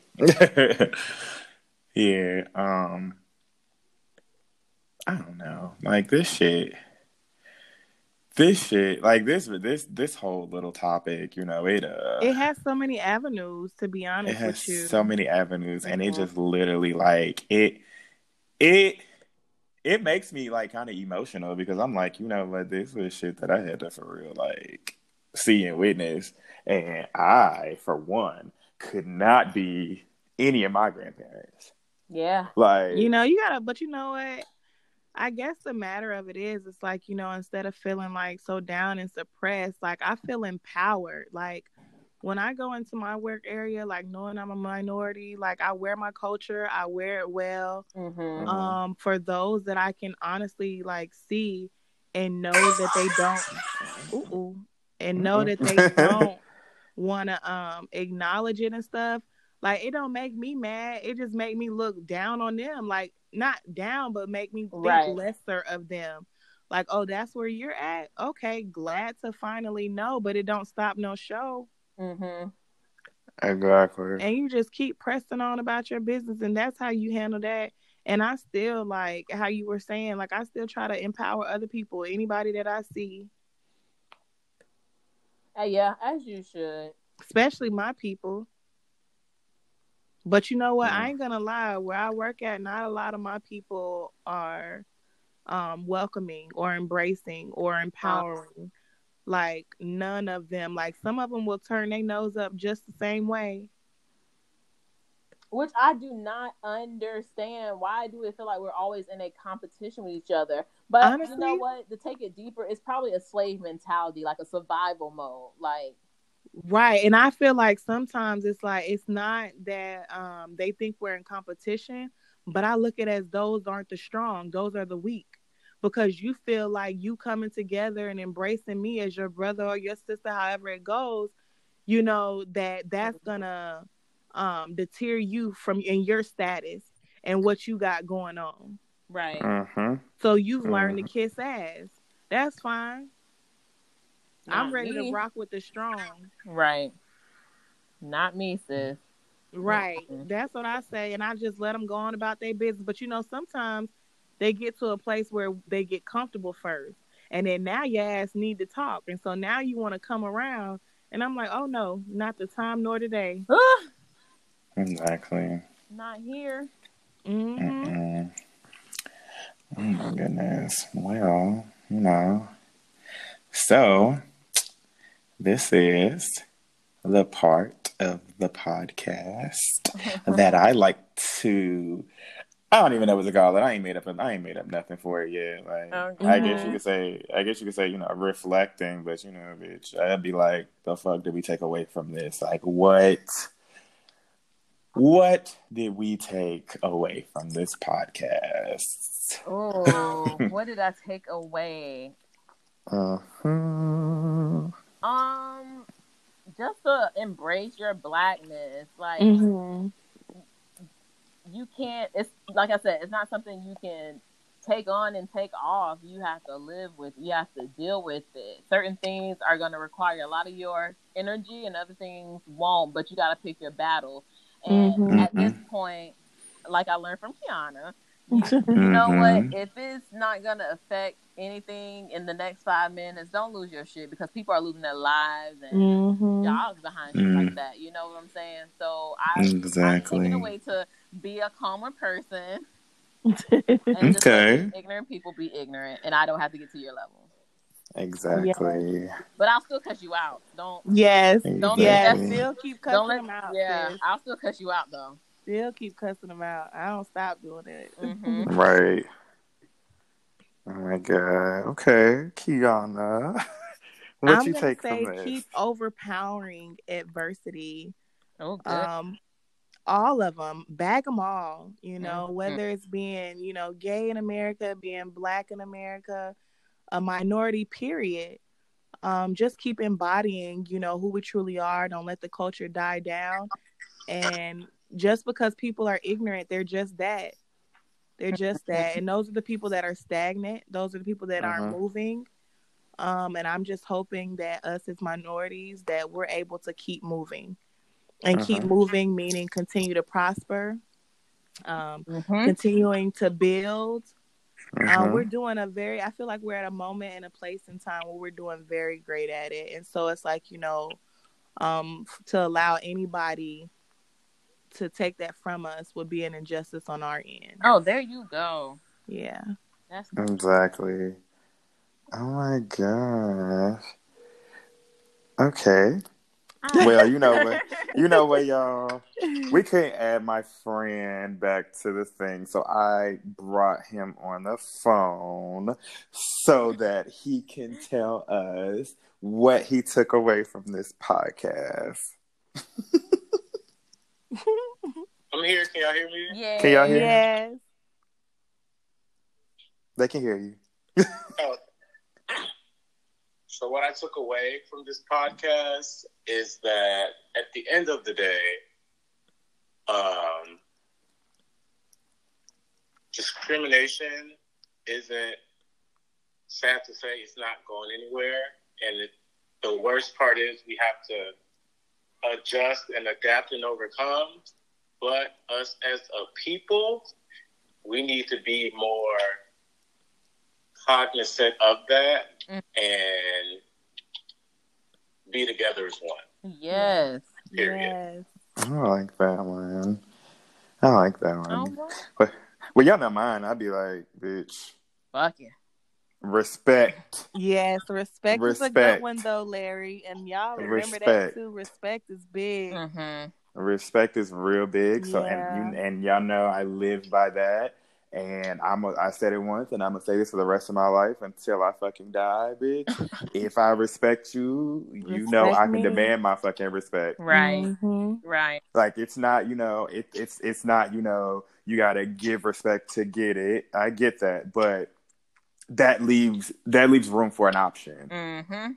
[SPEAKER 4] yeah, um, I don't know, like this shit. This shit, like this, this, this whole little topic, you know, it uh,
[SPEAKER 6] It has so many avenues. To be honest, it
[SPEAKER 4] has
[SPEAKER 6] with you,
[SPEAKER 4] so many avenues and it just literally like it it it makes me like kind of emotional because i'm like you know like this was shit that i had to for real like see and witness and i for one could not be any of my grandparents
[SPEAKER 5] Yeah.
[SPEAKER 4] like
[SPEAKER 6] you know, you gotta. But you know what? I guess the matter of it is, it's like you know, instead of feeling like so down and suppressed, like I feel empowered. Like when I go into my work area, like knowing I'm a minority, like I wear my culture, I wear it well.
[SPEAKER 5] Mm-hmm.
[SPEAKER 4] Mhm.
[SPEAKER 6] um for those that I can honestly like see and know that they don't ooh, and know that they don't want to um acknowledge it and stuff like it don't make me mad. It just make me look down on them. Like not down but make me think
[SPEAKER 5] Right.
[SPEAKER 6] lesser of them. Like oh that's where you're at? Okay glad to finally know but it don't stop no show.
[SPEAKER 5] Mm-hmm.
[SPEAKER 4] exactly.
[SPEAKER 6] And you just keep pressing on about your business and that's how you handle that. And i still like how you were saying like i still try to empower other people anybody that i see.
[SPEAKER 5] Uh, yeah, as you should.
[SPEAKER 6] especially my people but you know what i ain't gonna lie where i work at not a lot of my people are um welcoming or embracing or empowering like none of them like some of them will turn their nose up just the same way
[SPEAKER 5] Which I do not understand. Why do we feel like we're always in a competition with each other? But you know what? To take it deeper, it's probably a slave mentality, like a survival mode. Like,
[SPEAKER 6] Right. And I feel like sometimes it's like it's not that um they think we're in competition, but I look at it as those aren't the strong, those are the weak. Because you feel like you coming together and embracing me as your brother or your sister, however it goes, you know, that that's gonna um deter you from in your status and what you got going on.
[SPEAKER 5] right?
[SPEAKER 4] mm-hmm.
[SPEAKER 6] So you've learned to kiss ass. That's fine. I'm ready
[SPEAKER 5] me.
[SPEAKER 6] to rock with the strong.
[SPEAKER 5] Right. Not me, sis.
[SPEAKER 6] Right.
[SPEAKER 5] Mhm.
[SPEAKER 6] That's what I say. And I just let them go on about their business. But you know, sometimes they get to a place where they get comfortable first. And then now your ass need to talk. And so now you want to come around. And I'm like, oh no, not the time nor the day.
[SPEAKER 5] Ah,
[SPEAKER 4] Exactly.
[SPEAKER 5] not here.
[SPEAKER 6] hmm
[SPEAKER 4] Mm-mm. Oh my goodness. Well, you know. So, this is the part of the podcast that I like to. I don't even know what to call it. I ain't made up. I ain't made up nothing for it yet. Like,
[SPEAKER 5] Okay.
[SPEAKER 4] I guess you could say. I guess you could say. You know, reflecting. But you know, bitch, I'd be like, the fuck did we take away from this? Like, what? What did we take away from this podcast?
[SPEAKER 5] Oh, what did I take away?
[SPEAKER 4] Uh-huh.
[SPEAKER 5] Um, just to embrace your blackness. Like
[SPEAKER 6] hmm
[SPEAKER 5] you can't. It's like I said. It's not something you can take on and take off. You have to live with. You have to deal with it. Certain things are going to require a lot of your energy, and other things won't. But you got to pick your battle. And
[SPEAKER 6] Mhm.
[SPEAKER 5] at this point, like I learned from Kiana, you know what? If it's not gonna affect anything in the next five minutes, don't lose your shit because people are losing their lives and
[SPEAKER 6] hmm
[SPEAKER 5] jobs behind shit
[SPEAKER 4] Mm.
[SPEAKER 5] like that. You know what I'm saying? So I, exactly. I'm
[SPEAKER 4] Exactly.
[SPEAKER 5] taking away to be a calmer person and just
[SPEAKER 4] Okay.
[SPEAKER 5] ignorant people be ignorant, and I don't have to get to your level.
[SPEAKER 4] Exactly.
[SPEAKER 5] But I'll still cuss you out. Don't
[SPEAKER 6] yes.
[SPEAKER 5] Don't-
[SPEAKER 6] Yeah.
[SPEAKER 4] Exactly.
[SPEAKER 6] Still keep cussing
[SPEAKER 5] let
[SPEAKER 6] them out.
[SPEAKER 5] Yeah,
[SPEAKER 6] sis.
[SPEAKER 5] I'll still cuss you out though.
[SPEAKER 6] Still keep cussing them out. I don't stop doing it.
[SPEAKER 5] hmm
[SPEAKER 4] Right. Oh my god. Okay, Kiana. what
[SPEAKER 6] I'm
[SPEAKER 4] you
[SPEAKER 6] gonna
[SPEAKER 4] take
[SPEAKER 6] say
[SPEAKER 4] from this?
[SPEAKER 6] keep overpowering adversity.
[SPEAKER 5] Oh, good.
[SPEAKER 6] Um, all of them, bag them all. You know,
[SPEAKER 5] Mhm.
[SPEAKER 6] whether it's being you know gay in America, being black in America, a minority. Period. Um, just keep embodying, you know, who we truly are. Don't let the culture die down. And just because people are ignorant, they're just that. They're just that. And those are the people that are stagnant. Those are the people that aren't
[SPEAKER 4] Mhm.
[SPEAKER 6] moving. Um, and I'm just hoping that us as minorities that we're able to keep moving. And keep
[SPEAKER 4] Mhm.
[SPEAKER 6] moving, meaning continue to prosper, um,
[SPEAKER 5] Mhm.
[SPEAKER 6] continuing to build. Um,
[SPEAKER 4] Mhm.
[SPEAKER 6] we're doing a very, I feel like we're at a moment and a place in time where we're doing very great at it. And so it's like, you know, um, to allow anybody to take that from us would be an injustice on our end.
[SPEAKER 5] Oh, there you go.
[SPEAKER 6] Yeah.
[SPEAKER 5] That's
[SPEAKER 4] Exactly. Oh my gosh. Okay. Ah. Well, you know what? You know what, y'all? We couldn't add my friend back to the thing, so I brought him on the phone so that he can tell us what he took away from this podcast.
[SPEAKER 10] I'm here. Can y'all hear me?
[SPEAKER 5] Yeah.
[SPEAKER 4] Can y'all hear me?
[SPEAKER 6] Yes.
[SPEAKER 4] They can hear you.
[SPEAKER 10] Oh. So what I took away from this podcast is that at the end of the day, um, discrimination isn't sad to say it's not going anywhere, and it, the worst part is we have to adjust and adapt and overcome. But us as a people, we need to be more cognizant of that
[SPEAKER 5] Mm.
[SPEAKER 10] and be together as one.
[SPEAKER 5] Yes.
[SPEAKER 10] Period.
[SPEAKER 6] Yes.
[SPEAKER 4] I like that one. I like that one.
[SPEAKER 5] Oh, well,
[SPEAKER 4] But well, y'all not mine. I'd be like, bitch,
[SPEAKER 5] fuck it.
[SPEAKER 4] Respect.
[SPEAKER 6] Yes. Respect, is a good one though, Larry. And y'all remember that
[SPEAKER 4] Respect.
[SPEAKER 6] too. Respect is big.
[SPEAKER 5] Mm-hmm.
[SPEAKER 4] Respect is real big. So
[SPEAKER 6] Yeah.
[SPEAKER 4] and you, and y'all know I live by that. And I'm a, I said it once, and I'm gonna say this for the rest of my life until I fucking die, bitch. if I respect you, you know I can
[SPEAKER 6] me.
[SPEAKER 4] demand my fucking respect.
[SPEAKER 5] Right.
[SPEAKER 6] Mhm.
[SPEAKER 5] Right.
[SPEAKER 4] Like it's not, you know, it, it's it's not, you know, you gotta give respect to get it. I get that, but that leaves that leaves room for an option.
[SPEAKER 5] Mm-hmm.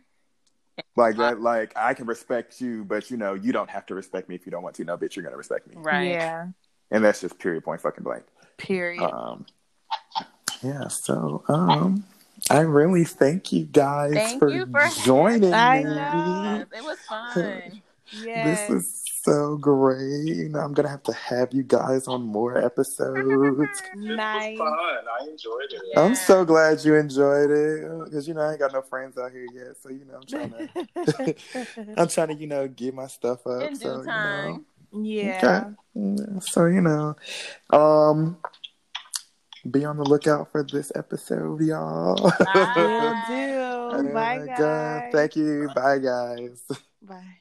[SPEAKER 4] Like that, like I can respect you, but you know, you don't have to respect me if you don't want to. No, bitch, you're gonna respect me,
[SPEAKER 5] Right.
[SPEAKER 6] Yeah.
[SPEAKER 4] and that's just period point fucking blank.
[SPEAKER 6] Period.
[SPEAKER 4] Um, yeah. So, um, I really thank you guys
[SPEAKER 5] Thank
[SPEAKER 4] for,
[SPEAKER 5] you for
[SPEAKER 4] joining
[SPEAKER 6] I
[SPEAKER 4] me.
[SPEAKER 6] know.
[SPEAKER 5] It was fun.
[SPEAKER 6] yes.
[SPEAKER 4] This is so great. You know, I'm gonna have to have you guys on more episodes.
[SPEAKER 6] Nice.
[SPEAKER 10] This was fun. I enjoyed it.
[SPEAKER 5] Yeah.
[SPEAKER 4] I'm so glad you enjoyed it because you know I ain't got no friends out here yet, so you know I'm trying to I'm trying to you know get my stuff up.
[SPEAKER 5] In
[SPEAKER 4] so
[SPEAKER 5] due time.
[SPEAKER 6] yeah.
[SPEAKER 4] Okay. So you know, um, be on the lookout for this episode, y'all.
[SPEAKER 6] Will do. Bye,
[SPEAKER 4] my God.
[SPEAKER 6] guys.
[SPEAKER 4] Thank you. Bye, guys.
[SPEAKER 6] Bye.